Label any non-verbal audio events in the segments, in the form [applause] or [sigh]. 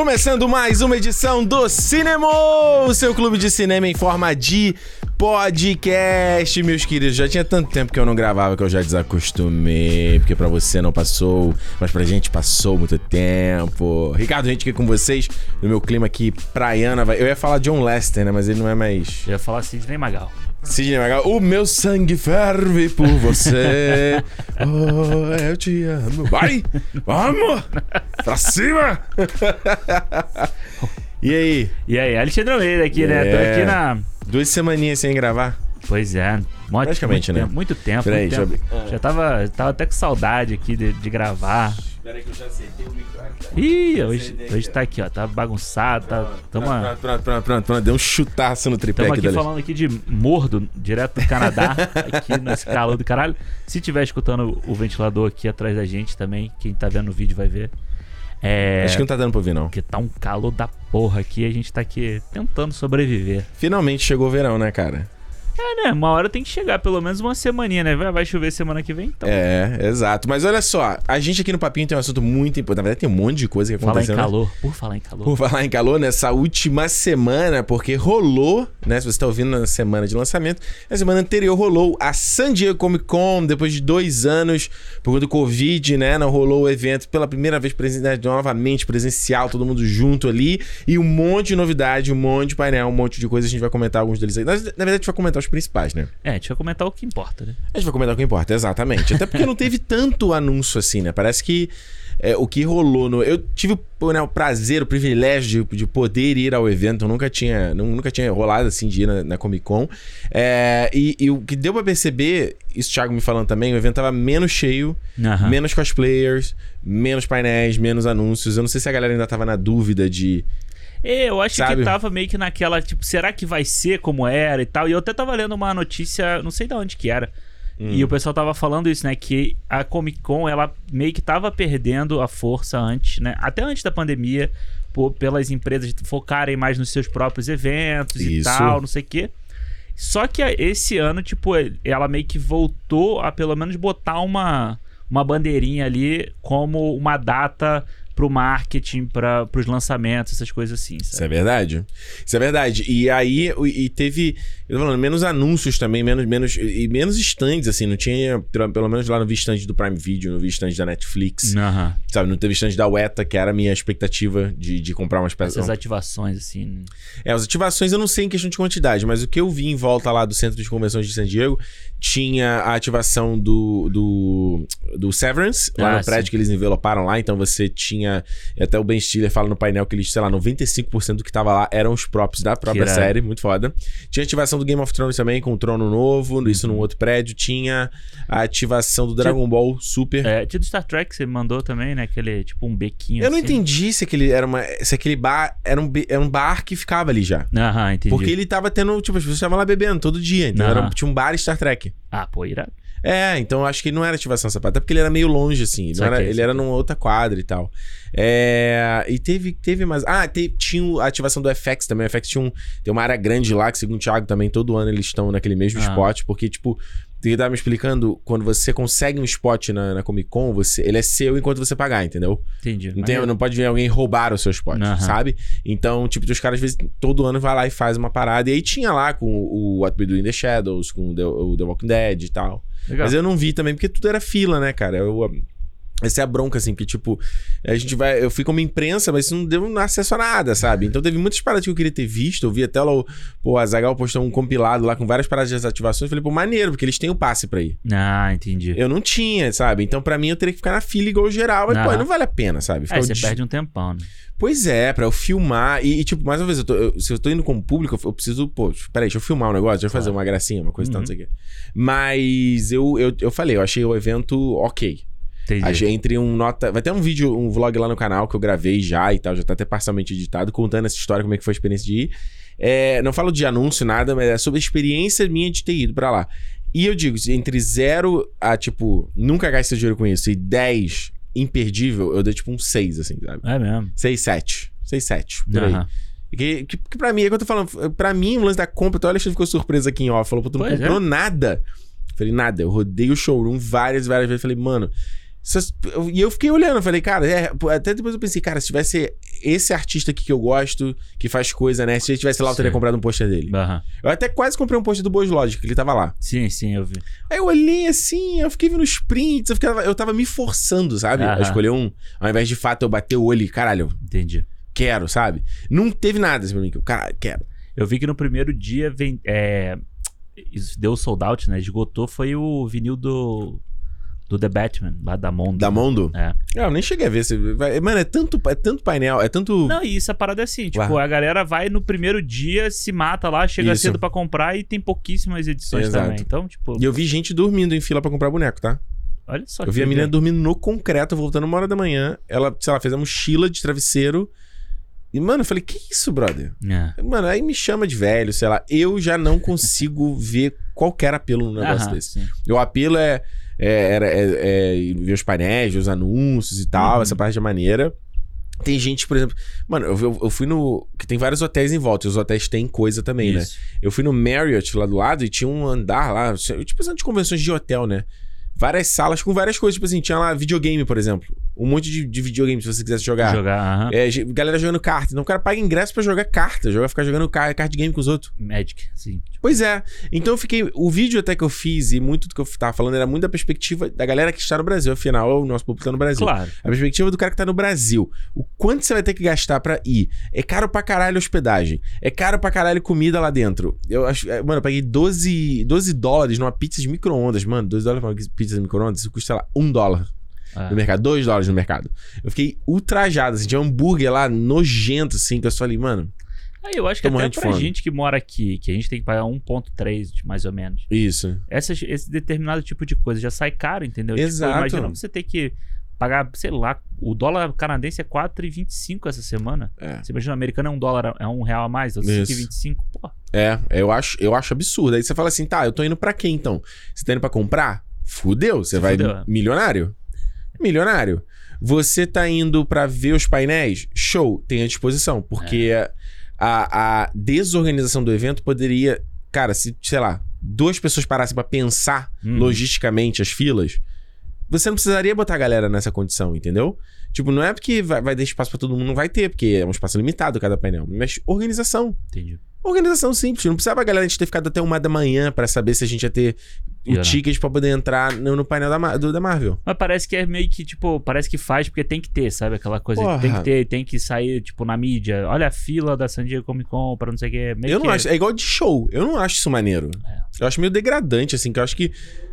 Começando mais uma edição do Cinema, o seu clube de cinema em forma de podcast, meus queridos. Já tinha tanto tempo que eu não gravava que eu já desacostumei, porque pra você não passou, mas pra gente passou muito tempo. Ricardo, gente aqui com vocês, no meu clima aqui praiana. Eu ia falar John Lester, né? Mas ele não é mais. Eu ia falar Sidney Magal. Sidney Magal, o meu sangue ferve por você. [laughs] Oh, eu te amo. Vai! Vamos! Pra cima! e aí? E aí, Alexandre Almeida aqui, né? Tô É. aqui na. Duas semaninhas sem gravar? Pois é, muito, Praticamente, muito né? Tempo, muito tempo. Peraí, muito deixa eu tempo. abrir. Já tava, tava até com saudade aqui de, de gravar. Peraí que eu já acertei o microfone. Ih, hoje, hoje tá aqui, ó. Tá bagunçado, tá. Tamo, Pronto, pronto, pronto, pronto, pronto. Deu um chutaço no tripé aqui, aqui da falando aqui de mordo, direto do Canadá, [laughs] aqui nesse calor do caralho. Se tiver escutando o ventilador aqui atrás da gente também, quem tá vendo o vídeo vai ver. É. Acho que não tá dando pra ouvir, não. Porque tá um calor da porra aqui, a gente tá aqui tentando sobreviver. Finalmente chegou o verão, né, cara? É, né? Uma hora tem que chegar, pelo menos uma semaninha, né? Vai vai chover semana que vem, então. É, exato. Mas olha só, a gente aqui no Papinho tem um assunto muito importante. Na verdade, tem um monte de coisa que Falar em aconteceu. né? calor, por falar em calor. Por falar em calor, nessa última semana, porque rolou, né? Se você tá ouvindo na semana de lançamento, na semana anterior rolou a San Diego Comic Con, depois de dois anos, por conta do Covid, né? Não rolou o evento pela primeira vez presen- né, novamente presencial, todo mundo junto ali. E um monte de novidade, um monte de painel, um monte de coisa. A gente vai comentar alguns deles aí. Na, na verdade, a gente vai comentar os principais, né? É, a gente vai comentar o que importa, né? A gente vai comentar o que importa, exatamente. Até porque não teve [laughs] tanto anúncio assim, né? Parece que é, o que rolou no. Eu tive o, né, o prazer, o privilégio de, de poder ir ao evento. Eu nunca tinha, nu- nunca tinha rolado assim de ir na, na Comic Con. É, e, e o que deu pra perceber, isso o Thiago me falando também, o evento tava menos cheio, Aham. menos cosplayers, menos painéis, menos anúncios. Eu não sei se a galera ainda tava na dúvida de. É, eu acho Sabe? que tava meio que naquela, tipo, será que vai ser como era e tal? E eu até tava lendo uma notícia, não sei de onde que era. Hum. E o pessoal tava falando isso, né? Que a Comic Con, ela meio que tava perdendo a força antes, né? Até antes da pandemia, por- pelas empresas focarem mais nos seus próprios eventos e Isso. tal, não sei o quê. Só que esse ano, tipo, ela meio que voltou a pelo menos botar uma, uma bandeirinha ali como uma data pro marketing, para pros lançamentos, essas coisas assim, Isso sabe? é verdade. Isso é verdade. E aí, e teve, eu tô falando, menos anúncios também, menos, menos, e menos stands, assim, não tinha, pelo menos lá no vi stand do Prime Video, no vi stand da Netflix, Aham. sabe? Não teve stand da Weta, que era a minha expectativa de, de comprar umas peças. Essas ativações, assim. É, as ativações eu não sei em questão de quantidade, mas o que eu vi em volta lá do Centro de Convenções de San Diego tinha a ativação do, do, do Severance, lá Ah, no prédio sim. que eles enveloparam lá. Então você tinha. Até o Ben Stiller fala no painel que eles, sei lá, 95% do que tava lá eram os props da própria irado. série, muito foda. Tinha a ativação do Game of Thrones também, com o Trono Novo, isso Uhum. num outro prédio. Tinha a ativação do Dragon Ball Super. É, tinha do Star Trek que você mandou também, né? Aquele, tipo, um bequinho Eu não assim. entendi se aquele era uma. Se aquele bar era um, be- era um bar que ficava ali já. Aham, entendi. Porque ele tava tendo, tipo, as pessoas estavam lá bebendo todo dia. Então Aham. era, tinha um bar Star Trek. Ah, pô, irado. É, então eu acho que não era ativação sapato. Até porque ele era meio longe, assim. Ele, era, ele era numa outra quadra e tal. É, e teve, teve mais. Ah, te- tinha a ativação do FX também. O FX tinha um, tem uma área grande lá, que segundo o Thiago também, todo ano eles estão naquele mesmo Ah. spot. Porque, tipo, ele tava me explicando, quando você consegue um spot na, na Comic Con, você, ele é seu enquanto você pagar, entendeu? Entendi. Não, tem, não pode vir alguém roubar o seu spot, Aham. sabe? Então, tipo, os caras, às vezes, todo ano vai lá e faz uma parada. E aí tinha lá com o What We Do in the Shadows, com o The, o The Walking Dead e tal. Legal. Mas eu não vi também, porque tudo era fila, né, cara? Eu, essa é a bronca, assim, porque, tipo, a gente vai. Eu fui como imprensa, mas isso não deu acesso a nada, sabe? Então teve muitas paradas que eu queria ter visto. Eu vi até lá o. Pô, a Zagal postou um compilado lá com várias paradas de desativações. Eu falei, pô, maneiro, porque eles têm o passe pra ir. Ah, entendi. Eu não tinha, sabe? Então, pra mim, eu teria que ficar na fila igual geral. Mas, pô, Aham. não vale a pena, sabe? Ficar É, você perde um tempão, né? Pois é, pra eu filmar. E, e, tipo, mais uma vez, eu tô- eu- se eu tô indo como público, eu, eu preciso, pô, peraí, deixa eu filmar um negócio, deixa eu fazer uma gracinha, uma coisa e tal, Uhum. não sei o quê. Mas eu, eu, eu falei, eu achei o evento ok. Entendi. Entre um nota. Vai ter um vídeo, um vlog lá no canal que eu gravei já e tal, já tá até parcialmente editado, contando essa história, como é que foi a experiência de ir. É, não falo de anúncio, nada, mas é sobre a experiência minha de ter ido pra lá. E eu digo, entre zero a, tipo, nunca gaste seu dinheiro com isso, e 10 imperdível, eu dei tipo um 6, assim, sabe? É mesmo. 6, 7. 6, 7, por aí. Aham. Que, que, que pra mim, é que eu tô falando, pra mim, o lance da compra, então o Alexandre ficou surpreso aqui em off, falou, pô, tu não Pois é. comprou nada. Falei, nada, eu rodei o showroom várias, várias vezes, falei, mano, E eu fiquei olhando, falei, cara, é, até depois eu pensei, cara, se tivesse esse artista aqui que eu gosto, que faz coisa, né? Se ele tivesse lá, eu teria Sim. comprado um pôster dele. Aham. Eu até quase comprei um pôster do Boas Logic, que ele tava lá. Sim, sim, eu vi. Aí eu olhei assim, eu fiquei vendo os prints, eu, ficava, eu tava me forçando, sabe? A Aham. escolher um. Ao invés de fato eu bater o olho e, caralho, Entendi. quero, sabe? Não teve nada assim pra mim, que eu, caralho, quero. Eu vi que no primeiro dia vem, é, deu sold out, né? Esgotou foi o vinil do, do The Batman, lá da Mondo. Da Mondo? É. Ah, Eu nem cheguei a ver. Mano, é tanto, é tanto painel, é tanto. Não, e isso a parada é assim, tipo, Uau. a galera vai no primeiro dia, se mata lá, chega Isso. cedo pra comprar e tem pouquíssimas edições Exato. também. Então, tipo, E eu vi gente dormindo em fila pra comprar boneco, tá? olha só. Eu vi a menina dormindo no concreto, voltando uma hora da manhã. Ela, sei lá, fez uma mochila de travesseiro. E, mano, eu falei, que isso, brother? É. Mano, aí me chama de velho, sei lá. Eu já não consigo [laughs] ver qualquer apelo num negócio Aham, desse. sim. O apelo é, é, era- é- é ver os painéis, os anúncios e tal, Uhum. essa parte é maneira. Tem gente, por exemplo. Mano, eu, eu- fui no. Que tem vários hotéis em volta, e os hotéis têm coisa também, né? Isso. Eu fui no Marriott lá do lado e tinha um andar lá, tipo essas convenções de hotel, né? Várias salas com várias coisas. Tipo assim, tinha lá videogame, por exemplo. Um monte de, de videogame se você quisesse jogar. Jogar, aham. É, galera jogando carta. Então o cara paga ingresso pra jogar carta, joga, ficar jogando car card game com os outros. Magic, sim. Pois é. Então eu fiquei. O vídeo até que eu fiz e muito do que eu tava falando era muito da perspectiva da galera que está no Brasil. Afinal, o nosso público tá no Brasil. claro. A perspectiva do cara que tá no Brasil. O quanto você vai ter que gastar pra ir? É caro pra caralho hospedagem. É caro pra caralho comida lá dentro. Eu acho. é, Mano, eu paguei 12, 12 dólares numa pizza de micro-ondas. Mano, 12 dólares pra uma pizza de micro-ondas. Isso custa, sei lá, 1 dólar É. no mercado. 2 dólares no mercado. Eu fiquei ultrajado. Assim, tinha um hambúrguer lá nojento, assim. Que eu só falei, mano, Aí eu acho que até pra fome. gente que mora aqui, que a gente tem que pagar 1.3, mais ou menos. isso. Essas, esse determinado tipo de coisa já sai caro, entendeu? Exato. Tipo, imagina você ter que pagar, sei lá, o dólar canadense é 4,25 essa semana. É. Você imagina, o americano é um dólar, é um real a mais, ou Isso. 5,25. Pô, É, eu acho, eu acho absurdo. Aí você fala assim, tá, eu tô indo pra quê então? Você tá indo pra comprar? Fudeu, você Se vai fudeu, é. milionário. Milionário. Você tá indo pra ver os painéis? Show, tem à disposição. Porque É. a, a desorganização do evento poderia. Cara, se, sei lá, duas pessoas parassem pra pensar Uhum. logisticamente as filas, você não precisaria botar a galera nessa condição, entendeu? Tipo, não é porque vai, vai ter espaço pra todo mundo, não vai ter, porque é um espaço limitado cada painel. Mas organização. entendi. Organização simples. Não precisava a galera a gente ter ficado até uma da manhã pra saber se a gente ia ter o ticket pra poder entrar no, no painel da, do- da Marvel. Mas parece que é meio que, tipo, parece que faz porque tem que ter, sabe? Aquela coisa Porra. tem que ter, tem que sair, tipo, na mídia. Olha a fila da San Diego Comic Con pra não sei o que. Meio eu que não acho. É igual de show. Eu não acho isso maneiro. É. Eu acho meio degradante, assim, que eu acho que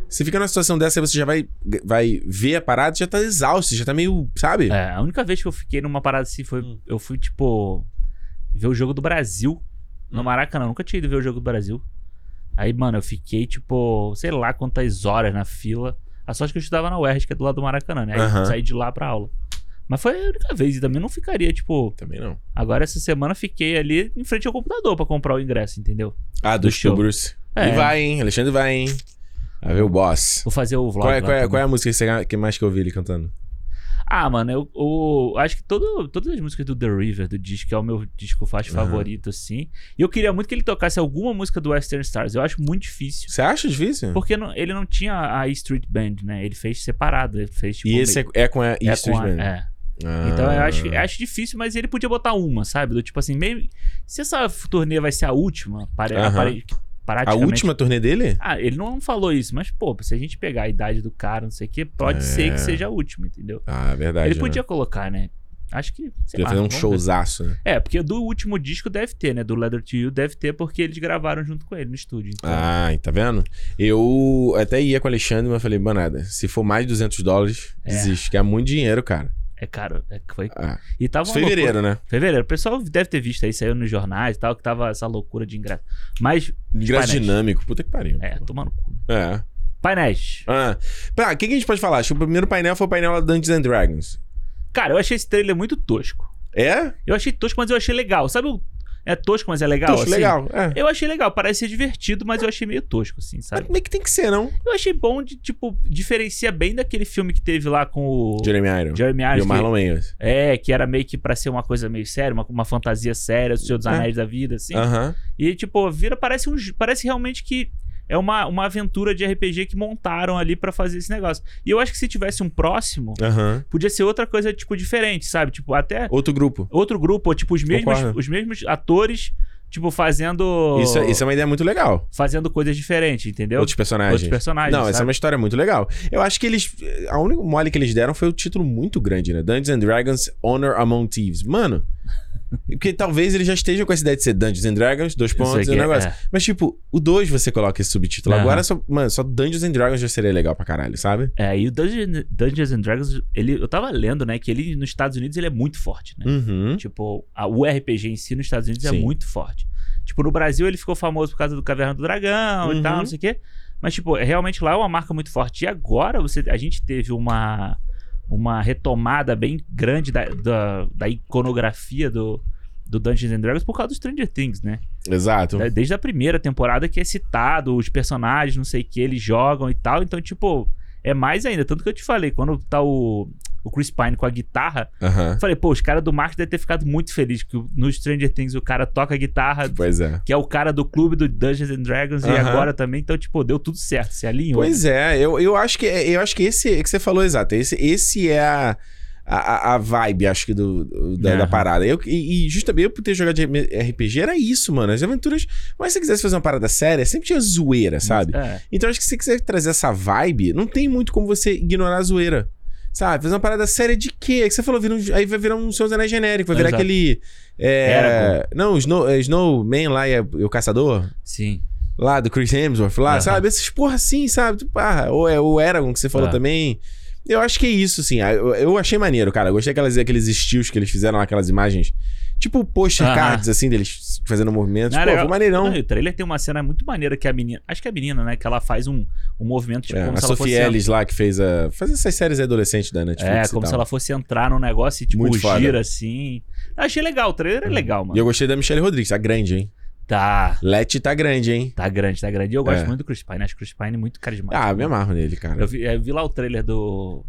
você fica numa situação dessa, aí você já vai, vai ver a parada e já tá exausto, já tá meio. Sabe? É, a única vez que eu fiquei numa parada assim foi. Hum. Eu fui, tipo. Ver o jogo do Brasil no Hum. Maracanã. Eu nunca tinha ido ver o jogo do Brasil. Aí, mano, eu fiquei, tipo, sei lá quantas horas na fila. A sorte que eu estudava na UERJ, que é do lado do Maracanã, né? Aí Aham. saí de lá pra aula. Mas foi a única vez. E também não ficaria, tipo. Também não. Agora essa semana fiquei ali em frente ao computador pra comprar o ingresso, entendeu? Ah, do, Do show. Bruce. É. E vai, hein? Alexandre vai, hein? Vai ver o boss. Vou fazer o vlog. Qual é, qual, é, qual é a música que, você, que mais que eu ouvi ele cantando? Ah, mano, eu, eu acho que todo, todas as músicas do The River, do disco, que é o meu disco faixa Aham. favorito, assim. E eu queria muito que ele tocasse alguma música do Western Stars. Eu acho muito difícil. Você acha difícil? Porque não- ele não tinha a E Street Band, né? Ele fez separado. Ele fez tipo. E esse é, meio- é com a é East com a- Street Band? é. Ah. Então eu acho, eu acho difícil, mas ele podia botar uma, sabe? Do tipo assim, meio. Se essa turnê vai ser a última, pare, Aham. Pare- A praticamente. última turnê dele? Ah, ele não falou isso, mas, pô, se a gente pegar a idade do cara, não sei o quê, pode É. ser que seja a última, entendeu? Ah, verdade. ele né? podia colocar, né? Acho que. Sei Podia lá, fazer um showzaço, né? É, porque do último disco deve ter, né? Do Leather to You deve ter, porque eles gravaram junto com ele no estúdio. Então, Ah, tá vendo? Eu até ia com o Alexandre, mas eu falei, banada, se for mais de 200 dólares, É. desiste, que é muito dinheiro, cara. É caro. É, que foi. Ah, E tava fevereiro, loucura. né? Fevereiro. O pessoal deve ter visto aí, saiu nos jornais e tal, que tava essa loucura de ingresso. Mas, Ingresso dinâmico, puta que pariu. é, tomando cu. É. Painéis. Ah, tá, o que, que a gente pode falar? Acho que o primeiro painel foi o painel do Dungeons and Dragons. Cara, eu achei esse trailer muito tosco. É? Eu achei tosco, mas eu achei legal. Sabe o. É tosco, mas é legal? Tosco, assim? legal. É. Eu achei legal, parece ser divertido, mas eu achei meio tosco, assim, sabe? Mas meio que tem que ser, não? Eu achei bom de, tipo, diferencia bem daquele filme que teve lá com o Jeremy Irons. Jeremy E Irons. o que- Marlon Wayans. É, que era meio que pra ser uma coisa meio séria, uma, uma fantasia séria, o Senhor dos É. Anéis da vida, assim. Aham. E, tipo, vira, parece um. Parece realmente que é uma, uma aventura de RPG que montaram ali pra fazer esse negócio. E eu acho que se tivesse um próximo, Aham. podia ser outra coisa, tipo, diferente, sabe? Tipo, até Outro grupo. outro grupo, ou tipo, os mesmos, Concordo. os mesmos atores, tipo, fazendo. Isso, é- isso é uma ideia muito legal. Fazendo coisas diferentes, entendeu? Outros personagens. Outros personagens, Não, essa é sabe? uma história muito legal. Eu acho que eles. A única mole que eles deram foi o título muito grande, né? Dungeons and Dragons Honor Among Thieves. Mano. Porque talvez ele já esteja com essa ideia de ser Dungeons and Dragons, dois pontos e um é- negócio. é. Mas, tipo, o 2 você coloca esse subtítulo. Aham. Agora, só, mano, só Dungeons and Dragons já seria legal pra caralho, sabe? É, e o Dungeon- Dungeons and Dragons, ele, eu tava lendo, né, que ele nos Estados Unidos ele é muito forte, né? Uhum. Tipo, a- o RPG em si nos Estados Unidos é Sim. muito forte. Tipo, no Brasil ele ficou famoso por causa do Caverna do Dragão Uhum. e tal, não sei o quê. Mas, tipo, realmente lá é uma marca muito forte. E agora você, a gente teve uma, uma retomada bem grande da, da, da iconografia do, do Dungeons and Dragons por causa do Stranger Things, né? Exato. Desde a primeira temporada que é citado, os personagens, não sei o que, eles jogam e tal. Então, tipo, é mais ainda. Tanto que eu te falei, quando tá o, o Chris Pine com a guitarra, falei, pô, os caras do marketing devem ter ficado muito felizes que no Stranger Things o cara toca a guitarra, Pois é. que é o cara do clube do Dungeons and Dragons, e agora também. Então, tipo, deu tudo certo, se alinhou. Pois é, eu, eu acho que eu acho que esse é que você falou exato. Esse, esse é a, a, a vibe, acho que, do, do- da, da Aham. parada. Eu, e, e justamente eu por ter jogado de RPG era isso, mano. As aventuras. Mas se você quisesse fazer uma parada séria, sempre tinha zoeira, sabe? É. Então acho que se você quiser trazer essa vibe, não tem muito como você ignorar a zoeira. Sabe? Fazer uma parada séria de quê? É que você falou, vira um- aí vai virar um Seus Anéis genérico, vai virar Exato. aquele. É, não, Snow, é, Snowman lá é o caçador. Sim. Lá do Chris Hemsworth, lá, Aham. sabe? Esses porra assim, sabe? Tipo, ah, ou é o Eragon que você falou Ah. também. Eu acho que é isso, assim. Ah, Eu, eu achei maneiro, cara. Eu gostei daquelas, aqueles estilos que eles fizeram aquelas imagens. Tipo poster cards, assim, deles fazendo movimentos. Não, Pô, legal. foi maneirão. Não, e o trailer tem uma cena muito maneira que a menina. Acho que é a menina, né? Que ela faz um, um movimento, tipo, É, como a se ela Sophie fosse. Ellis lá que fez a. Faz essas séries adolescentes da Netflix. É, e como se ela fosse entrar num negócio e, tipo, Muito foda. gira assim. Eu achei legal, o trailer é legal, E mano. eu gostei da Michelle Rodrigues, tá grande, hein? Tá. Let tá grande, hein? Tá grande, tá grande. E eu gosto É. muito do Chris Pine. Acho o Chris Pine muito carismático. Ah, me amarro nele, cara. eu, vi, eu vi lá o trailer do.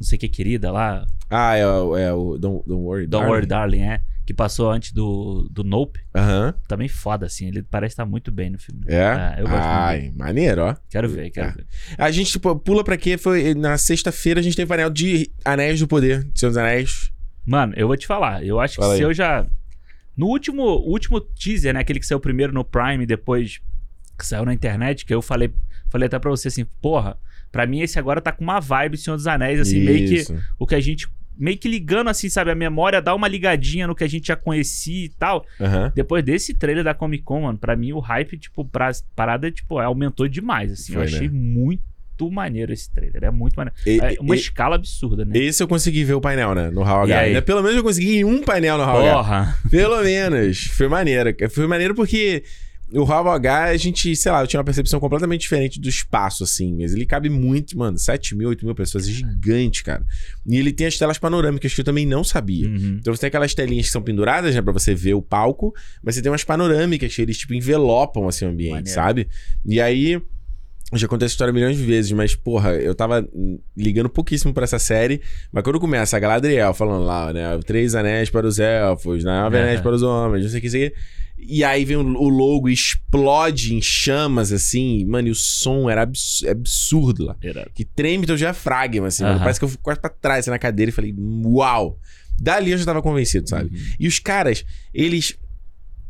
Não sei o que, querida lá. Ah, é, o- é o Don't, Don't Worry, Don't Worry Darling, é. Que passou antes do, do Nope. Aham. Também foda, assim. Ele parece estar muito bem no filme. É? eu gosto muito Ai, dele. maneiro, ó. Quero ver, quero É. ver. A gente tipo, pula pra quê? Foi na sexta-feira a gente tem painel de Anéis do Poder, de Seus Anéis. Mano, eu vou te falar. Eu acho que Fala se aí. eu já. No último, último teaser, né? Aquele que saiu primeiro no Prime, depois que saiu na internet, que eu falei, falei até pra você assim, porra, pra mim esse agora tá com uma vibe Senhor dos Anéis, assim, meio que Isso. o que a gente. Meio que ligando, assim, sabe? A memória dá uma ligadinha no que a gente já conhecia e tal. Aham. Depois desse trailer da Comic Con, mano, pra mim o hype, tipo, pra parada, tipo, aumentou demais, assim. eu Foi, achei né? muito maneiro esse trailer. É muito maneiro. E- É uma e- escala absurda, né? Esse eu consegui ver o painel, né? No Hall H. Né? Pelo menos eu consegui um painel no Hall H. Porra! Pelo menos. Foi maneiro. Foi maneiro porque o Hall H, a gente, sei lá, eu tinha uma percepção completamente diferente do espaço, assim. Mas ele cabe muito, mano. 7 mil, 8 mil pessoas. É gigante, cara. E ele tem as telas panorâmicas que eu também não sabia. Uhum. Então você tem aquelas telinhas que são penduradas, né, pra você ver o palco, mas você tem umas panorâmicas que eles, tipo, envelopam, assim, o ambiente, Maneiro. sabe? E aí, eu já contei essa história milhões de vezes, mas, porra, eu tava ligando pouquíssimo pra essa série, mas quando começa a Galadriel falando lá, né, três anéis para os elfos, nove Aham. anéis para os homens, não sei o que, não sei o que, e aí vem o, logo e explode em chamas, assim, mano, e o som era abs- absurdo lá Irado. que treme teu diafragma, assim, mano. Aham. Parece que eu fui quase pra trás assim, na cadeira e falei, uau! Dali eu já tava convencido, sabe? Uhum. E os caras, eles.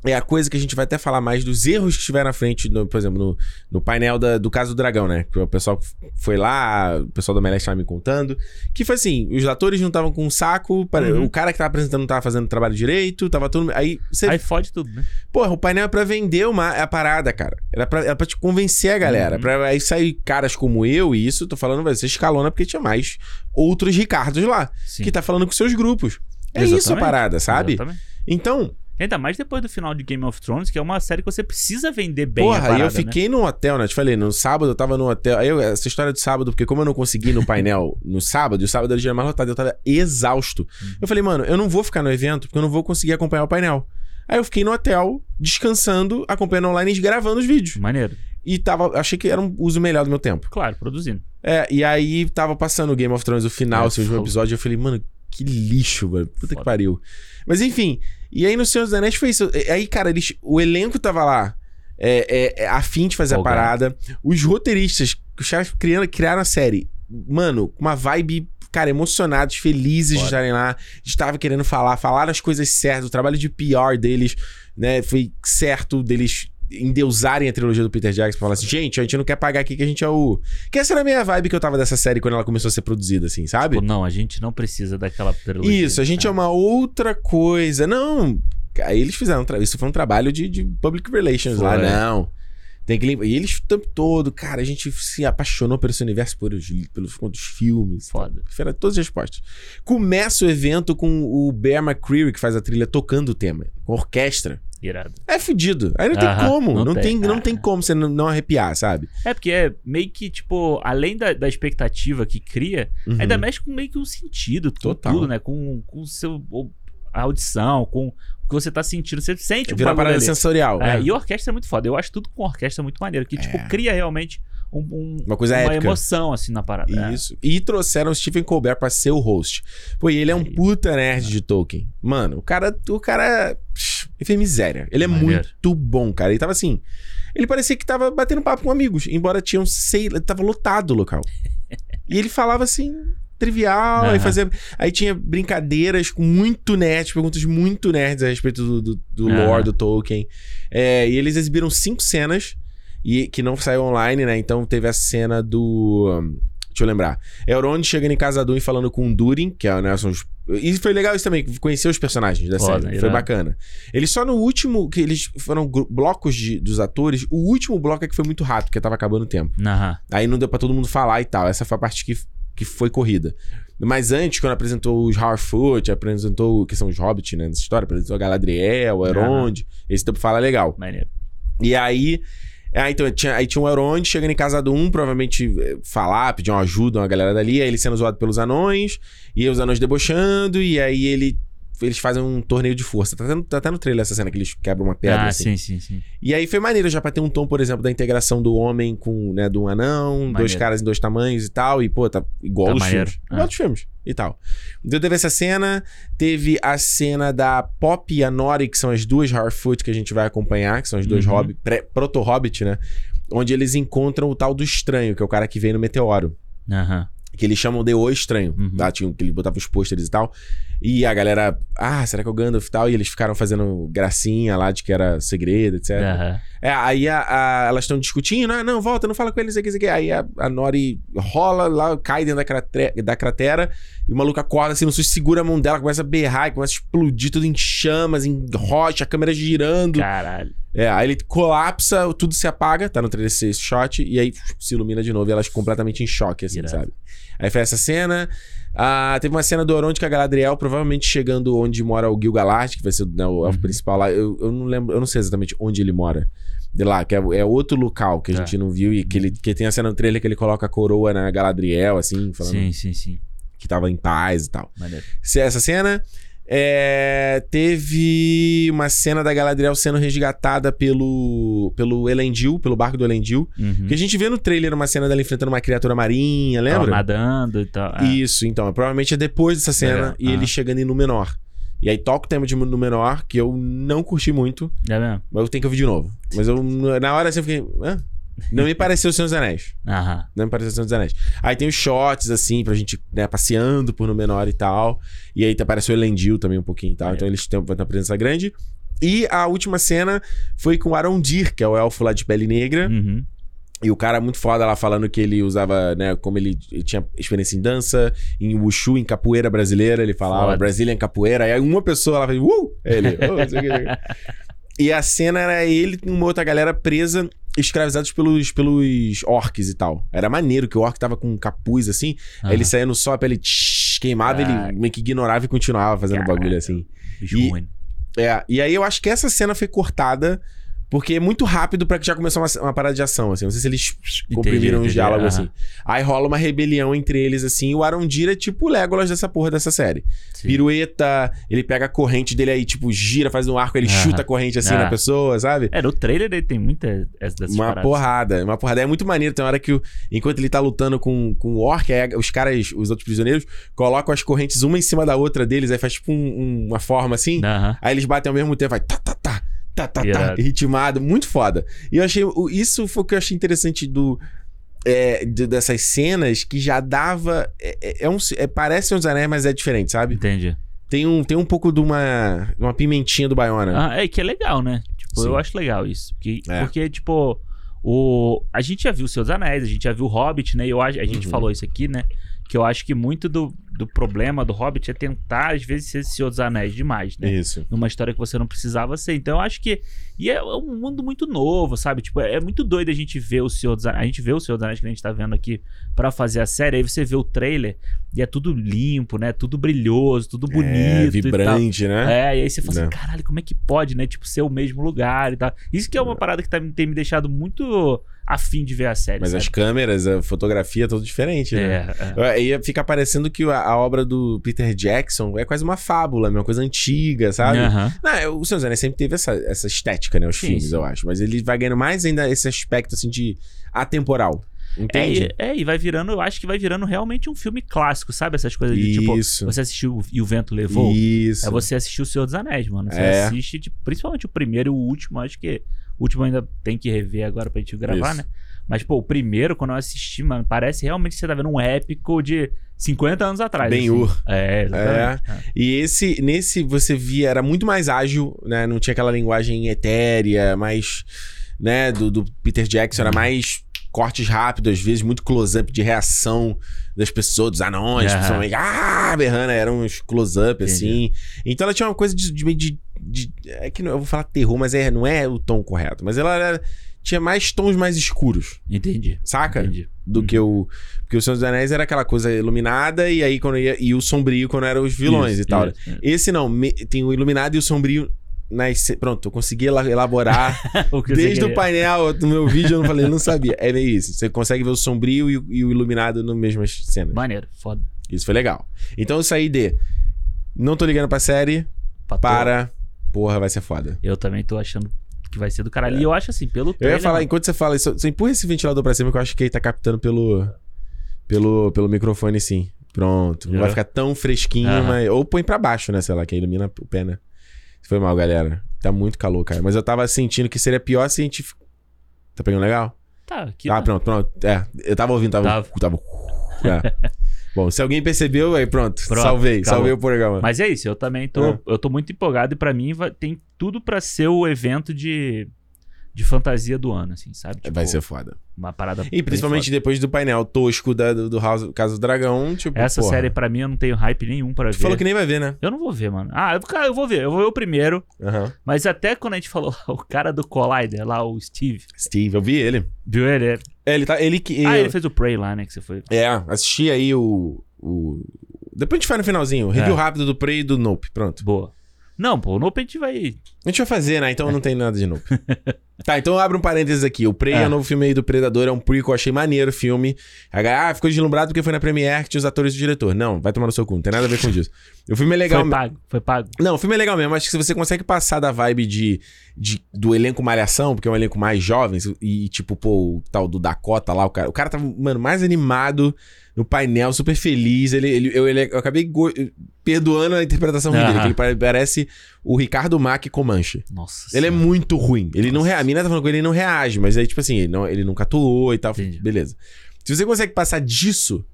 É a coisa que a gente vai até falar mais dos erros que estiveram à frente, no- por exemplo, no, no painel da- do caso do dragão, né? Que o pessoal foi lá, o pessoal da Meleste tava me contando. Que foi assim: os atores não estavam com um saco, para- Uhum. o cara que tava apresentando não tava fazendo o trabalho direito, tava todo. Aí você. Aí fode tudo, né? Porra, o painel é pra vender uma, a parada, cara. Era pra, era pra te convencer a galera. Uhum. Pra aí sair caras como eu, e isso, tô falando, vai ser escalona porque tinha mais outros Ricardos lá. Sim. Que tá falando com seus grupos. É isso a Exatamente. parada, sabe? Exatamente. Então, Ainda mais depois do final de Game of Thrones, que é uma série que você precisa vender bem porra, parada, eu né? fiquei no hotel, né? Te falei, no sábado eu tava no hotel. Aí eu, essa história de sábado, porque como eu não consegui no painel [laughs] no sábado, e o sábado era o dia mais lotado, eu tava exausto. Uhum. Eu falei, mano, eu não vou ficar no evento porque eu não vou conseguir acompanhar o painel. Aí eu fiquei no hotel, descansando, acompanhando online e gravando os vídeos. Maneiro. E tava, achei que era um uso melhor do meu tempo. Claro, produzindo. É, e aí tava passando o Game of Thrones, o final, É, o último episódio, eu falei, mano, que lixo, mano. Puta que Foda. pariu. Mas enfim, e aí no Senhor dos Anéis foi isso. E Aí, cara, eles, o elenco tava lá. é, é, é afim de fazer a parada. Os roteiristas, os caras criando, criaram a série. Mano, com uma vibe, cara, emocionados, felizes de Foda. estarem lá. Estavam querendo falar, falaram as coisas certas. O trabalho de PR deles, né, foi certo deles endeusarem a trilogia do Peter Jackson pra falar assim, gente, a gente não quer pagar aqui que a gente é o... Que essa era a minha vibe que eu tava dessa série quando ela começou a ser produzida, assim, sabe? Tipo, não, a gente não precisa daquela trilogia. Isso, a gente é uma outra coisa. Não, aí eles fizeram. Isso foi um trabalho de, de public relations lá. Foi. Não. Tem que limpar. E eles o tempo todo, cara, a gente se apaixonou por esse universo, por os, pelos, pelos filmes. Foda. Era todas as respostas. Começa o evento com o Bear McCreary, que faz a trilha, tocando o tema, com orquestra. Irado. É fudido. Aí não tem Aham, como. Não, tem, não ah. tem como você não, não arrepiar, sabe? É porque é meio que, tipo, além da, da expectativa que cria, Uhum. ainda mexe com meio que um sentido, com Total. tudo, né? Com, com o seu. o- a audição, com o que você tá sentindo. Você sente o Vira uma bagulho parada ali. sensorial. É, é. E a orquestra é muito foda. Eu acho tudo com orquestra muito maneiro. Que, tipo, É. cria realmente um- um- Uma coisa uma épica. emoção, assim, na parada. É. Isso. E trouxeram o Stephen Colbert pra ser o host. Pô, e ele é um Aí. puta nerd de Tolkien. Mano, o cara, o cara, psh, ele fez miséria. Ele é Maneiro. muito bom, cara. Ele tava assim, ele parecia que tava batendo papo com amigos, embora tinham sei, tava lotado o local. [laughs] e ele falava assim, trivial, aí Aham. fazia, aí tinha brincadeiras com muito nerd, perguntas muito nerds a respeito do, do, do Aham. lore do Tolkien. É, e eles exibiram cinco cenas e que não saiu online, né? Então teve a cena do. hum, Deixa eu lembrar. Elrond chegando em Casadum e falando com o Durin, que é, né, são os... E foi legal isso também, conhecer os personagens da Foda, série. Foi irado. bacana. Eles só no último, que eles foram blocos de, dos atores, o último bloco é que foi muito rápido, porque tava acabando o tempo. Aham. Aí não deu pra todo mundo falar e tal. Essa foi a parte que, que foi corrida. Mas antes, quando apresentou os Harfoot, apresentou, que são os Hobbits, né, nessa história, apresentou a Galadriel, o Elrond, esse tempo fala legal. Maneiro. E aí. Ah, então, tinha, aí tinha um Elrond chegando em casa do um, provavelmente eh, falar, pedir uma ajuda, uma galera dali, aí ele sendo zoado pelos anões, e os anões debochando, e aí ele. Eles fazem um torneio de força. Tá até, no- tá até no trailer essa cena que eles quebram uma pedra. ah, assim. sim, sim, sim. E aí foi maneiro já pra ter um tom, por exemplo, da integração do homem com, né, do anão, dois Maneiro. caras em dois tamanhos e tal, e pô, tá igual Tá os filmes. Ah. Igual dos filmes e tal. Então teve essa cena, teve a cena da Pop e a Nori, que são as duas Harfoot que a gente vai acompanhar, que são as duas Uhum. hobby, pré- proto-hobbit, né? Onde eles encontram o tal do estranho, que é o cara que veio no meteoro. Aham. Que eles chamam de O Estranho, Uhum. tá? Tinha, que ele botava os pôsteres e tal. E a galera, ah, será que é o Gandalf e tal? E eles ficaram fazendo gracinha lá de que era segredo, etc. Aham. É, aí a- a- elas estão discutindo, ah, não, volta, não fala com eles, aqui, aqui. Aí a, a Nori rola lá, cai dentro da, crate- da cratera, e o maluco acorda assim, não se segura a mão dela, começa a berrar, e começa a explodir tudo em chamas, em rocha, a câmera girando. Caralho. É, aí ele colapsa, tudo se apaga, tá no 3D esse shot, e aí se ilumina de novo, e elas completamente em choque, assim, Irado. sabe? Aí foi essa cena. Ah, teve uma cena do Oronte com a Galadriel, provavelmente chegando onde mora o Gil-galad, que vai ser né, o elfo Uhum. principal lá. Eu, eu não lembro, eu não sei exatamente onde ele mora. De lá, que é, é outro local que a É. gente não viu e que, ele, que tem a cena no trailer que ele coloca a coroa na Galadriel, assim, falando Sim, sim, sim. que tava em paz e tal. Maneiro. Se- Essa cena. É, teve uma cena da Galadriel sendo resgatada pelo pelo Elendil, pelo barco do Elendil. Uhum. Que a gente vê no trailer uma cena dela enfrentando uma criatura marinha, Tava lembra? nadando e tal. É. Isso, então. Provavelmente é depois dessa cena Legal. e ele Aham. chegando em Númenor. E aí toca o tema de Númenor, que eu não curti muito, É mesmo? mas eu tenho que ouvir de novo. Mas eu, na hora assim, eu fiquei. Hã? Não me pareceu o Senhor dos Anéis. Aham. Não me pareceu o Senhor dos Anéis. Aí tem os shots, assim, pra gente, né, passeando por Númenor e tal. E aí apareceu o Elendil também um pouquinho e tal. É. Então eles têm uma presença grande. E a última cena foi com o Arondir, que é o elfo lá de pele negra. Uhum. E o cara muito foda lá falando que ele usava, né, como ele, ele tinha experiência em dança, em wushu, em capoeira brasileira, ele falava Foda. Brazilian capoeira. Aí uma pessoa lá fez, uh! Ele, oh, [laughs] E a cena era ele com uma outra galera presa, escravizados pelos, pelos orcs e tal. Era maneiro que o orc tava com um capuz assim, aí ele saía no sol, a pele tsh, queimava, Caraca. ele meio que ignorava e continuava fazendo Caraca. bagulho assim. Bicho E- ruim. É, e aí eu acho que essa cena foi cortada porque é muito rápido pra que já começou uma, uma parada de ação, assim. Não sei se eles comprimiram os entendi, diálogos, aham. assim. Aí rola uma rebelião entre eles, assim. E o Arondir é tipo o Legolas dessa porra dessa série. Sim. Pirueta, ele pega a corrente dele aí, tipo, gira, faz um arco, ele Aham. chuta a corrente assim Ah. na pessoa, sabe? É, no trailer ele tem muita essa dessas Uma paradas. porrada, uma porrada. É muito maneiro. Tem uma hora que, o- enquanto ele tá lutando com, com o orc, aí os caras, os outros prisioneiros, colocam as correntes uma em cima da outra deles, aí faz tipo um- um- uma forma assim. Aham. Aí eles batem ao mesmo tempo, vai tá, tá, tá, tá, tá, ritmado, muito foda. E eu achei. Isso foi o que eu achei interessante do. é, de- dessas cenas que já dava. É, é- é um, é, parece dos Anéis, mas é diferente, sabe? Entendi. Tem um, tem um pouco de uma, uma pimentinha do Baiona. Ah, é que é legal, né? Tipo, Sim. eu acho legal isso. Porque, É. porque, tipo, o... a gente já viu Seus Anéis, a gente já viu o Hobbit, né? Eu acho... A gente Uhum. falou isso aqui, né? Que eu acho que muito do, do problema do Hobbit é tentar, às vezes, ser Senhor dos Anéis demais, né? Isso. Numa história que você não precisava ser. Então eu acho que. E é um mundo muito novo, sabe? Tipo, é muito doido a gente ver o Senhor dos Anéis. A gente vê o Senhor dos Anéis que a gente tá vendo aqui pra fazer a série. Aí você vê o trailer e é tudo limpo, né? Tudo brilhoso, tudo bonito. é, e tal. vibrante, né? É, e aí você fala Né. assim, caralho, como é que pode, né? Tipo, ser o mesmo lugar e tal. Isso que é uma parada que tá- tem me deixado muito afim de ver a série. Mas as sabe? câmeras, a fotografia, tudo diferente, né? É, é. Aí fica parecendo que a, a obra do Peter Jackson é quase uma fábula, uma coisa antiga, sabe? Aham. Não, é, o Senhor Anéis sempre teve essa, essa estética, né? Os Sim, filmes, sim. eu acho. Mas ele vai ganhando mais ainda esse aspecto, assim, de atemporal. É, Entende? e, é, e vai virando, eu acho que vai virando realmente um filme clássico, sabe? Essas coisas de tipo, Isso. você assistiu E o Vento Levou. Isso. É você assistir o Senhor dos Anéis, mano. Você É. assiste, tipo, principalmente o primeiro e o último. Acho que o último ainda tem que rever agora pra gente gravar, Isso. né? Mas, pô, o primeiro, quando eu assisti, mano, parece realmente que você tá vendo um épico de 50 anos atrás. Ben assim. Hur. É, exatamente. É. E esse, nesse você via, era muito mais ágil, né? Não tinha aquela linguagem etérea, mais, né? Do, do Peter Jackson, Uhum. era mais cortes rápidos, às vezes muito close-up de reação das pessoas, dos anões, Aham. principalmente, ah, berrando, eram uns close-up, assim. Então ela tinha uma coisa de, de, de- de- é que não- eu vou falar terror, mas é, não é o tom correto, mas ela era- tinha mais tons mais escuros, Entendi. saca? Entendi. do Uhum. que o. Porque o Senhor dos Anéis era aquela coisa iluminada e aí quando ia, e o sombrio quando eram os vilões Isso, e tal. isso, isso. Esse não, me- tem o iluminado e o sombrio. Nas, pronto, eu consegui ela- elaborar [laughs] O desde o painel do meu vídeo. Eu não falei, não sabia. É meio isso. Você consegue ver o sombrio e, o- e o iluminado nas mesmas cenas. Maneiro, foda. Isso foi legal. Então eu saí de. Não tô ligando pra série, para. Porra, vai ser foda. Eu também tô achando que vai ser do caralho. E eu acho assim, pelo Eu ia trailer, falar, mano, enquanto você fala isso, você empurra esse ventilador pra cima que eu acho que ele tá captando pelo. Pelo, pelo microfone, sim. Pronto. Não É. vai ficar tão fresquinho, Aham. mas. Ou põe pra baixo, né? Sei lá, que ilumina o pé, né? Foi mal, galera. Tá muito calor, cara. Mas eu tava sentindo que seria pior se a gente. Tá pegando legal? Tá, aqui ah, tá. pronto, pronto. É, eu tava ouvindo, tava. tava... [laughs] É. Bom, se alguém percebeu, aí pronto. Pronto, salvei, acabou. salvei o programa. Mas é isso, eu também tô, É. eu tô muito empolgado e pra mim vai- tem tudo pra ser o evento de, de fantasia do ano, assim, sabe? Tipo, Vai ser foda. Uma parada. E principalmente depois do painel tosco da, do, do House, Casa do Dragão, tipo. Essa porra. série pra mim eu não tenho hype nenhum pra Tu ver. falou que nem vai ver, né? Eu não vou ver, mano. Ah, eu, cara, eu vou ver, eu vou ver o primeiro. Mas até quando a gente falou o cara do Collider, lá, o Steve, Steve, eu vi ele. viu ele? É, ele tá. Ele que. Ah, ele fez o Prey lá, né? Que você foi. É, assisti aí o. o... Depois a gente faz no finalzinho. Review É. rápido do Prey e do Nope. Pronto. Boa. Não, pô, o Nope a gente vai. A gente vai fazer, né? Então não tem nada de Nope. [laughs] tá, então abre um parênteses aqui. O Prey é. É. o novo filme aí do Predador. É um prequel. Achei maneiro o filme. Ah, ficou deslumbrado porque foi na Premiere que tinha os atores do diretor. Não, vai tomar no seu cu. Não tem nada a ver com isso. O filme é legal. Foi pago, foi pago. Não, o filme é legal mesmo. Acho que se você consegue passar da vibe de, de- do elenco Malhação, porque é um elenco mais jovem, e tipo, pô, o tal do Dakota lá, o cara. O cara tava, mano, mais animado no painel, super feliz. Ele, ele, eu, ele- eu acabei go- perdoando a interpretação dele, que ele pare- parece o Ricardo Mack Comanche. Nossa. Ele é Senhora. muito ruim. Ele não reage. Mina tá falando com ele, ele não reage, mas aí, tipo assim, ele, não, ele nunca atuou e tal. Entendi. Beleza. Se você consegue passar disso,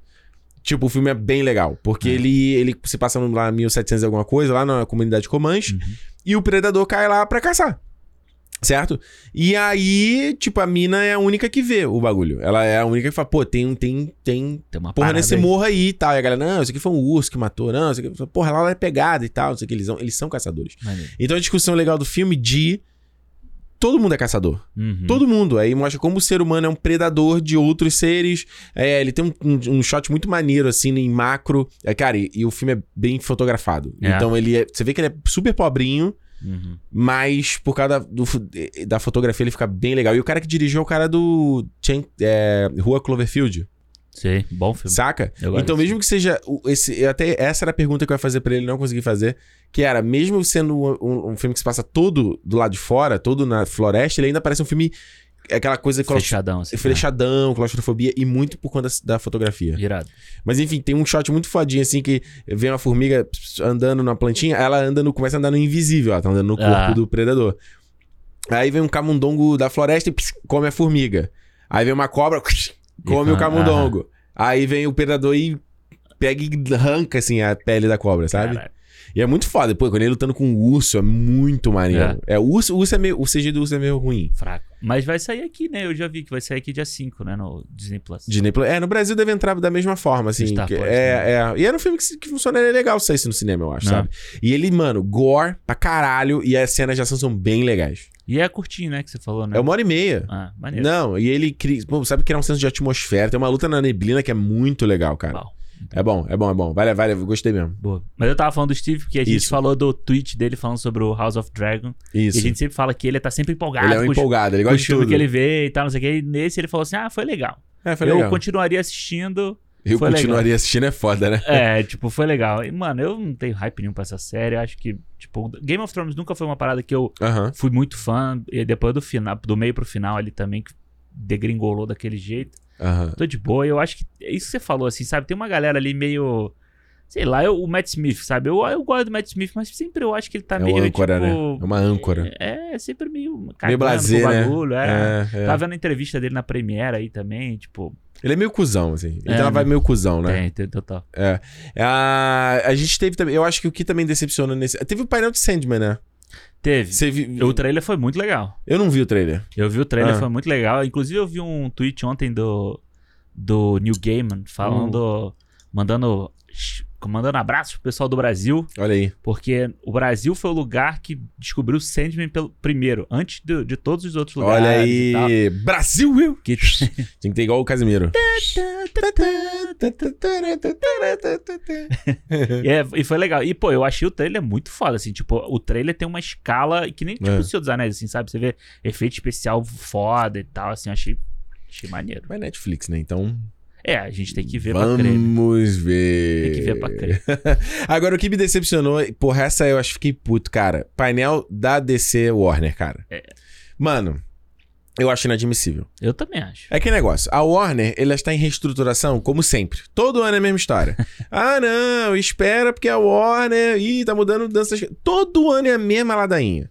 tipo, o filme é bem legal. Porque É. ele, ele se passa lá em 1700 e alguma coisa, lá na comunidade Comanche, Uhum. e o predador cai lá pra caçar. Certo? E aí, tipo, a mina é a única que vê o bagulho. Ela é a única que fala, pô, tem, tem, tem Tem uma porra nesse aí. morro aí e tal. E a galera, não, isso aqui foi um urso que matou, não, isso aqui, porra, lá é pegada e tal, não sei o que, eles são, eles são caçadores. Maneiro. Então a discussão legal do filme de todo mundo é caçador. Uhum. Todo mundo. Aí mostra como o ser humano é um predador de outros seres. É, ele tem um, um- um shot muito maneiro, assim, em macro. É, cara, e, e o filme é bem fotografado. É. Então ele é. Você vê que ele é super pobrinho, Uhum. mas por causa da, do da fotografia ele fica bem legal. E o cara que dirigiu é o cara do Chen- é, Rua Cloverfield. Sei, bom filme. Saca? Então, mesmo que seja. Esse, até essa era a pergunta que eu ia fazer pra ele, não consegui fazer. Que era, mesmo sendo um, um- filme que se passa todo do lado de fora, todo na floresta, ele ainda parece um filme. é Aquela coisa claustro- Fechadão, assim. fechadão, claustrofobia, e muito por conta da, fotografia. né? Irado. Mas enfim, tem um shot muito fodinho, assim, que vem uma formiga andando na plantinha, ela anda no, começa a andar no invisível, ela tá andando no corpo Ah. do predador. Aí vem um camundongo da floresta e pss, come a formiga. Aí vem uma cobra, [laughs] come E o camundongo. Aí vem o predador e pega e arranca, assim, a pele da cobra, sabe? Caralho. E é muito foda. Pô, quando ele lutando com o urso, é muito maneiro. É, o urso, urso é meio... O CG do urso é meio ruim. Fraco. Mas vai sair aqui, né? Eu já vi que vai sair aqui dia 5, né? No Disney Plus. Disney Plus. É, no Brasil deve entrar da mesma forma, assim. Star que- Plus, é, é. E era um filme que, que funcionaria legal se saísse no cinema, eu acho, Não. sabe? E ele, mano, gore pra caralho. E as cenas de ação são bem legais. E é curtinho, né? Que você falou, né? É uma hora e meia. Ah, maneiro. Não, e ele cria. Pô, sabe criar um senso de atmosfera. Tem uma luta na neblina que é muito legal, cara. Uau. É bom, é bom, é bom. Vale, vale, gostei mesmo. Boa. Mas eu tava falando do Steve, porque a gente Isso. falou do tweet dele falando sobre o House of Dragon. Isso. E a gente sempre fala que ele tá sempre empolgado Ele é um empolgado, ele gosta os de tudo. que ele vê e tal, não sei o que. E nesse ele falou assim: ah, foi legal. É, foi eu legal. continuaria assistindo. Eu foi continuaria assistindo, é foda, né? É, [laughs] tipo, foi legal. E, mano, eu não tenho hype nenhum pra essa série. Eu acho que, tipo, Game of Thrones nunca foi uma parada que eu fui muito fã. E depois do final, do meio pro final ali também, que degringolou daquele jeito. Aham. Tô de boa. Eu acho que é isso que você falou, assim, sabe? Tem uma galera ali meio. Sei lá, eu- o Matt Smith, sabe? Eu, eu gosto do Matt Smith, mas sempre eu acho que ele tá É meio. uma âncora, tipo, né? É uma âncora. É, é sempre meio. Meio pro né? bagulho, é. É, é. Tava vendo a entrevista dele na Premiere aí também, tipo. Ele é meio cuzão, assim. Ele É, uma né? vibe meio cuzão, né? Tem, tem total. É. A, a gente teve também. Eu acho que o que também decepciona nesse. Teve o painel de Sandman, né? Teve. O trailer foi muito legal. Eu não vi o trailer. Eu vi o trailer, Ah. foi muito legal. Inclusive, eu vi um tweet ontem do, do New Gaiman falando. Mandando. Mandando abraços pro pessoal do Brasil. Olha aí. Porque o Brasil foi o lugar que descobriu o Sandman pelo primeiro, antes de, de todos os outros lugares. Olha e aí. Brasil, Will! Que... [laughs] Tem que ter igual o Casimiro. [laughs] E é- e foi legal. E, pô, eu achei o trailer muito foda, assim. Tipo, o trailer tem uma escala que nem tipo É. o Senhor dos Anéis, assim, sabe? Você vê efeito especial foda e tal, assim. Achei, achei maneiro. Mas Netflix, né? Então. É, a gente tem que ver pra crer. né? Vamos ver. Tem que ver pra crer. [laughs] Agora, o que me decepcionou, porra, essa eu acho que fiquei puto, cara. Painel da DC Warner, cara. É. Mano, eu acho inadmissível. Eu também acho. É que negócio, a Warner, ela está em reestruturação, como sempre. Todo ano é a mesma história. [laughs] ah, não, espera porque a Warner. Ih, tá mudando danças. Todo ano é a mesma ladainha.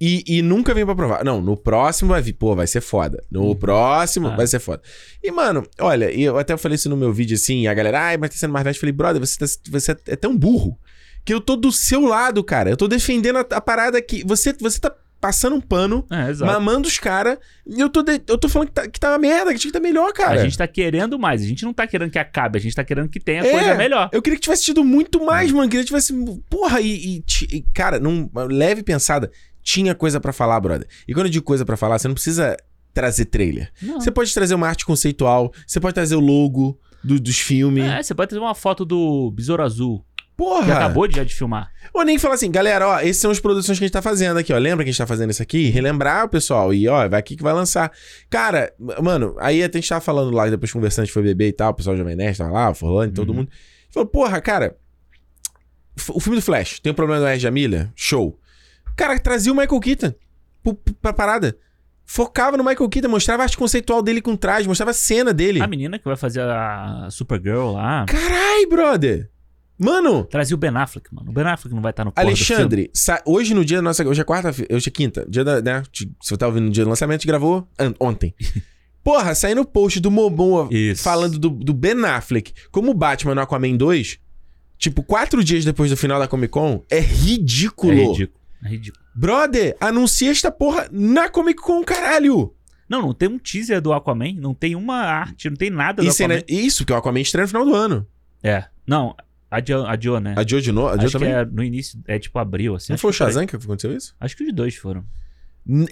E, e nunca vem pra provar. Não, no próximo vai vir, pô, vai ser foda. No próximo Ah. vai ser foda. E, mano, olha, eu até falei isso no meu vídeo assim, e a galera, ai, mas tá sendo mais velho. Eu falei, brother, você, tá- você é tão burro que eu tô do seu lado, cara. Eu tô defendendo a, a parada que. Você, você tá passando um pano, É, mamando os caras, e eu tô, de- eu tô falando que tá, que tá uma merda, que tinha que tá melhor, cara. A gente tá querendo mais. A gente não tá querendo que acabe, a gente tá querendo que tenha É. coisa melhor. Eu queria que tivesse tido muito mais, É. mano. Queria que tivesse. Porra, e. e e, cara, num leve pensada, tinha coisa pra falar, brother. E quando eu digo coisa pra falar, você não precisa trazer trailer. Não. Você pode trazer uma arte conceitual, você pode trazer o logo do- dos filmes. É, você pode trazer uma foto do Besouro Azul, Porra! que acabou de, já de filmar. Ou nem falar assim, galera, ó, essas são as produções que a gente tá fazendo aqui, ó. Lembra que a gente tá fazendo isso aqui? Relembrar o pessoal. E, ó, vai aqui que vai lançar. Cara, mano, aí até a gente tava falando lá, depois conversando, a gente foi beber e tal, o pessoal Jovem Nerd tava lá, o Forlane, todo Uhum. mundo. Falou, porra, cara, o filme do Flash, tem um problema do Erja Milha? Show. Cara, trazia o Michael Keaton pra parada. Focava no Michael Keaton, mostrava a arte conceitual dele com traje, mostrava a cena dele. A menina que vai fazer a Supergirl lá. Carai, brother! Mano, Trazia o Ben Affleck, mano. O Ben Affleck não vai estar no do filme. Alexandre, hoje no dia da nossa. Hoje é quarta-feira. Hoje é quinta. Dia da. Né, se você tá ouvindo no dia do lançamento, a gente gravou ontem. [laughs] Porra, saindo o post do Momoa Isso. falando do, do Ben Affleck como Batman no Aquaman 2. Tipo, quatro dias depois do final da Comic Con, é É ridículo. É ridículo. Brother, anuncia esta porra na Comic Con, caralho. Não, não tem um teaser do Aquaman, não tem uma arte, não tem nada do Isso, é, Aquaman. né? Isso, que o Aquaman estreia no final do ano. É. Não, adiou, adiou né? Adiou de novo? Adiou Acho também? que é no início, é tipo abril, assim. Não foi o que por aí. Shazam que aconteceu isso? Acho que os dois foram.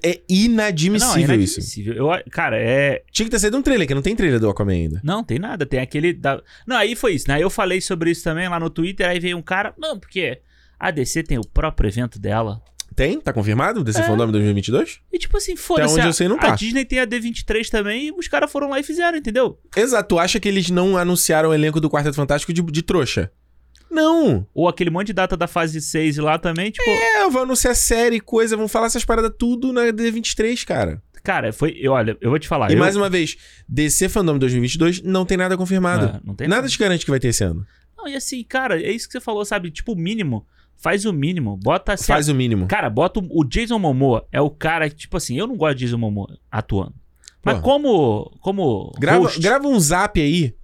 É inadmissível, não, é isso. inadmissível. Eu, cara, é. Tinha que ter saído um trailer, que não tem trailer do Aquaman ainda. Não, tem nada. Tem aquele. Da... Não, aí foi isso, né? Eu falei sobre isso também lá no Twitter. Aí veio um cara. Não, porque a DC tem o próprio evento dela. Tem? Tá confirmado? Desse É. Fandom 2022? E tipo assim, foda-se. onde a- eu sei, não A tá. Disney tem a D23 também e os caras foram lá e fizeram, entendeu? Exato. Tu acha que eles não anunciaram o elenco do Quarteto Fantástico de, de trouxa? Não. Ou aquele monte de data da fase 6 lá também, tipo. É, vão anunciar série, coisa, vão falar essas paradas tudo na D23, cara. Cara, foi. Eu, olha, eu vou te falar. e eu- mais uma vez, DC Fandom 2022 não tem nada confirmado. Ah, não tem Nada te garante que vai ter esse ano. Não, e assim, cara, é isso que você falou, sabe? Tipo, o mínimo. Faz o mínimo. Bota. Faz o mínimo. Cara, bota o, o Jason Momoa. É o cara que, tipo assim, eu não gosto de Jason Momoa atuando. Mas Porra. como. Como. Grava, host, grava um zap aí.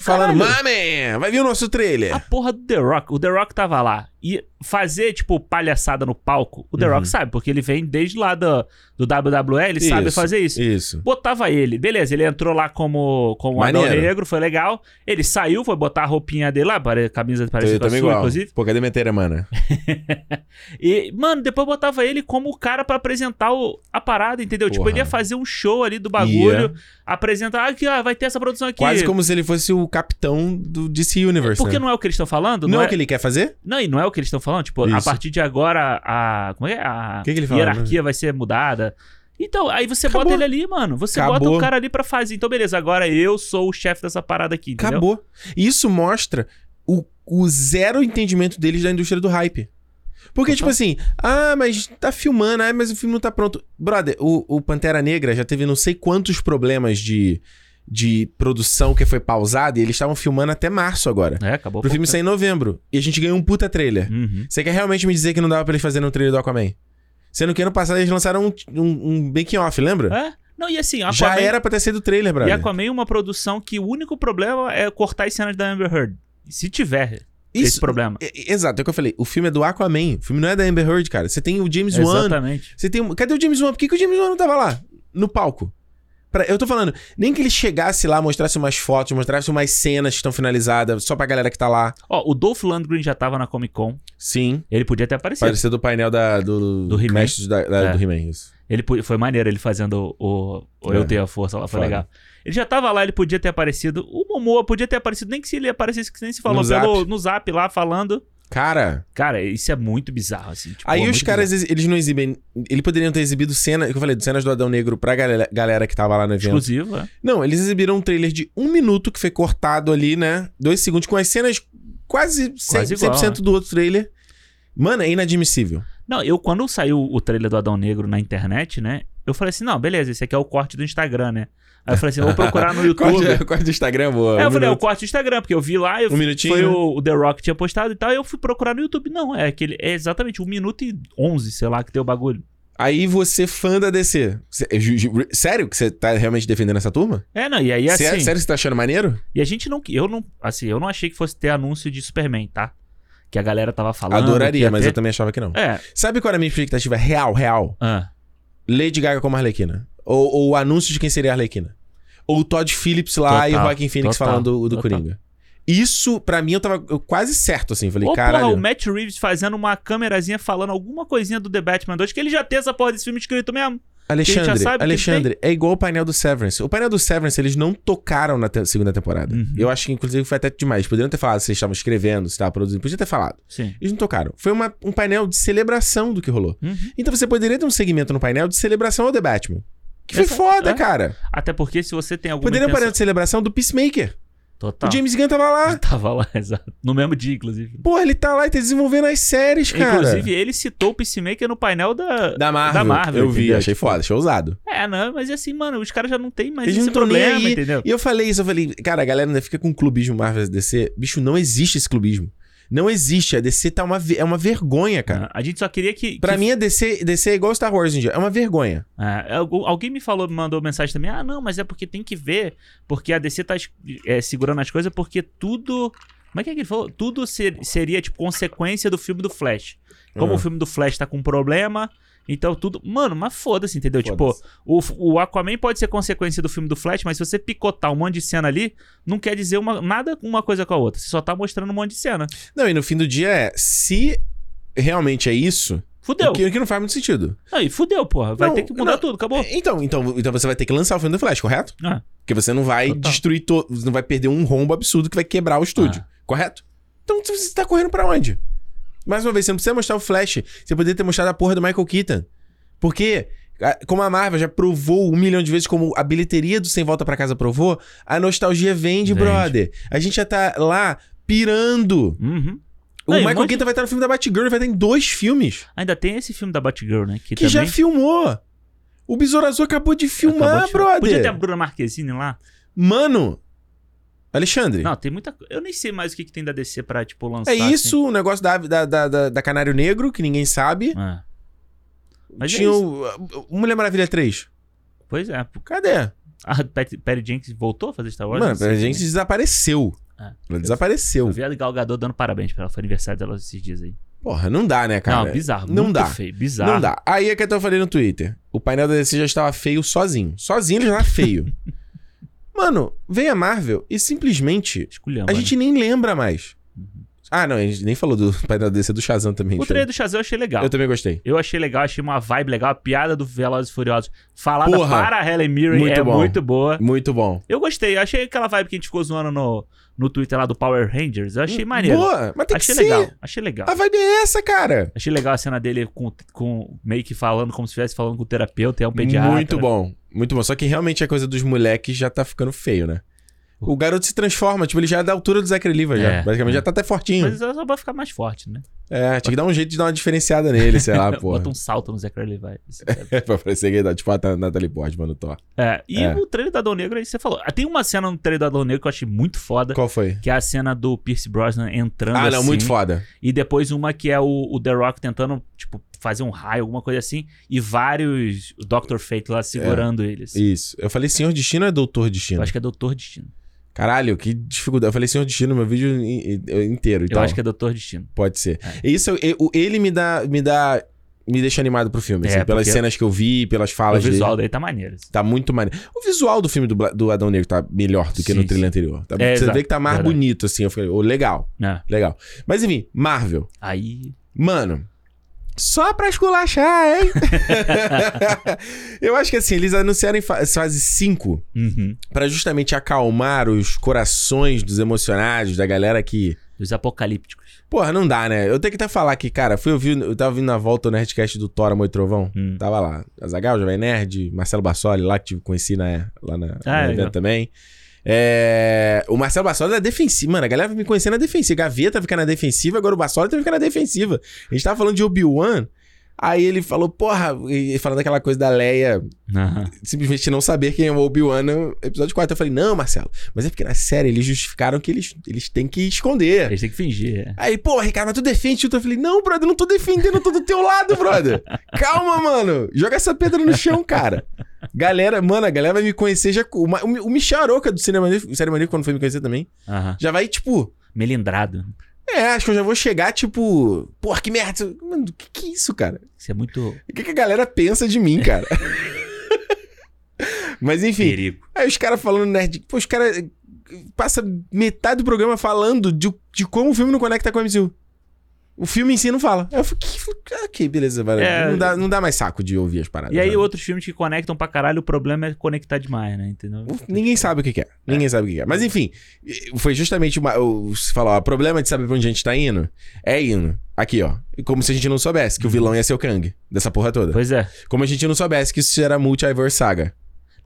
falando, mame, vai vir o nosso trailer. A porra do The Rock. O The Rock tava lá. E fazer, tipo, palhaçada no palco, o The Uhum. Rock sabe, porque ele vem desde lá do, do WWE, ele sabe Isso, fazer isso. Isso. Botava ele, beleza, ele entrou lá como, como Adão. Negro, foi legal. Ele saiu, foi botar a roupinha dele lá, pare- camisa parecida com a também sua, igual. inclusive. Pô, cadê minha teira, mano? [laughs] E, mano, depois botava ele como o cara pra apresentar o- a parada, entendeu? Tipo, Porra. ele ia fazer um show ali do bagulho, Ia. apresentar, ah, aqui, ó, vai ter essa produção aqui. Quase como se ele fosse o capitão do DC Universe, Porque né? não é o que eles estão falando? Não é é... o que ele quer fazer? Não, e não é o que eles estão falando. Tipo, a Isso. partir de agora, a. Como é? que é? A que que fala? hierarquia vai ser mudada. Então, aí você Acabou. bota ele ali, mano. Você bota Acabou. o cara ali pra fazer. Então, beleza, agora eu sou o chefe dessa parada aqui, entendeu? Acabou. Isso mostra o, o zero entendimento deles da indústria do hype. Porque, tipo assim, ah, mas tá filmando, ah, mas o filme não tá pronto. Brother, o, o Pantera Negra já teve não sei quantos problemas de, de produção que foi pausado e eles estavam filmando até março agora. É, acabou. Pro filme sair em novembro. E a gente ganhou um puta trailer. Uhum. Você quer realmente me dizer que não dava pra eles fazerem um trailer do Aquaman? Sendo que ano passado eles lançaram um, um, um making-off, lembra? É? Não, e assim, Já Aquaman, era pra ter sido trailer, E brother. Aquaman é uma produção que o único problema é cortar as cenas da Amber Heard. Se tiver esse problema. É, é, Exato, é o que eu falei. O filme é do Aquaman. O filme não é da Amber Heard, cara. Você tem o James Wan. Exatamente. Você tem. um- Cadê o James Wan? Por que, que o James Wan não tava lá? No palco. Pra- eu tô falando, nem que ele chegasse lá, mostrasse umas fotos, mostrasse umas cenas que estão finalizadas, só pra galera que tá lá. Ó, o Dolph Lundgren já tava na Comic Con. Sim. Ele podia ter aparecido. Parecer do painel da, do, Do He-Man. Da, da- É. do He-Man. isso. Ele foi maneiro ele fazendo o, o É. Eu Tenho a Força lá, foi Foda. legal. Ele já tava lá, ele podia ter aparecido. O Momoa podia ter aparecido, nem que se ele aparecesse, que nem se falou, No pelo, Zap. no zap lá falando. Cara, Cara, isso é muito bizarro, assim. tipo, aí é os caras, bizarro. eles não exibem. Eles poderiam ter exibido cena, que eu falei, cenas do Adão Negro pra galera, galera que tava lá no evento. Exclusivo, é. Não, eles exibiram um trailer de um minuto que foi cortado ali, né? Dois segundos, com as cenas quase 100%, Quase igual, 100% do outro trailer. Mano, é inadmissível. Não, eu quando saiu o trailer do Adão Negro na internet, né? Eu falei assim, não, beleza, esse aqui é o corte do Instagram, né? Aí eu falei assim, eu vou procurar no [laughs] YouTube. Corte, [laughs] corte do Instagram, boa. É, eu um falei, é o minuto. corte do Instagram, porque eu vi lá, eu Um minutinho, foi né? o, o The Rock que tinha postado e tal, e eu fui procurar no YouTube. Não, é aquele, é exatamente um minuto e onze, sei lá, que tem o bagulho. Aí você, fã da DC. Cê- é sério que você tá realmente defendendo essa turma? É, não, e aí assim, Sé- Sério que você tá achando maneiro? e a gente não, eu não, assim, eu não achei que fosse ter anúncio de Superman, tá? Que a galera tava falando. Adoraria, ia mas ter. eu também achava que não. É, Sabe qual era a minha expectativa real, real? ah, Lady Gaga como Arlequina. Ou o anúncio de quem seria a Arlequina. Ou o Todd Phillips lá e o Total, Joaquin Phoenix total, falando do, do total. Isso, Isso, pra mim, eu tava eu quase certo, assim. Falei, porra, o Matt Reeves fazendo uma câmerazinha falando alguma coisinha do The Batman 2, que ele já tem essa porra desse filme escrito mesmo. Alexandre, Alexandre, é igual o painel do Severance. O painel do Severance, eles não tocaram na te- segunda temporada. Uhum. Eu acho que, inclusive, foi até demais. Poderiam ter falado se vocês estavam escrevendo, se estavam produzindo. Podia ter falado. Sim. Eles não tocaram. Foi uma- um painel de celebração do que rolou. Uhum. Então você poderia ter um segmento no painel de celebração ao The Batman. Que foi Exato, foda, é. cara. Até porque se você tem alguma Poderia ter um intenção... painel de celebração do Peacemaker. Total. O James Gunn tava lá. [laughs] Tava lá, exato. No mesmo dia, inclusive. Pô, ele tá lá e tá desenvolvendo as séries, cara. Inclusive, ele citou o Peacemaker no painel da... da Marvel. da Marvel, Eu vi, entendeu? achei Tipo, foda, achei ousado. É, não, mas assim, mano, os caras já não tem mais Eles esse problema, entendeu? E eu falei isso, eu falei, cara, a galera ainda fica com clubismo Marvel e DC. Bicho, não existe esse clubismo. Não existe. A DC tá uma, é uma vergonha, cara. A gente só queria que... Pra que- mim, a DC, DC é igual Star Wars hoje. É uma vergonha. É, algu- alguém me falou, me mandou mensagem também. Ah, não, mas é porque tem que ver. Porque a DC tá é, segurando as coisas, porque tudo. Como é que, é que ele falou? Tudo ser- seria, tipo, consequência do filme do Flash. Como Uhum. o filme do Flash tá com um problema. Então tudo. Mano, mas foda-se, entendeu? Foda-se. Tipo, o, o Aquaman pode ser consequência do filme do Flash, mas se você picotar um monte de cena ali, não quer dizer uma, nada uma coisa com a outra. Você só tá mostrando um monte de cena. Não, e no fim do dia é, se realmente é isso, Fudeu. o que, o que não faz muito sentido. Aí, fudeu, porra. Vai Não, ter que mudar não. tudo, acabou. Então, então, então você vai ter que lançar o filme do Flash, correto? Ah, Porque você não vai Total. destruir todo. Você não vai perder um rombo absurdo que vai quebrar o estúdio. Ah. Correto? Então você tá correndo pra onde? Mais uma vez, você não precisa mostrar o Flash. Você poderia ter mostrado a porra do Michael Keaton. Porque, como a Marvel já provou um milhão de vezes, como a bilheteria do Sem Volta pra Casa provou, a nostalgia vende, Vende. brother. A gente já tá lá pirando. uhum. O Michael Keaton vai estar no filme da Batgirl, vai estar em dois filmes. Ainda tem esse filme da Batgirl, né? Que, Que já também filmou. O Besouro Azul acabou de filmar, acabou de- brother. Podia ter a Bruna Marquezine lá. Mano, Alexandre. Não, tem muita. Eu nem sei mais o que, que tem da DC pra, tipo, lançar. é isso, o negócio da, da, da, da, Canário Negro, que ninguém sabe. Assim. É. Mas é Tinha isso. o, o Mulher Maravilha 3. Pois é. Cadê? A Patty, Patty Jenkins voltou a fazer Star Wars? Mano, a também. gente desapareceu. É. Ela desapareceu. Eu vi a Gal Gadot dando parabéns pra ela. Foi aniversário dela esses dias aí. Porra, não dá, né, cara? não, bizarro. Não muito dá. feio. Bizarro. Não dá. Aí é que eu falei no Twitter. O painel da DC já estava feio sozinho. Sozinho ele já estava feio. [laughs] Mano, vem a Marvel e simplesmente Esculhamba, a né? gente nem lembra mais. Ah, não, a gente nem falou do [laughs] painel da DC do Shazam também. O show. trailer do Shazam eu achei legal. Eu também gostei. Eu achei legal, achei uma vibe legal. A piada do Velozes e Furiosos falada Porra. para a Helen Mirren é bom. muito boa. Muito bom. Eu gostei. Eu achei aquela vibe que a gente ficou zoando no, no Twitter lá do Power Rangers. Eu achei maneiro. Boa, mas tem achei que ser. legal. Achei legal. A vibe é essa, cara. Achei legal a cena dele com, com meio que falando como se estivesse falando com o terapeuta, é um pediatra. Muito bom. Muito bom. Só que realmente a coisa dos moleques já tá ficando feio, né? O garoto se transforma, tipo, ele já é da altura do Zachary Levi, já. É, Basicamente é. já tá até fortinho. Mas é só pra ficar mais forte, né? É, tinha que dar um jeito de dar uma diferenciada nele, sei lá, [laughs] pô. Bota um salto no Zachary Levi. [laughs] pra parecer que é tipo a Natalie Portman no Thor. É, e É. o trailer do Adão Negro aí você falou. Ah, Tem uma cena no trailer do Adão Negro que eu achei muito foda. Qual foi? Que é a cena do Pierce Brosnan entrando Ah, não, assim, muito foda. E depois uma que é o, o The Rock tentando, tipo, fazer um raio, alguma coisa assim. E vários Dr. Fate lá segurando eles. Isso. Eu falei Senhor Destino ou é Doutor Eu Destino? acho que é Doutor Destino. Caralho, que dificuldade. Eu falei Senhor Destino no meu vídeo in- in- inteiro Eu tal. acho que é Doutor Destino. Pode ser. Isso, e- o- ele me dá, me dá, me deixa animado pro filme, É, assim, pelas cenas que eu vi, pelas O falas visual dele. daí tá maneiro. assim. Tá muito maneiro. O visual do filme do, do Adão Negro tá melhor do que no Sim, trailer sim. anterior. Tá- É, você exato, vê que tá mais verdade. bonito, assim. Eu falei, ô, legal, É. legal. Mas enfim, Marvel. Aí. Mano, só pra esculachar, hein? [laughs] eu acho que assim, eles anunciaram em fa- fase 5 Uhum. pra justamente acalmar os corações dos emocionados, da galera que. Os apocalípticos. Porra, não dá, né? Eu tenho que até falar que, cara, fui ouvir, eu tava vindo na volta o Nerdcast do Tora Moi Trovão. Hum. Tava lá. Azagal, Jovem Nerd, Marcelo Bassoli, lá que te conheci na, lá na, Ah, no legal. evento também. É, o Marcelo Bassoli é defensivo. Mano, a galera vai me conhecer na defensiva. Gaveta fica na defensiva, agora o Bassoli também fica na defensiva. A gente tava falando de Obi-Wan. Aí ele falou, porra, e falando daquela coisa da Leia Aham. simplesmente não saber quem é o Obi-Wan no episódio 4. Eu falei, não, Marcelo, mas é porque na série eles justificaram que eles, eles têm que esconder. Eles têm que fingir. é. Aí, pô, Ricardo, mas tu defende tudo. Eu falei, não, brother, não tô defendendo, eu tô do teu lado, brother. [laughs] Calma, mano. Joga essa pedra no chão, cara. Galera, mano, a galera vai me conhecer já. O, o Michel Aroca do Cinema Livre, quando foi me conhecer também, Aham. já vai, tipo. Melindrado. É, acho que eu já vou chegar, tipo. Porra, que merda. Mano, o que, que é isso, cara? Isso é muito O que, que a galera pensa de mim, cara? [laughs] Mas enfim, perigo. Aí os caras falando nerd. Pô, os caras passa metade do programa falando de, de como o filme não conecta com o MCU. O filme em si não fala. Eu fico, que- ok, beleza, vai. É. Não, dá, não dá mais saco de ouvir as paradas. E aí né? outros filmes que conectam pra caralho, o problema é conectar demais, né? Entendeu? Ninguém sabe o que que é. Ninguém sabe o que que é. Mas enfim, foi justamente uma. o- Você falou, ó, o problema de saber pra onde a gente tá indo é indo. Aqui, ó. Como se a gente não soubesse que o vilão ia ser o Kang. Dessa porra toda. Pois é. Como a gente não soubesse que isso era Multiverse Saga.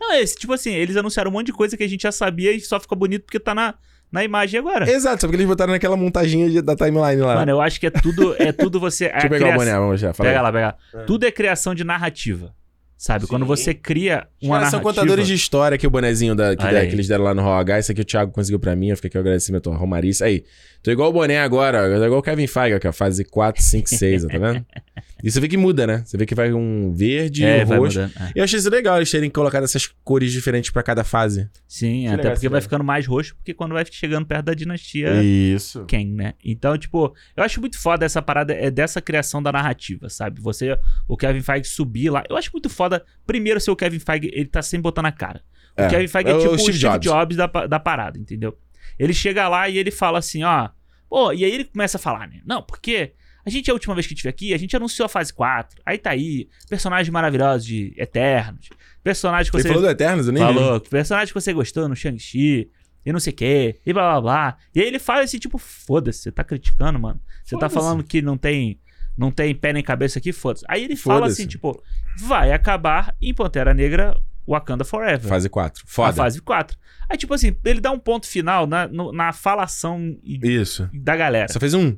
Não, é esse, tipo assim, eles anunciaram um monte de coisa que a gente já sabia e só fica bonito porque tá na, na imagem agora. Exato, só porque eles botaram naquela montaginha de- da timeline lá. Mano, eu acho que é tudo, é tudo você. [laughs] Deixa eu pegar o boné, vamos já. Fala Pega aí. lá, pega lá. Tudo é criação de narrativa. Sabe? Sim. Quando você cria Os uma caras são narrativa... contadores de história aqui, o bonezinho da, que, aí. que eles deram lá no Raw H. Isso aqui o Thiago conseguiu pra mim. Eu fiquei aqui o agradecimento ao Romarice. Aí, tô igual o boné agora. Tô igual o Kevin Feige, aqui, ó. Fase 4, 5, 6, ó, tá vendo? [laughs] E você vê que muda, né? Você vê que vai um verde, É, um roxo. mudando. é. Eu achei isso legal eles terem colocado essas cores diferentes pra cada fase. Sim, Que até porque vai ficando mais roxo, porque quando vai chegando perto da dinastia Isso. Ken, né? Então, tipo, eu acho muito foda essa parada, é dessa criação da narrativa, sabe? Você, o Kevin Feige subir lá. Eu acho muito foda, primeiro, ser o Kevin Feige, ele tá sempre botando a cara. O É, Kevin Feige é, é o tipo o Steve Steve, Jobs. Jobs, da, da parada, entendeu? Ele chega lá e ele fala assim, ó. Pô, e aí ele começa a falar, né? Não, porque a gente, a última vez que estive aqui, a gente anunciou a fase 4. Aí tá aí, personagens maravilhosos de Eternos. Personagens que Ele você. falou do Eternos, eu nem vi. Falou, personagem que você gostou no Shang-Chi, e não sei o quê, e blá blá blá. E aí ele fala assim, tipo, foda-se, você tá criticando, mano. Você tá falando que não tem, não tem pé nem cabeça aqui, foda-se. Aí ele fala Foda-se. assim, tipo, vai acabar em Pantera Negra Wakanda Forever. Fase 4. A Foda. fase 4. Aí, tipo assim, ele dá um ponto final na, no- na falação Isso. da galera. Só fez um.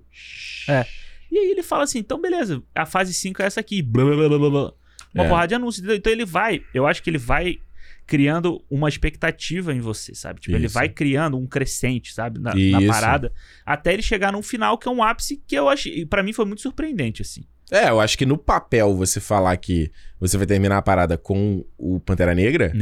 E aí ele fala assim, então beleza, a fase 5 é essa aqui. Blá, blá, blá, blá, blá. Uma É. porrada de anúncios. entendeu? Então ele vai, eu acho que ele vai criando uma expectativa em você, sabe? Tipo, ele Isso. vai criando um crescente, sabe? Na, na parada. Até ele chegar num final que é um ápice que eu achei. Pra mim foi muito surpreendente, assim. É, eu acho que no papel você falar que você vai terminar a parada com o Pantera Negra,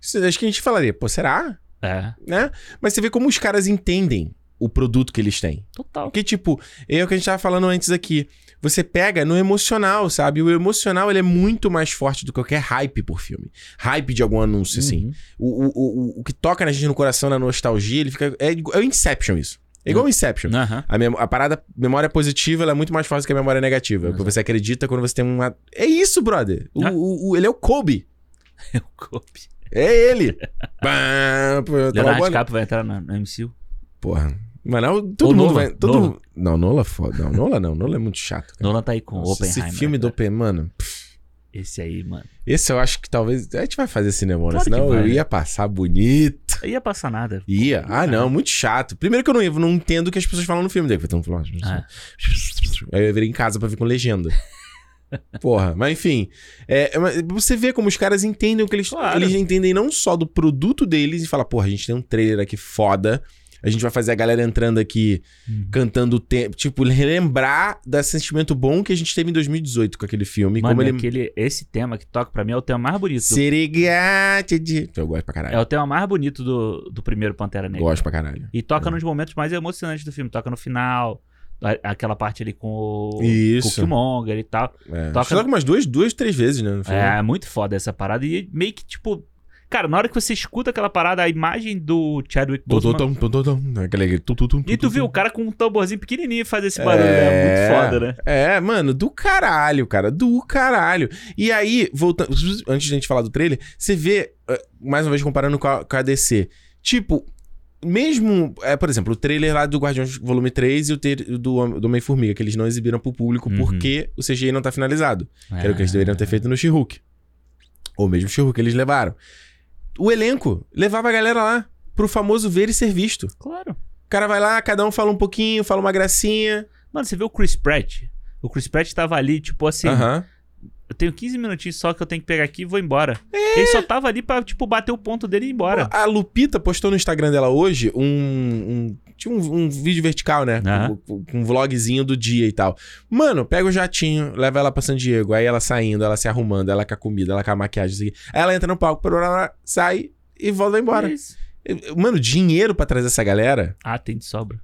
isso- acho que a gente falaria, pô, será? É, Né? Mas você vê como os caras entendem o produto que eles têm. total. Porque, tipo, é o que a gente tava falando antes aqui. Você pega no emocional, sabe? O emocional, ele é muito mais forte do que qualquer hype por filme. Hype de algum anúncio, assim. Uhum. O, o, o, o que toca na gente no coração, na nostalgia, ele fica... É, é o Inception isso. É igual o Inception. Aham. A, mem- a parada, memória positiva, ela é muito mais forte que a memória negativa. Porque você acredita quando você tem uma... É isso, brother. O, Ah. o- o- ele é o Kobe. [laughs] Eu copi. É ele. [laughs] Bam, Leonardo DiCaprio vai entrar no, no MCU. Porra. Mano, todo Ou mundo Nolan, vai... Todo Nolan. mundo- Não, Nola é foda. Não, Nola não. Nola é muito chato, cara. Nolan tá aí com Nossa, Oppenheimer. esse filme do cara. Open, mano. pff, Esse aí, mano. Esse eu acho que talvez. A gente vai fazer cinema, né? Claro que Senão vai, eu né? ia passar bonito. Ia passar nada. Ia. Ah, não, muito chato. Primeiro que eu não, ia- não entendo o que as pessoas falam no filme dele. Então, Ah. Aí eu virei em casa pra ver com legenda. [laughs] Porra, mas enfim. É, é, você vê como os caras entendem o que eles. Claro. Eles entendem não só do produto deles e fala, porra, a gente tem um trailer aqui foda. A gente vai fazer a galera entrando aqui Uhum. cantando o tempo. Tipo, relembrar desse sentimento bom que a gente teve em 2018 com aquele filme. Mano, como ele. aquele, esse tema que toca pra mim é o tema mais bonito. do- Serigate de. Eu gosto pra caralho. é o tema mais bonito do, do primeiro Pantera Negra. Gosto pra caralho. E toca nos momentos mais emocionantes do filme. Toca no final, aquela parte ali com o, Isso. com o Killmonger e tal. É. Toca- Acho que umas duas, duas, três vezes, né? no filme. É muito foda essa parada. E meio que, tipo... Cara, na hora que você escuta aquela parada, a imagem do Chadwick Boseman... tum, E tu viu o cara com um tamborzinho pequenininho fazer esse barulho, né? É muito foda, né? É, mano, do caralho, cara, do caralho. E aí, voltando, antes de a gente falar do trailer, você vê, eh, mais uma vez comparando com a, com a DC, tipo, mesmo, é, por exemplo, o trailer lá do Guardiões Volume 3 e o do, do Homem-Formiga, que eles não exibiram pro público Uhum. porque o CGI não tá finalizado. Que era o que eles Ah. deveriam ter feito no She-Hulk. Ou mesmo She-Hulk eles levaram. O elenco levava a galera lá pro famoso ver e ser visto. Claro. O cara vai lá, cada um fala um pouquinho, fala uma gracinha. Mano, você viu o Chris Pratt? O Chris Pratt tava ali, tipo assim... Aham. Eu tenho 15 minutinhos só que eu tenho que pegar aqui e vou embora. É. Ele só tava ali pra, tipo, bater o ponto dele e ir embora. A Lupita postou no Instagram dela hoje um. um tinha um, um vídeo vertical, né? Aham. Com, com um vlogzinho do dia e tal. Mano, pega o jatinho, leva ela pra San Diego. Aí ela saindo, ela se arrumando, ela com a comida, ela com a maquiagem. Assim. Aí ela entra no palco, sai e volta embora. É isso. Mano, dinheiro pra trazer essa galera. Ah, tem de sobra.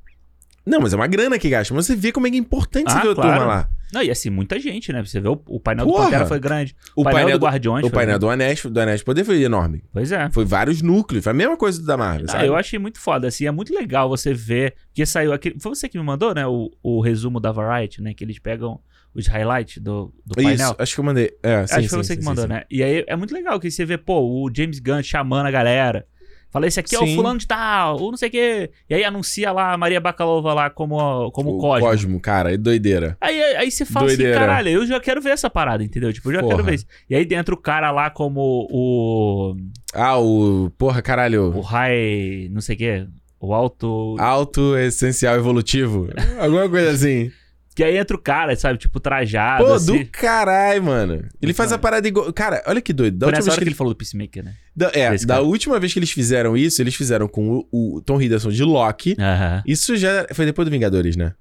Não, mas é uma grana que gasta. Mas você vê como é é importante você Ah, ver a claro. turma lá. Não, e assim, muita gente, né? Você vê o, o painel Porra! do Pantera foi grande. O O painel, painel do Guardiões O painel grande. do Anéis, do Anéis Poder foi enorme. Pois é. Foi vários núcleos. Foi a mesma coisa da Marvel, Ah, eu achei muito foda, assim, é muito legal você ver que saiu aquele... Foi você que me mandou, né, o, o resumo da Variety, né, que eles pegam os highlights do, do painel. Isso, acho que eu mandei. É, sim, Acho que sim, foi você sim, que sim, mandou, sim. né? E aí é muito legal que você vê, pô, o James Gunn chamando a galera. Fala, esse aqui é o Sim. fulano de tal, ou não sei o quê. E aí anuncia lá a Maria Bakalova lá como, como o Cosmo. Cosmo, cara, é doideira. Aí, aí você fala Doideira. assim, caralho, eu já quero ver essa parada, entendeu? Tipo, eu já Porra. quero ver isso. E aí dentro o cara lá como o... Ah, o. Porra, caralho. O high... não sei o quê. O alto... Alto essencial evolutivo. Alguma coisa assim. [laughs] Que aí entra o cara, sabe? Tipo, trajado, Pô, assim. do caralho, mano. Ele faz a parada igual. Cara, olha que doido. Da Foi última vez que que ele... ele falou do Peacemaker, né? da, é, da cara. última vez que eles fizeram isso, eles fizeram com o, o Tom Hiddleston de Loki. Aham. Isso já foi depois do Vingadores, né?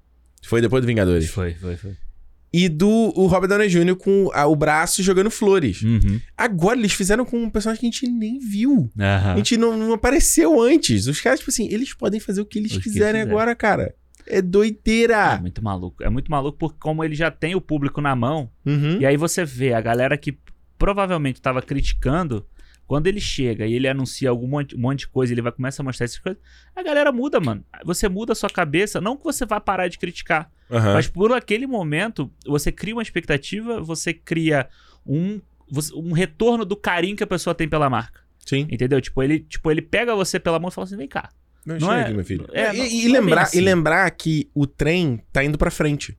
Foi depois do Vingadores. Foi, foi, foi. E do o Robert Downey Jr. com a- o braço jogando flores. Uhum. Agora eles fizeram com um personagem que a gente nem viu. A Aham. gente não, não apareceu antes. Os caras, tipo assim, eles podem fazer o que eles que quiserem quiser. agora, cara. É É doideira. muito maluco. É muito maluco porque como ele já tem o público na mão, Uhum. e aí você vê a galera que provavelmente tava criticando, quando ele chega e ele anuncia algum monte, um monte de coisa, ele vai começar a mostrar essas coisas, a galera muda, mano. Você muda a sua cabeça, não que você vá parar de criticar, Aham. mas por aquele momento, você cria uma expectativa, você cria um, um retorno do carinho que a pessoa tem pela marca. Sim. Entendeu? Tipo, ele, tipo, ele pega você pela mão e fala assim: vem cá. Não, Não é- aqui, meu filho. é, e, não- e é lembrar, assim. e lembrar que o trem tá indo pra frente.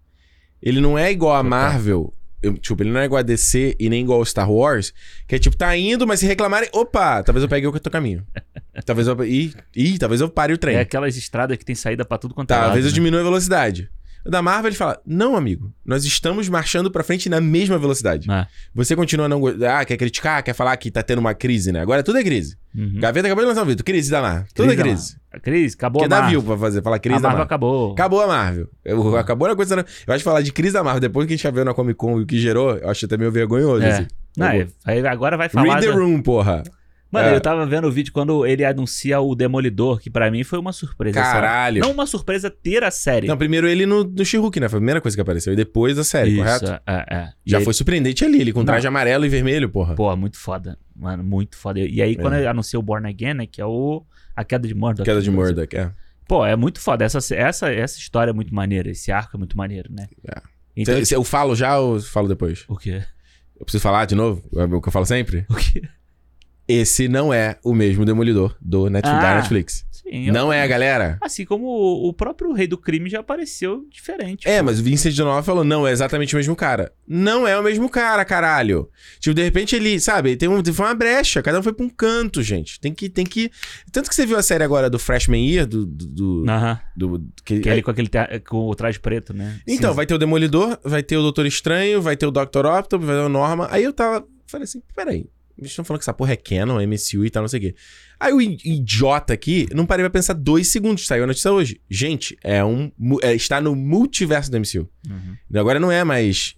Ele não é igual a. Marvel. eu- tipo, ele não é igual a DC e nem igual ao Star Wars. Que é tipo, tá indo, mas se reclamarem, opa, talvez eu pegue o outro caminho. [laughs] talvez eu. Ih, ih, talvez eu pare o trem. É aquelas estradas que tem saída pra tudo quanto é lado. talvez eu né? diminua a velocidade. O da Marvel, ele fala: Não, amigo, nós estamos marchando pra frente na mesma velocidade. É. Você continua não ah, quer criticar, quer falar que tá tendo uma crise, né? Agora tudo é crise. Uhum. Gaveta acabou de lançar um vídeo, crise da Marvel. Tudo é crise. A crise, acabou a dá Marvel. view pra fazer, falar crise a da Marvel acabou. Acabou a Marvel. Eu- acabou a coisa. Eu acho que falar de crise da Marvel, depois que a gente já viu na Comic Con e o que gerou, eu acho até meio vergonhoso. É. assim. Não, é, aí agora vai falar... Read the da- room, porra. Mano, É. eu tava vendo o vídeo quando ele anuncia o Demolidor, que pra mim foi uma surpresa. Caralho. Não uma surpresa ter a série. Não, primeiro ele no, no She-Hulk, né? Foi a primeira coisa que apareceu. E depois a série, Isso, correto? é, é. Já foi surpreendente ali, ele com Não. traje amarelo e vermelho, porra. Pô, muito foda. Mano, muito foda. E aí, quando É. ele anunciou o Born Again, né, que é o... A queda de Murdoch. Queda de exemplo. Murdoch, é. Pô, é muito foda. Essa, essa, essa história é muito maneira. Esse arco é muito maneiro, né? É. Então, cê- eu falo já ou falo depois? o quê? Eu preciso falar de novo? É o que eu falo sempre? O quê? Esse não é o mesmo Demolidor do Netflix, da Ah, Netflix. Sim. Não é, galera. Assim como o, próprio Rei do Crime já apareceu diferente. É, pô. mas o Vincent D'Onofrio falou, não, é exatamente o mesmo cara. Não é o mesmo cara, caralho. Tipo, de repente ele, sabe, tem, um, foi uma brecha, cada um foi pra um canto, gente. Tem que, tem que... Tanto que você viu a série agora do Freshman Year, do... do, do, Aham. do- que, Que ele com aquele te- com o traje preto, né? Então, vai ter o Demolidor, vai ter o Doutor Estranho, vai ter o Dr. Octopus, vai ter o Norma. Aí eu tava, falei assim, peraí, eles estão falando que essa porra é canon, é MCU e tal, não sei o quê. Aí o idiota aqui, não parei pra pensar dois segundos, saiu a notícia hoje. Gente, é um, é, está no multiverso do MCU. Uhum. Agora não é mais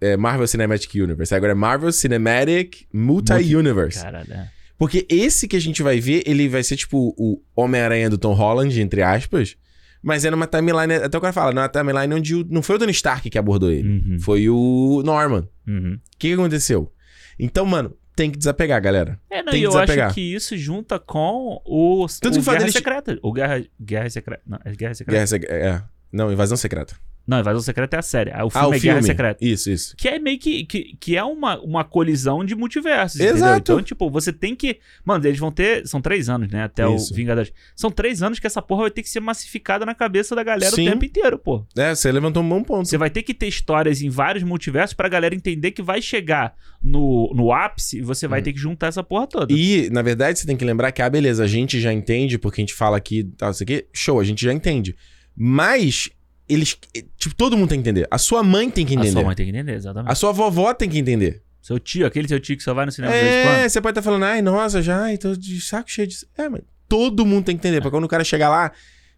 é, Marvel Cinematic Universe, agora é Marvel Cinematic Multi-Universe. Caralho, é. Porque esse que a gente vai ver, ele vai ser tipo o Homem-Aranha do Tom Holland, entre aspas. Mas é numa timeline, até o cara fala, numa timeline onde o- não foi o Tony Stark que abordou ele. Uhum. Foi o Norman. O Uhum. que, que aconteceu? Então, mano, tem que desapegar, galera. É, não, Tem e que eu desapegar. acho que isso junta com o, Tanto o que Guerra deles- Secreta. O Guerra, Guerra Secreta. Não, é Guerra Secreta. Guerra Sec- é. Não, Invasão Secreta. Não, Invasão Secreta é a série. Ah, O ah, filme o é filme. Guerra Secreta. Isso, isso. Que é meio que, que, que é uma, uma colisão de multiversos, Exato. entendeu? Então, tipo, você tem que... Mano, eles vão ter... São três anos, né? Até Isso. o Vingadores. São três anos que essa porra vai ter que ser massificada na cabeça da galera Sim. o tempo inteiro, pô. É, você levantou um bom ponto. Você vai ter que ter histórias em vários multiversos pra galera entender que vai chegar no, no ápice e você vai ter que juntar essa porra toda. Hum. E, na verdade, você tem que lembrar que, ah, beleza, a gente já entende, porque a gente fala aqui, tal, isso aqui, show, a gente já entende. Mas, eles, tipo, todo mundo tem que entender. A sua mãe tem que a entender. sua mãe tem que entender, exatamente. A sua vovó tem que entender. Seu tio, aquele seu tio que só vai no cinema. É, você pode estar falando, ai, nossa, já, ai, tô de saco cheio disso. É, mas todo mundo tem que entender. Pra quando o cara chegar lá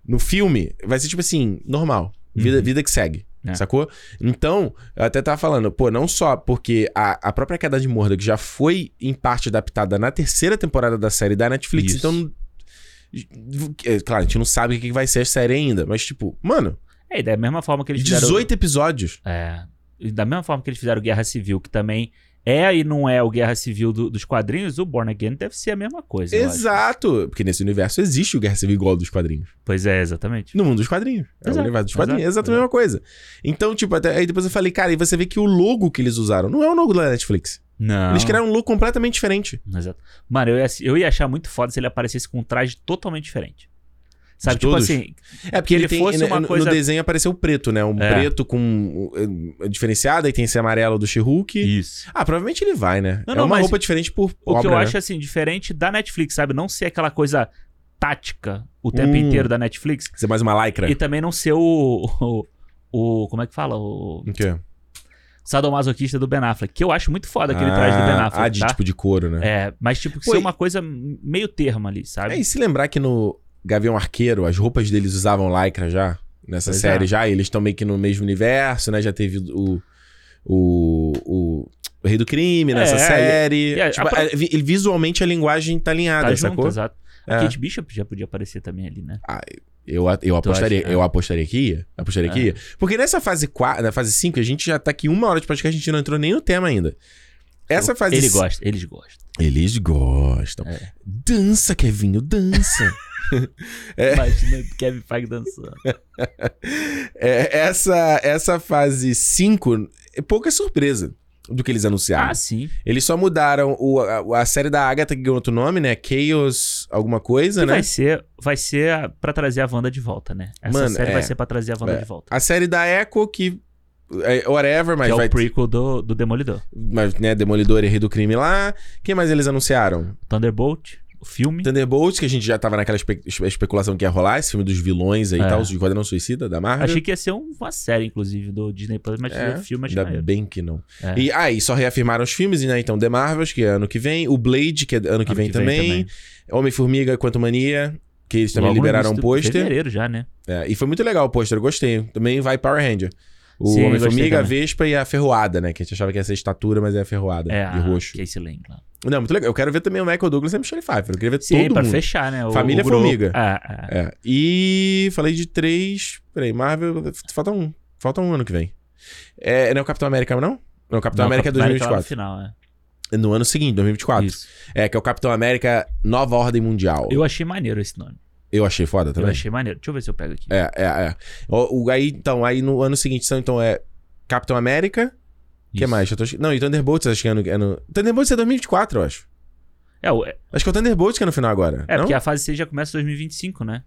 no filme, vai ser tipo assim, normal. Vida, Uhum. vida que segue. É. Sacou? Então, eu até tava falando, pô, não só porque a, a própria queda de Mordor já foi em parte adaptada na terceira temporada da série da Netflix, Isso. então. é, claro, a gente não sabe o que que vai ser a série ainda, mas tipo, mano, É, da mesma forma que eles fizeram... 18 episódios. É. Da mesma forma que eles fizeram Guerra Civil, que também é e não é o Guerra Civil do- dos quadrinhos, o Born Again deve ser a mesma coisa. Exato! Porque nesse universo existe o Guerra Civil igual dos quadrinhos. Pois é, exatamente. No mundo dos quadrinhos. É o Exato, universo dos exato, quadrinhos. É exatamente a mesma coisa. Então, tipo, até, aí depois eu falei, cara, e você vê que o logo que eles usaram não é o logo da Netflix. Não. Eles criaram um logo completamente diferente. Exato. Mano, eu ia, eu ia achar muito foda se ele aparecesse com um traje totalmente diferente. Sabe, tipo assim, É porque ele tem, fosse no- uma no, coisa- no desenho apareceu o preto, né? Um É. preto com uh, diferenciado, aí tem esse amarelo do She-Hulk. isso. Ah, provavelmente ele vai, né? Não, é não, uma roupa diferente por O que obra, eu né? acho, assim, diferente da Netflix, sabe? Não ser aquela coisa tática o tempo Hum. inteiro da Netflix. Ser mais uma lycra. E também não ser o, o. o- como é que fala? O O quê? sadomasoquista do Ben Affleck. Que eu acho muito foda aquele traje do Ben Ah, Affleck. Ah, de tá? tipo de couro, né? É, mas tipo, que Pô, ser uma coisa meio termo ali, sabe? É, e se lembrar que no Gavião Arqueiro, as roupas deles usavam lycra já, nessa Pois série é. já, eles estão meio que no mesmo universo, né? Já teve o. O. o o Rei do Crime nessa É, série. a- Tipo, a é, vi- visualmente a linguagem tá alinhada, tá junto, sacou? exato. A É. Kate Bishop já podia aparecer também ali, né? Eu, eu apostaria, acha? É. eu apostaria que ia. Apostaria que É. ia. Porque nessa fase 4, na fase 5, a gente já tá aqui uma hora de podcast, a gente não entrou nem no tema ainda. Essa fase Ele gosta, eles gostam. Eles gostam. É. Dança, Kevinho, dança. [laughs] É. Imagina Kevin Feige dançando. [laughs] É, essa, essa fase 5 é pouca surpresa do que eles anunciaram. Ah, sim. Eles só mudaram o, a, a série da Agatha, que ganhou outro nome, né? Chaos alguma coisa, Que né? vai ser, vai ser a- pra trazer a Wanda de volta, né? Essa Mano, série é. vai ser pra trazer a Wanda É. de volta. A série da Echo, que... É, whatever, mas que é vai... o prequel do, do Demolidor. Mas, né, Demolidor e Rei do Crime lá. Quem mais eles anunciaram? Thunderbolt, filme. Thunderbolts, que a gente já tava naquela espe- espe- especulação que ia rolar, esse filme dos vilões aí e É. tal, os Esquadrão Suicida da Marvel. Achei que ia ser um- uma série, inclusive, do Disney Plus, mas É, filme achei Ainda bem que não. É. E aí, só reafirmaram os filmes, né? Então, The Marvels, que é ano que vem. O Blade, que é ano que, Ano vem, que vem também. também. Homem-Formiga, Quanto Mania, que eles também Logo liberaram um pôster. Fevereiro já, né? É, e foi muito legal o pôster, eu gostei. Também vai Power Ranger. O Homem-Formiga, a. Vespa e a Ferroada, né? Que a gente achava que ia ser estatura, mas é a Ferroada. É, de roxo. Casey Lang lá. Não, muito legal. Eu quero ver também o Michael Douglas e a Michelle Pfeiffer. Eu queria ver Sim, todo pra mundo. fechar, né? O, Família o grupo. Formiga. É, é. É. E falei de três. Peraí, Marvel. Falta um. Falta um ano que vem. É, não é o Capitão América, não? Não, o Capitão Não, América é Capitão América lá no 2024. final, é. É No ano seguinte, 2024. Isso. É, que é o Capitão América Nova Ordem Mundial. Eu, Eu achei maneiro esse nome. achei foda também. Eu achei maneiro. Deixa eu ver se eu pego aqui. É, é, é. O, o- aí, então, aí no ano seguinte então, é Capitão América. O que mais? Eu tô... Não, e Thunderbolts, acho que é no, é no... Thunderbolts é 2024, eu acho. É, o- é, Acho que é o Thunderbolts que é no final agora. é não? porque a fase 6 já começa em 2025, né?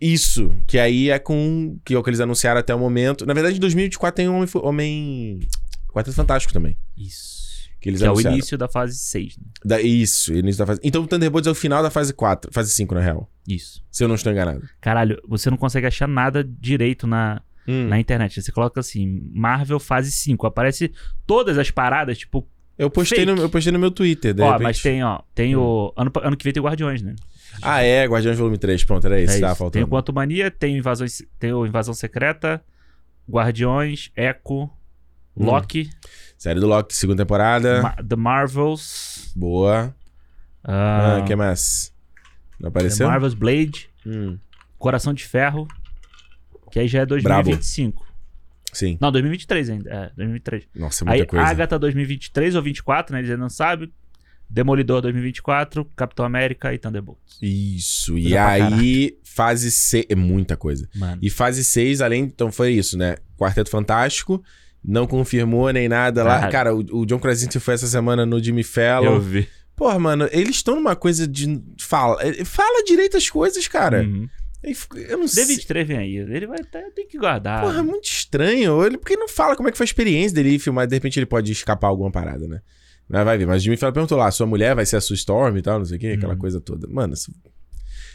Isso, que aí é com. Que é o que eles anunciaram até o momento. Na verdade, em 2024 tem um Homem. Homem... Quarteto Fantástico também. Isso. Que eles Que é o anunciaram. início da fase 6, né? Da- Isso, início da fase. Então o Thunderbolts é o final da fase 4, fase 5, na real. Isso. Se eu não estou enganado. Caralho, você não consegue achar nada direito na, Hum. na internet. Você coloca assim, Marvel fase 5. Aparece todas as paradas, tipo, Eu postei, no, eu postei no meu Twitter. Ó, repente. mas tem, ó, tem o. Ano, ano que vem tem o Guardiões, né? Ah, é, Guardiões Volume 3. Pronto, era É esse, tá isso. Tem faltando. o Quanto Mania, tem, invasões, tem o Invasão Secreta, Guardiões, Echo, Hum. Loki, Série do Loki, segunda temporada. Ma- The Marvels, Boa. ah, Ah, o que mais? Não The apareceu? Marvels Blade, Hum, Coração de Ferro, que aí já é 2025. sim. Não, 2023 ainda. É, 2023. Nossa, muita Aí coisa. Agatha 2023 ou 24, né? Eles ainda não sabem. Demolidor 2024, Capitão América e Thunderbolts. Isso. E Coisa pra aí, fase 6. É muita coisa. Mano. E fase 6, além. Então foi isso, né? Quarteto Fantástico. Não confirmou nem nada lá. Cara, o, o John Krasinski foi essa semana no Jimmy Fallon. Eu vi. Porra, mano, eles estão numa coisa de. Fala, eh, fala direito as coisas, cara. Uhum. Eu não sei. D23 vem aí. Ele vai ter, tem que guardar. Porra, é muito estranho. Ele, porque não fala como é que foi a experiência dele filmar. De repente ele pode escapar alguma parada, né? Mas vai ver. Mas o Jimmy perguntou lá: sua mulher vai ser a sua Storm e tal, não sei o quê, aquela Uhum. coisa toda. Mano,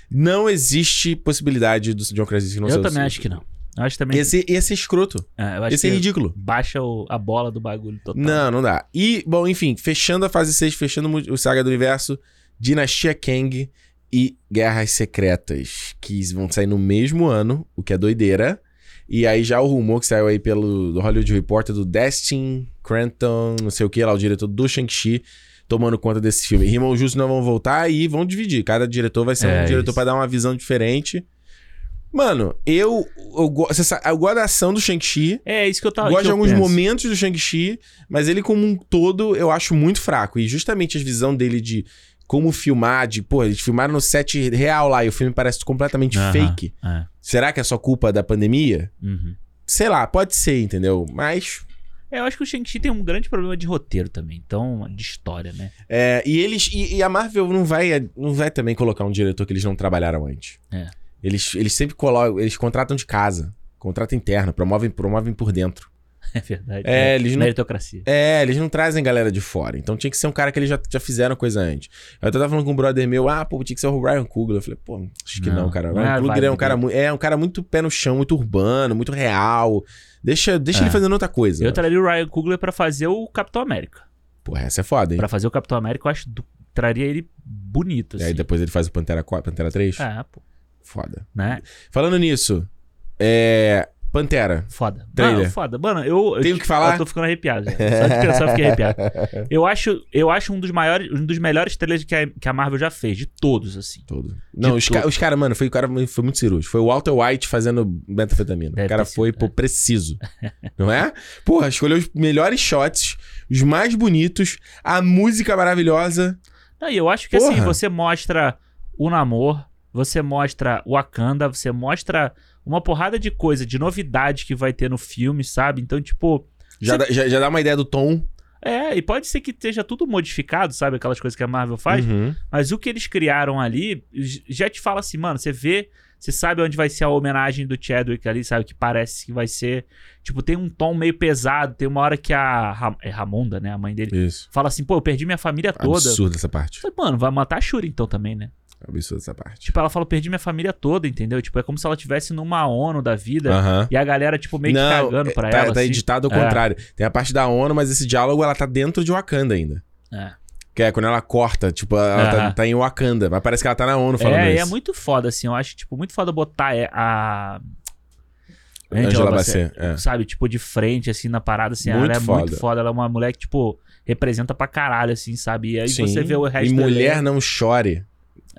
não existe possibilidade do John Krasinski não ser eu também acho que não. Eu acho também. Ia ser, ia ser escroto. É, eu acho Ia ser que ridículo. baixa o- a bola do bagulho total. Não, não dá. E, bom, enfim, fechando a fase 6, fechando o Saga do Universo, Dinastia Kang e Guerras Secretas, que vão sair no mesmo ano, o que é doideira. E aí já o rumor que saiu aí pelo do Hollywood Reporter do Destin Cranton, não sei o que, lá o diretor do Shang-Chi, tomando conta desse filme. Irmão Justo não vão voltar e vão dividir. Cada diretor vai ser É um diretor pra dar uma visão diferente. Mano, eu, eu, go- você sabe, eu gosto da ação do Shang-Chi. É isso que eu tava Gosto de alguns penso. momentos do Shang-Chi, mas ele como um todo eu acho muito fraco. E justamente a visão dele de como filmar, de, pô, eles filmaram no set real lá e o filme parece completamente fake. é. Será que é só culpa da pandemia? Uhum. Sei lá, pode ser, entendeu? Mas. É, eu acho que o Shang-Chi tem um grande problema de roteiro também. Então, de história, né? é, e eles. E, e a Marvel não vai, não vai também colocar um diretor que eles não trabalharam antes. É. Eles, eles sempre colocam. Eles contratam de casa. Contrato interno, promovem, promovem por dentro. [laughs] É verdade. É, eles não- Meritocracia. É, eles não trazem galera de fora. Então tinha que ser um cara que eles já, já fizeram coisa antes. Eu tava falando com um brother meu, ah, pô, tinha que ser o Ryan Coogler. Eu falei, pô, acho que não, Não, cara. O Ryan a Coogler é um cara, dele. mu- é um cara muito pé no chão, muito urbano, muito real. Deixa, deixa É. ele fazendo outra coisa. Eu traria o Ryan Coogler pra fazer o Capitão América. Pô, essa é foda, hein? Pra fazer o Capitão América, eu acho do- traria ele bonito, E assim. aí depois ele faz o Pantera 4, Pantera 3. É, pô. Foda. Né? Falando nisso, é. Pantera. Foda. Trailer. Mano, foda. Mano, eu. Tenho te- que falar? Eu tô ficando arrepiado. já. Só de pensar, eu fiquei arrepiado. [laughs] Eu acho, eu acho um dos maiores, um dos melhores trailers que a, que a Marvel já fez, de todos, assim. Todo. Não, os, ca- os caras, mano, foi, o cara foi muito cirúrgico. Foi o Walter White fazendo metafetamina. Deve o cara sido, foi, pô, é. preciso. [laughs] Não é? Porra, escolheu os melhores shots, os mais bonitos, a música maravilhosa. Não, e eu acho que assim, Porra. você mostra o namoro, você mostra o Wakanda, você mostra uma porrada de coisa, de novidade que vai ter no filme, sabe? Então, tipo. Já, Você- dá, já, já dá uma ideia do tom. É, e pode ser que esteja tudo modificado, sabe? Aquelas coisas que a Marvel faz. Uhum. Mas o que eles criaram ali já te fala assim, mano, você vê, você sabe onde vai ser a homenagem do Chadwick ali, sabe? Que parece que vai ser. Tipo, tem um tom meio pesado. Tem uma hora que a. Ra- é Ramonda, né? A mãe dele. Isso. Fala assim, pô, eu perdi minha família toda. Absurdo essa parte. Falei, Mano, vai matar a Shuri então também, né? Absurdo essa parte. Tipo, ela fala, perdi minha família toda, entendeu? Tipo, é como se ela tivesse numa ONU da vida e a galera, tipo, meio que Não, cagando pra tá, ela. tá assim. editado ao É. contrário. Tem a parte da ONU, mas esse diálogo ela tá dentro de Wakanda ainda. É. Que é quando ela corta, tipo, ela tá, tá em Wakanda. Mas parece que ela tá na ONU falando É, e isso. é muito foda, assim. Eu acho, tipo, muito foda botar é, a. Angela Bassett, é. Sabe, tipo, de frente, assim, na parada, assim. Muito ela é foda. muito foda. Ela é uma mulher que, tipo, representa pra caralho, assim, sabe? E aí Sim. você vê o resto E mulher elenco. não chore.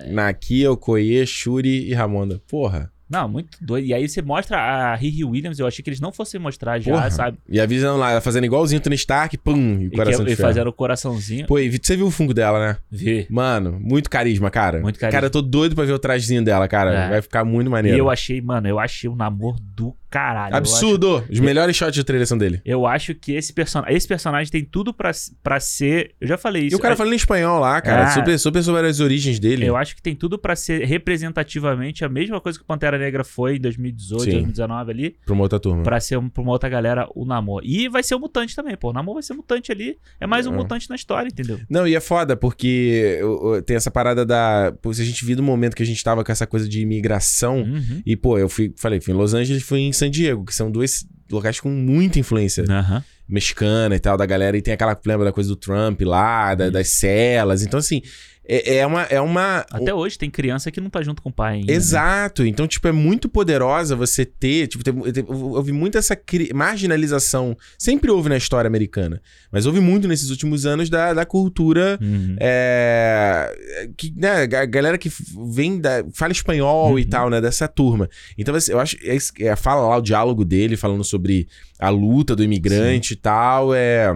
É. Nakia, Okoye, Shuri e Ramonda. Porra. Não, muito doido. E aí você mostra a Riri Williams, eu achei que eles não fossem mostrar já, Porra. sabe? E a visão lá, ela fazendo igualzinho o Tony Stark, pum, e E, coração que, de e fazendo o coraçãozinho. Pô, e você viu o fungo dela, né? Vê. Mano, muito carisma, cara. Muito carisma. Cara, eu tô doido pra ver o trajezinho dela, cara. É. Vai ficar muito E maneiro. eu achei, mano, eu achei o namoro do caralho. Eu acho- Absurdo! Os melhores shots de trailer são dele. Eu acho que esse, person... esse personagem tem tudo pra, pra ser. Eu já falei E isso. o cara eu... falando em espanhol lá, cara. É. Super, super sobre as origens dele. eu acho que tem tudo pra ser representativamente a mesma coisa que o Pantera Negra foi em 2018, Sim. 2019 ali, Pra uma outra turma. pra ser um, pra uma outra galera o Namor. E vai ser o mutante também, pô. O Namor vai ser mutante ali. É mais um É. mutante na história, entendeu? Não, e é foda, porque tem essa parada da. Pô, se a gente viu do momento que a gente tava com essa coisa de imigração. Uhum. E, pô, eu fui, falei, fui em Los Angeles e fui em San Diego, que são dois locais com muita influência Aham. mexicana e tal, da galera. E tem aquela, lembra da coisa do Trump lá, da- das celas. Então, assim, é, é uma. É uma Até hoje tem criança que não tá junto com o pai ainda. né? Exato. Então, tipo, é muito poderosa você ter. Tipo, eu vi muito essa cri- marginalização. Sempre houve na história americana. Mas houve muito nesses últimos anos da, da cultura. Uhum. É, que, né, a galera que vem da. fala espanhol e Uhum. tal, né? Dessa turma. Então, assim, eu acho. É, é, fala lá o diálogo dele, falando sobre a luta do imigrante e tal. É.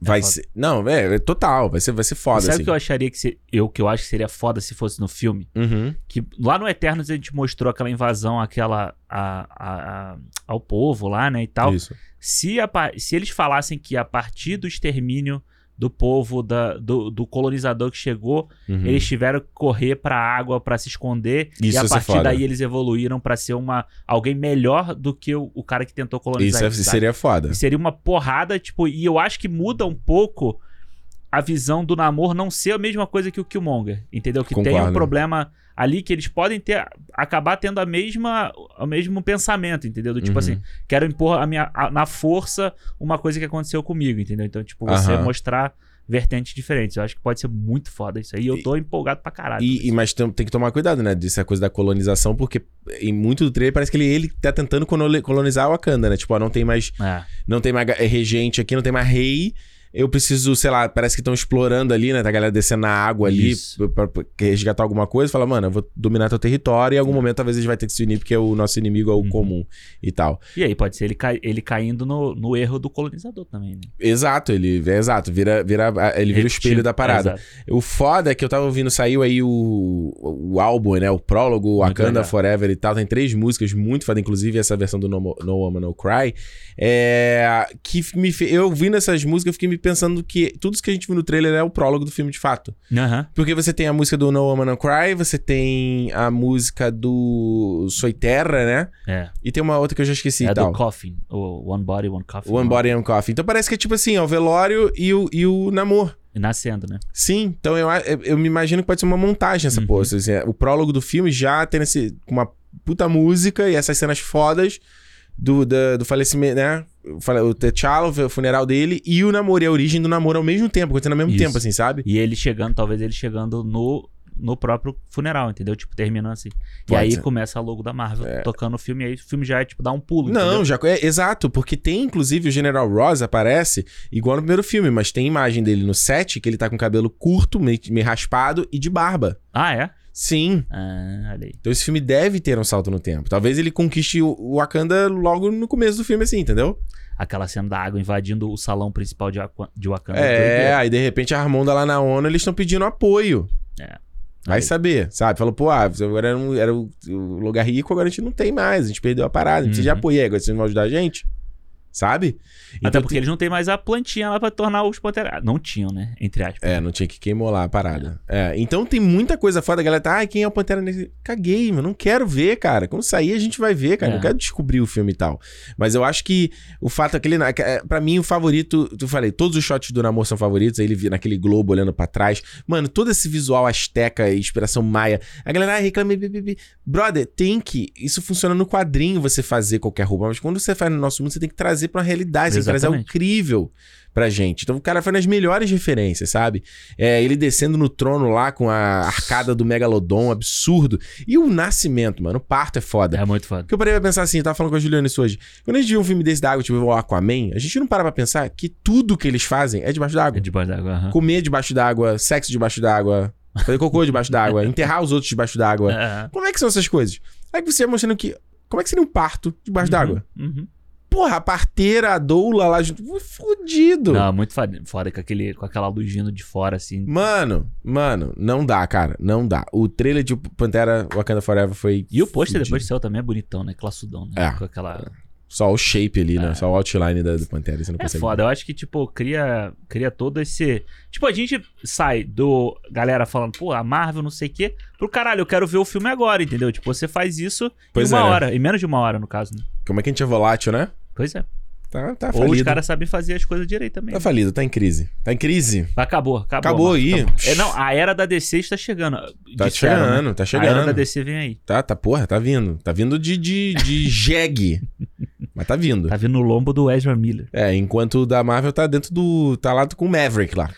Vai foda. ser. Não, é, é total. Vai ser, vai ser foda, E sabe o assim. que eu acharia que se... eu que eu acho que seria foda se fosse no filme? Uhum. Que lá no Eternos a gente mostrou aquela invasão aquela a, a- a- ao povo lá, né, e tal. Isso. Se, se eles falassem que a partir do extermínio do povo, da, do, do colonizador que chegou, Uhum. eles tiveram que correr pra água pra se esconder. Isso e a partir foda. daí eles evoluíram pra ser uma alguém melhor do que o, o cara que tentou colonizar. Isso é- a seria foda. E seria uma porrada, tipo, e eu acho que muda um pouco a visão do namoro não ser a mesma coisa que o Killmonger, entendeu? Que tem um Concordo. problema ali que eles podem ter acabar tendo a mesma o mesmo pensamento, entendeu? Do tipo Uhum. assim, quero impor a minha a- na força uma coisa que aconteceu comigo, entendeu? Então, tipo, você Aham. mostrar vertentes diferentes. Eu acho que pode ser muito foda isso aí. E eu tô empolgado pra caralho. E, e- mas tem, tem que tomar cuidado, né? Dessa coisa da colonização, porque em muito do trailer parece que ele, ele tá tentando coloni- colonizar o Wakanda, né? Tipo, ó, não tem mais, É. não tem mais regente aqui, não tem mais rei. Eu preciso, sei lá, parece que estão explorando ali, né? Tá a galera descendo na água ali Isso. pra, pra- resgatar alguma coisa. Fala, mano, eu vou dominar teu território e em algum momento talvez a gente vai ter que se unir porque o nosso inimigo é o Uhum. comum e tal. E aí pode ser ele, cai- ele caindo no, no erro do colonizador também, né? Exato, ele é exato, vira, vira, ele vira o espelho da parada. Exato. O foda é que eu tava ouvindo, saiu aí o, o álbum, né? O prólogo, o Wakanda legal. Forever e tal. Tem três músicas muito foda, inclusive essa versão do No, no Woman No Cry. É, que me. Eu ouvindo essas músicas, eu fiquei me pensando que tudo isso que a gente viu no trailer é o prólogo do filme de fato. Aham. Porque você tem a música do No Woman No Cry, você tem a música do Soy Terra, né? É. E tem uma outra que eu já esqueci é do Coffin. O One Body, One Coffin. One Body and Coffee. Então parece que é tipo assim, ó, o velório e o, e o namoro. Nascendo, né? Sim, então eu, eu, eu me imagino que pode ser uma montagem essa Uhum. porra. Assim, é, o prólogo do filme já tem esse, uma puta música e essas cenas fodas do, da- do falecimento, né? O T'Challa, o funeral dele e o namoro e a origem do namoro ao mesmo tempo, acontecendo ao mesmo Isso. tempo, assim, sabe? E ele chegando, talvez ele chegando no, no próprio funeral, entendeu? Tipo, terminando assim. e Pode aí ser. começa a logo da Marvel tocando o filme, e aí o filme já é tipo, dá um pulo. Não, entendeu? já é exato, porque tem inclusive o General Ross aparece igual no primeiro filme, mas tem imagem dele no set que ele tá com cabelo curto, meio, meio raspado e de barba. Ah, é? Sim. Ah, olha aí. Então esse filme deve ter um salto no tempo. Talvez ele conquiste o Wakanda logo no começo do filme, assim, entendeu? Aquela cena da água invadindo o salão principal de, Wakanda. É, aí de repente a Ramonda lá na ONU, eles estão pedindo apoio. É. Vai Aí. saber, sabe? Falou, pô, ah, agora era, um- era o, lugar rico, agora a gente não tem mais, a gente perdeu a parada, a gente precisa de Uhum. apoio. Aí, agora vocês vão ajudar a gente? Sabe? Até Então porque tem- eles não têm mais a plantinha lá pra tornar os Pantera. Não tinham, né? Entre aspas. É, não tinha que queimou lá a parada. É, então tem muita coisa foda. A galera tá, ah, quem é o Pantera Negra? Caguei, mano. Não quero ver, cara. Quando sair, a gente vai ver, cara. É. Não quero descobrir o filme e tal. Mas eu acho que o fato é aquele. é, Pra mim, o favorito. Tu falei, todos os shots do Namor são favoritos. Aí ele vi naquele globo olhando pra trás. Mano, todo esse visual asteca e inspiração maia. A galera ah, reclama. bi, bi, bi. Brother, tem que. Isso funciona no quadrinho você fazer qualquer roupa. Mas quando você faz no nosso mundo, você tem que trazer pra uma realidade. Você tem que trazer algo incrível pra gente. Então o cara foi nas melhores referências, sabe? É, ele descendo no trono lá com a arcada do Megalodon, absurdo. E o nascimento, mano, o parto é foda. É muito foda. Porque eu parei pra pensar assim, eu tava falando com a Juliana isso hoje. Quando a gente vê um filme desse da água, tipo o Aquaman, a gente não para pra pensar que tudo que eles fazem é debaixo d'água. É debaixo d'água. aham. Comer debaixo d'água, sexo debaixo d'água, fazer cocô debaixo d'água, [laughs] enterrar os outros debaixo d'água. É. Como é que são essas coisas? Aí você vai mostrando que. Como é que seria um parto debaixo d'água? Uhum. Porra, a parteira, a doula lá junto. Fudido. Não, muito foda, foda com, aquele, com aquela luz vindo de fora, assim. Mano, mano, não dá, cara. Não dá. O trailer de Pantera Wakanda Forever foi. E o pôster depois do céu também é bonitão, né? Classudão, né? É. Com aquela... Só o shape ali, né? Só o outline da, do Pantera. Você não É consegue. foda, eu acho que, tipo, cria, cria todo esse. Tipo, a gente sai do. Galera falando, pô, a Marvel, não sei o quê, pro caralho, eu quero ver o filme agora, entendeu? Tipo, você faz isso Pois em uma é. hora, em menos de uma hora, no caso, né? Como é que a gente é volátil, né? Pois é. Tá, tá Ou os falido. caras sabem fazer as coisas direito também. Tá falido, tá em crise. Tá em crise. Acabou, acabou. Acabou aí. acabou. É, não, a era da DC está chegando. Tá Disseram, chegando, né? tá A era da chegando. DC vem aí. Tá, tá, porra, tá vindo. Tá vindo de, de, de [laughs] jegue. Mas tá vindo. Tá vindo no lombo do Ezra Miller. É, enquanto o da Marvel tá dentro do. tá lá com o Maverick lá.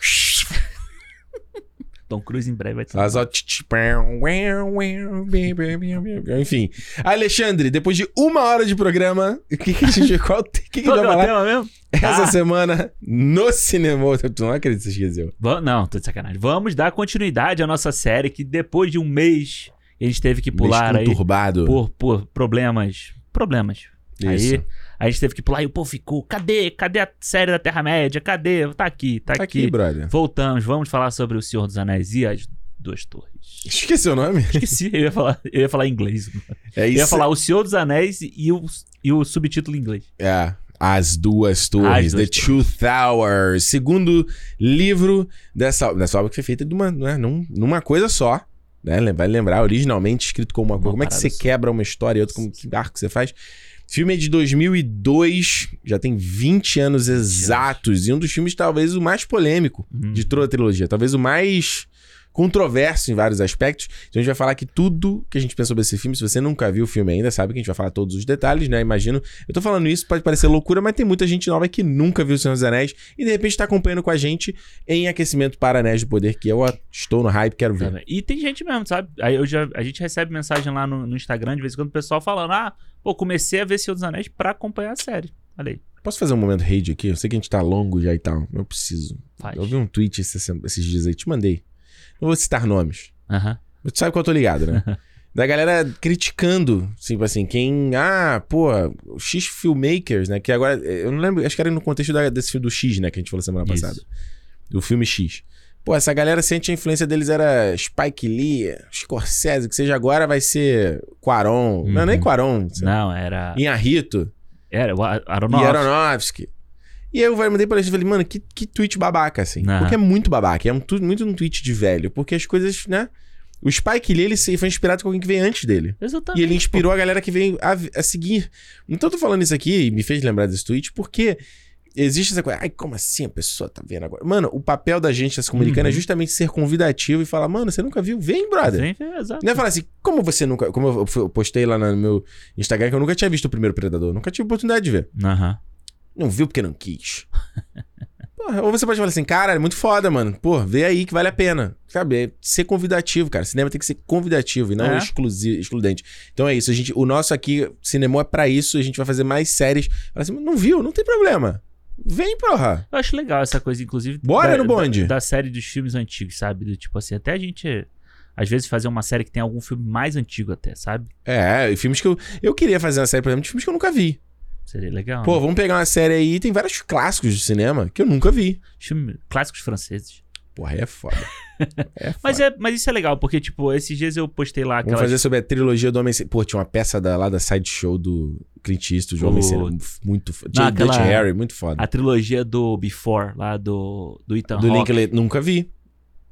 Tom Cruise em breve vai só. Enfim. Alexandre, depois de uma hora de programa, o que, que a gente. Qual, que, que Qual vai é falar tema mesmo? essa Ah. semana no cinema? Tu não acredita que você esqueceu. Não, tô de sacanagem. Vamos dar continuidade à nossa série que depois de um mês a gente teve que pular Mês aí por, por problemas. Problemas. Isso. Aí a gente teve que pular e o povo ficou. Cadê? Cadê a série da Terra-média? Cadê? Tá aqui, tá, Tá aqui. aqui, brother. Voltamos, vamos falar sobre o Senhor dos Anéis e as duas torres. Esqueceu o nome? Esqueci, eu ia falar, eu ia falar em inglês. É Eu isso. ia falar o Senhor dos Anéis e o, e o subtítulo em inglês. É. As Duas Torres, As Duas The Two Towers. Segundo livro dessa, dessa obra que foi feita de uma, né, num- numa coisa só. Né? Vai lembrar, originalmente escrito como uma coisa. Como é que você só. quebra uma história e outra, como que arco você faz? Filme é de 2002, já tem 20 anos exatos. E um dos filmes, talvez, o mais polêmico Uhum. de toda a trilogia. Talvez o mais controverso em vários aspectos. Então a gente vai falar que tudo que a gente pensa sobre esse filme, se você nunca viu o filme ainda, sabe que a gente vai falar todos os detalhes, né? Imagino. Eu tô falando isso, pode parecer loucura, mas tem muita gente nova que nunca viu o Senhor dos Anéis e de repente tá acompanhando com a gente em aquecimento para Anéis do Poder, que eu estou no hype, quero ver. E tem gente mesmo, sabe? Aí eu já, a gente recebe mensagem lá no, no Instagram de vez em quando o pessoal falando: Ah, pô, comecei a ver Senhor dos Anéis pra acompanhar a série. Olha aí, Posso fazer um momento rage aqui? Eu sei que a gente tá longo já e tal. Eu preciso. faz. Eu vi um tweet esses, esses dias aí, te mandei. Não vou citar nomes. Aham. Mas Tu sabe que eu tô ligado, né? [laughs] da galera criticando, tipo assim, quem. Ah, pô, X Filmmakers, né? Que agora. Eu não lembro, acho que era no contexto da- desse filme do X, né? Que a gente falou semana Isso. passada. Do filme X. Pô, essa galera sente a influência deles era Spike Lee, Scorsese, que seja agora vai ser Quaron. Não, Uhum. nem Quaron. Não, era. Inharito Era o Ar- e Aronofsky. Aronofsky. E aí eu mandei pra eles e falei, mano, que, que tweet babaca, assim. Aham. Porque é muito babaca. É um, muito um tweet de velho. Porque as coisas, né? O Spike Lee, ele foi inspirado com alguém que veio antes dele. Exatamente. E ele inspirou a galera que veio a, a seguir. Então eu tô falando isso aqui e me fez lembrar desse tweet porque existe essa coisa. Ai, como assim a pessoa tá vendo agora? Mano, o papel da gente se comunicando é Uhum. justamente ser convidativo e falar, mano, você nunca viu? Vem, brother. Vem, exato. Não é falar assim, como você nunca. Como eu postei lá no meu Instagram que eu nunca tinha visto o primeiro Predador. Nunca tive oportunidade de ver. Aham. Não viu porque não quis. [laughs] Porra, ou você pode falar assim, cara, é muito foda, mano. Pô, vê aí que vale a pena. Sabe? É ser convidativo, cara. Cinema tem que ser convidativo e não É. exclusivo, excludente. Então é isso. A gente, o nosso aqui, cinema é pra isso. A gente vai fazer mais séries. Fala assim, não viu? Não tem problema. Vem, porra. Eu acho legal essa coisa, inclusive. Bora da, no bonde. Da, da série dos filmes antigos, sabe? Do, tipo assim, até a gente. Às vezes fazer uma série que tem algum filme mais antigo até, sabe? É, e filmes que eu. Eu queria fazer uma série, por exemplo, de filmes que eu nunca vi. Seria legal. Pô, né? vamos pegar uma série aí. Tem vários clássicos de cinema que eu nunca vi. Filme, clássicos franceses. Porra, aí é foda. [laughs] É foda. Mas, é, mas isso é legal, porque, tipo, esses dias eu postei lá Vamos aquela. fazer sobre a trilogia do Homem Sem... Pô, tinha uma peça da, lá da Sideshow do Clint Eastwood, do Homem Sem... Muito foda. Não, aquela- Harry, muito foda. A trilogia do Before, lá do, do Ethan do. Linklater, nunca vi.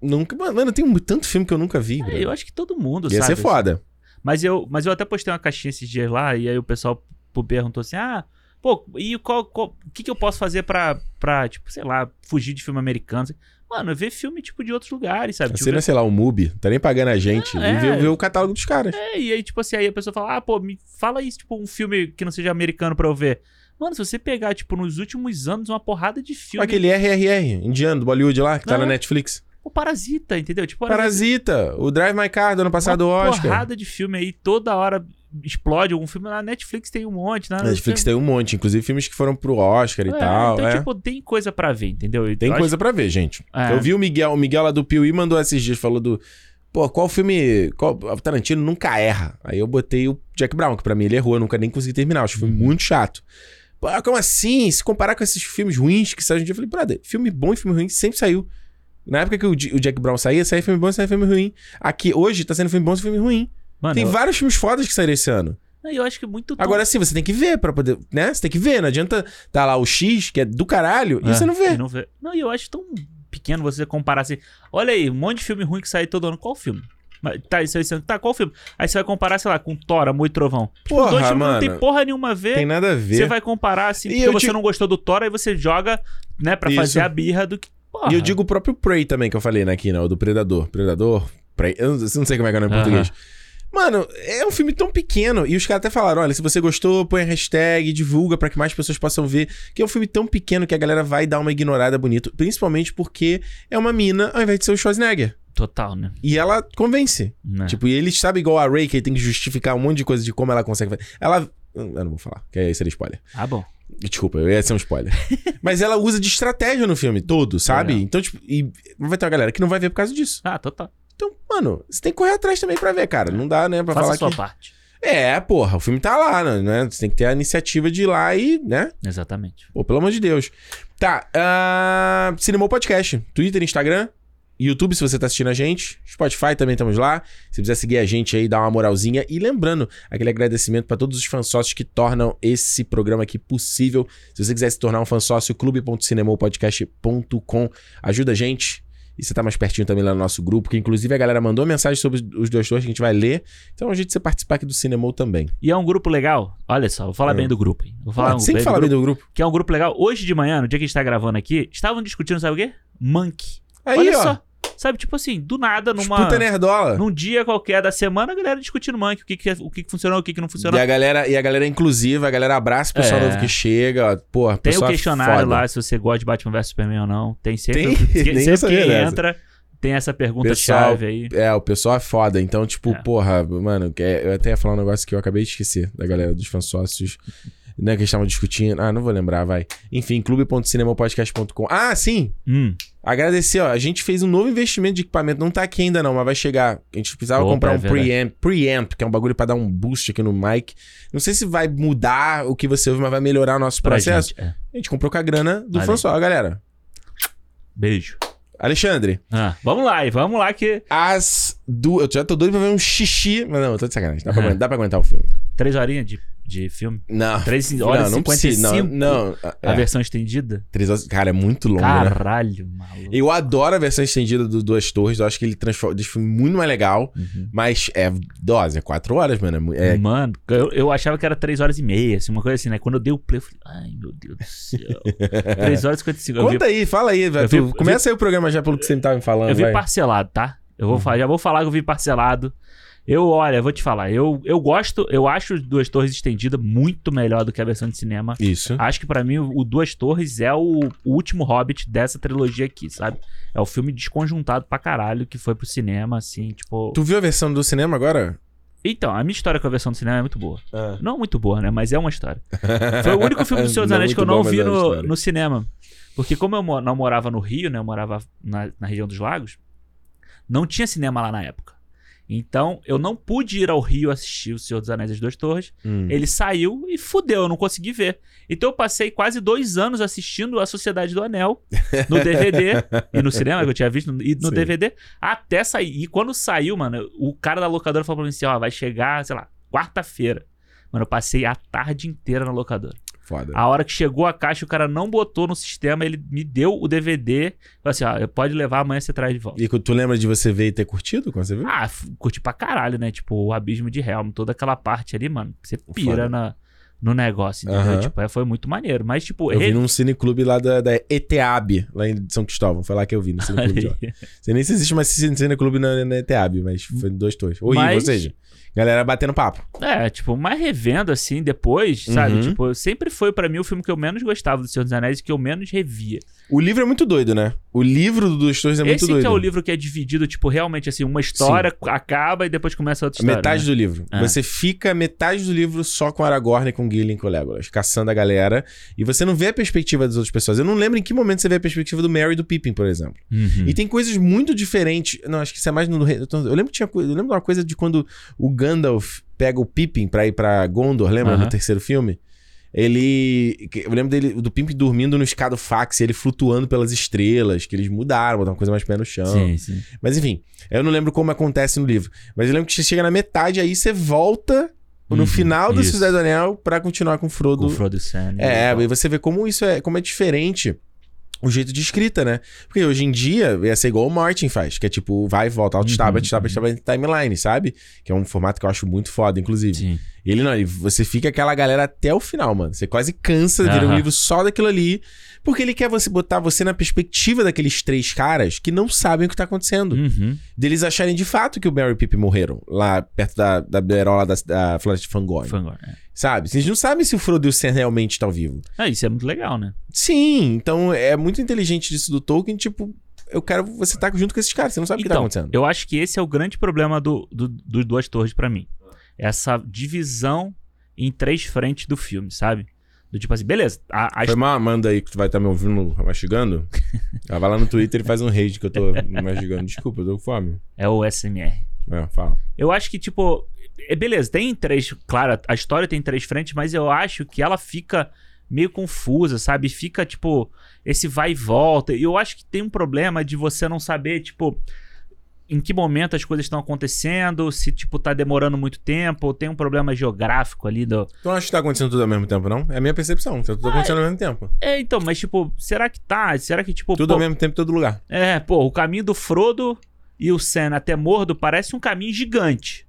Nunca... Mano, tem um- tanto filme que eu nunca vi, É, eu acho que todo mundo, Ia sabe? ser foda. Mas eu, mas eu até postei uma caixinha esses dias lá, e aí o pessoal perguntou assim: ah, pô, e qual, qual- o que, que eu posso fazer pra, pra, tipo, sei lá, fugir de filme americano? Mano, ver filme, tipo, de outros lugares, sabe? Tipo, Você não é, sei lá, o Mubi, tá nem pagando a gente. Ah, e é. ver, ver o catálogo dos caras. É, e aí, tipo assim, aí a pessoa fala, ah, pô, me fala isso, tipo, um filme que não seja americano pra eu ver. Mano, se você pegar, tipo, nos últimos anos, uma porrada de filme. Aquele RRR, indiano, do Bollywood lá, que tá na Netflix. O Parasita, entendeu? Tipo, Parasita, o Drive My Car do ano passado, o uma Oscar. porrada de filme aí, toda hora explode algum filme. Na Netflix tem um monte, né? Netflix tem um monte, inclusive filmes que foram pro Oscar e É, tal. Então, é. tipo, tem coisa pra ver, entendeu? Eu Tem acho- coisa pra ver, gente. É. Eu vi o Miguel, o Miguel lá do Piuí mandou esses dias, falou do. Pô, qual filme. Qual, o Tarantino nunca erra. Aí eu botei o Jack Brown, que pra mim ele errou, eu nunca nem consegui terminar. Acho que foi Uhum. muito chato. Pô, como assim? Se comparar com esses filmes ruins que saem hoje em dia, eu falei, brother, filme bom e filme ruim sempre saiu. Na época que o, Jack Brown saía, saía filme bom e saía filme ruim. Aqui, hoje, tá saindo filme bom e filme ruim. Mano, Tem eu, vários filmes fodas que saíram esse ano. eu acho que é muito Agora sim, você tem que ver pra poder. Né? Você tem que ver. Não adianta tá lá o X, que é do caralho, e É, você não vê. e Não, vê. não, e eu acho tão pequeno você comparar assim. Olha aí, um monte de filme ruim que sai todo ano. Qual filme? Tá, isso aí, tá, qual filme? Aí você vai comparar, sei lá, com Thor, Amor e Trovão. Tipo, Porra, dois filmes não tem porra nenhuma a ver. Tem nada a ver. Você vai comparar assim, E porque você não gostou do Thor, aí você joga, né, pra Isso. fazer a birra do que. Porra. E eu digo o próprio Prey também, que eu falei né, aqui, né? O do Predador. Predador? Prey. Eu não sei como é que é o nome em português. Mano, é um filme tão pequeno. E os caras até falaram: olha, se você gostou, põe a hashtag, divulga pra que mais pessoas possam ver. Que é um filme tão pequeno que a galera vai dar uma ignorada bonito. Principalmente porque é uma mina ao invés de ser o Schwarzenegger. Total, né? E ela convence. Né? Tipo, e eles sabem igual a Ray, que tem que justificar um monte de coisa de como ela consegue fazer. Ela. Eu não vou falar, que aí seria spoiler. Ah, bom. Desculpa, eu ia ser um spoiler. [laughs] Mas ela usa de estratégia no filme todo, sabe? Legal. Então, tipo, e vai ter uma galera que não vai ver por causa disso. Ah, total. Então, mano, você tem que correr atrás também pra ver, cara. Não dá, né, pra Faça falar a sua que... parte. É, porra, o filme tá lá, né? Você tem que ter a iniciativa de ir lá e, né? Exatamente. Pô, pelo amor de Deus. Tá, uh, Cinemou Podcast. Twitter, Instagram, YouTube, se você tá assistindo a gente. Spotify também estamos lá. Se quiser seguir a gente aí, dá uma moralzinha. E lembrando, aquele agradecimento pra todos os fãs sócios que tornam esse programa aqui possível. Se você quiser se tornar um fã sócio, clube.cinemopodcast.com. Ajuda a gente. E você tá mais pertinho também lá no nosso grupo, que inclusive a galera mandou mensagem sobre os dois torres que a gente vai ler. Então a gente você participar aqui do Cinemou também. E é um grupo legal. Olha só, vou falar Hum. bem do grupo. hein? Vou falar Ah, um sempre bem do fala grupo, bem do grupo. Que é um grupo legal. Hoje de manhã, no dia que a gente tá gravando aqui, estavam discutindo, sabe o quê? Monkey. Aí, Olha ó. só. Sabe, tipo assim, do nada, numa. Puta nerdola. Num dia qualquer da semana, a galera discutindo Monkey. O que, que, é- o que, que funcionou, o que, que não funcionou. E a galera, e a galera é inclusiva, a galera abraça o pessoal É. novo que chega. Porra, Tem o é questionário foda. lá se você gosta de Batman vs Superman ou não. Tem sempre. Tem? [laughs] que- sempre dessa. entra, tem essa Pessoal, pergunta-chave aí. É, o pessoal é foda. Então, tipo, É. porra, mano, que- eu até ia falar um negócio que eu acabei de esquecer da galera dos fãs sócios. Né, que eles estavam discutindo. Ah, não vou lembrar, vai. Enfim, clube.cinemopodcast.com. Ah, sim! Hum. Agradecer, ó. A gente fez um novo investimento de equipamento. Não tá aqui ainda, não, mas vai chegar. A gente precisava Opa, comprar é um preamp, preamp, que é um bagulho pra dar um boost aqui no mic. Não sei se vai mudar o que você ouve, mas vai melhorar o nosso Pra processo. gente. é. A gente comprou com a grana do aí. só, galera. Beijo. Alexandre, Ah, vamos lá, e vamos lá que. as duas. Eu já tô doido pra ver um xixi. Mas não, eu tô de sacanagem. Dá pra, Aham. aguentar, dá pra aguentar o filme. Três horinhas de, de filme. Não. Três horas não, não precisa. 55. Não, não. A É, versão estendida. três horas. Cara, é muito longo, né? Caralho, maluco. Eu adoro a versão estendida do Duas Torres. Eu acho que ele transforma, deixa o filme muito mais legal. Uhum. Mas é dose, é quatro horas, mano. É É, Mano, eu, eu achava que era 3 horas e meia, assim, uma coisa assim, né? Quando eu dei o play, eu falei, ai meu Deus do céu. [laughs] 3 horas e 55. Eu vi, Conta aí, fala aí. eu vi- eu vi- começa aí o programa já pelo que você me tava me falando. eu vi vai. parcelado, tá? Eu vou Uhum. falar, já vou falar que eu vi parcelado. Eu, olha, vou te falar, eu, eu gosto, eu acho Duas Torres Estendida muito melhor do que a versão de cinema. Isso. Acho que pra mim o Duas Torres é o, o último Hobbit dessa trilogia aqui, sabe? É o filme desconjuntado pra caralho que foi pro cinema, assim, tipo. Tu viu a versão do cinema agora? Então, a minha história com a versão do cinema é muito boa. Ah. Não muito boa, né? Mas é uma história. Foi o único filme do [laughs] Senhor dos Não Anéis que eu não bom, vi é no, no cinema. Porque como eu não morava no Rio, né? Eu morava na, na região dos lagos. Não tinha cinema lá na época. Então, eu não pude ir ao Rio assistir O Senhor dos Anéis e as Duas Torres. Hum. Ele saiu e fudeu, eu não consegui ver. Então eu passei quase dois anos assistindo A Sociedade do Anel no [laughs] DVD e no cinema, que eu tinha visto, e no Sim. DVD, até sair. E quando saiu, mano, o cara da locadora falou pra mim assim: ó, vai chegar, sei lá, quarta-feira. Mano, eu passei a tarde inteira na locadora. Foda. A hora que chegou a caixa, o cara não botou no sistema, ele me deu o DVD. Falou assim: ó, pode levar amanhã você traz de volta. E tu lembra de você ver e ter curtido quando você viu? Ah, curti pra caralho, né? Tipo, o Abismo de Helm, toda aquela parte ali, mano. Você pira Foda. na, no negócio, entendeu? Aham. Tipo, é, foi muito maneiro. Mas, tipo, Eu vi num cineclube lá da, da ETAB, lá em São Cristóvão. Foi lá que eu vi, no [laughs] cineclube de lá. Sei nem se existe mais cine- cineclube na, na ETAB, mas foi em dois torres. Ou, Mas- ou seja, galera batendo papo. É, tipo, mas revendo assim depois, sabe? Uhum. Tipo, sempre foi pra mim o filme que eu menos gostava do Senhor dos Anéis e que eu menos revia. O livro é muito doido, né? O livro do Dois Torres é muito Esse doido. que é o livro que é dividido, tipo, realmente assim, uma história acaba e depois começa outra história. Metade né? do livro. Ah. Você fica metade do livro só com Aragorn e com Gillian e com Legolas, caçando a galera. E você não vê a perspectiva das outras pessoas. Eu não lembro em que momento você vê a perspectiva do Merry e do Pippin, por exemplo. Uhum. E tem coisas muito diferentes. Não, acho que isso é mais no. Eu lembro que tinha. Eu lembro de uma coisa de quando o Gandalf pega o Pippin pra ir pra Gondor, lembra? Aham. No terceiro filme. Ele. Eu lembro dele, do Pippin dormindo no escadofax e ele flutuando pelas estrelas, que eles mudaram, botaram uma coisa mais pé no chão. Sim, sim. Mas enfim, eu não lembro como acontece no livro. Mas eu lembro que você chega na metade, aí você volta no Uhum, final isso. Cidade do Anel pra continuar com o Frodo. Com o Frodo Sam. É, e você vê como isso é, como é diferente o jeito de escrita, né? Porque hoje em dia ia ser igual o Martin faz, que é tipo, vai e volta, alt tab, Uhum, alt tab, alt tab, timeline, sabe? Que é um formato que eu acho muito foda, inclusive. Sim. Ele não, ele- você fica aquela galera até o final, mano. Você quase cansa de ver um livro só daquilo ali, porque ele quer você botar você na perspectiva daqueles três caras que não sabem o que tá acontecendo. Uhum. Deles acharem de fato que o Barry e Pip morreram lá perto da, da beirola da, da Floresta de Fangorn. Fangorn, é. Sabe? Vocês não sabem se o Frodo e o Sam realmente estão vivos. Ah, isso é muito legal, né? Sim, então é muito inteligente disso do Tolkien, tipo, eu quero você estar junto com esses caras, você não sabe o que tá Então, acontecendo. eu acho que esse é o grande problema do, do, dos Duas Torres pra mim. Essa divisão em três frentes do filme, sabe? Do tipo assim, beleza, a, a Foi mal, manda aí que tu vai estar me ouvindo mastigando. [laughs] Ela vai lá no Twitter e faz um rage que eu tô mastigando. Desculpa, eu tô com fome. é o SMR. É, fala. Eu acho que, tipo, é beleza, tem três. Claro, a história tem três frentes, mas eu acho que ela fica meio confusa, sabe? Fica, tipo, esse vai e volta. E eu acho que tem um problema de você não saber, tipo. Em que momento as coisas estão acontecendo, se, tipo, tá demorando muito tempo, ou tem um problema geográfico ali do. Tu não acha que tá acontecendo tudo ao mesmo tempo, não? É a minha percepção. Tá tudo acontecendo ao mesmo tempo. É, então, mas, tipo, será que tá? Será que, tipo. Tudo pô, ao mesmo tempo em todo lugar. É, pô, o caminho do Frodo e o Sam até Mordo parece um caminho gigante.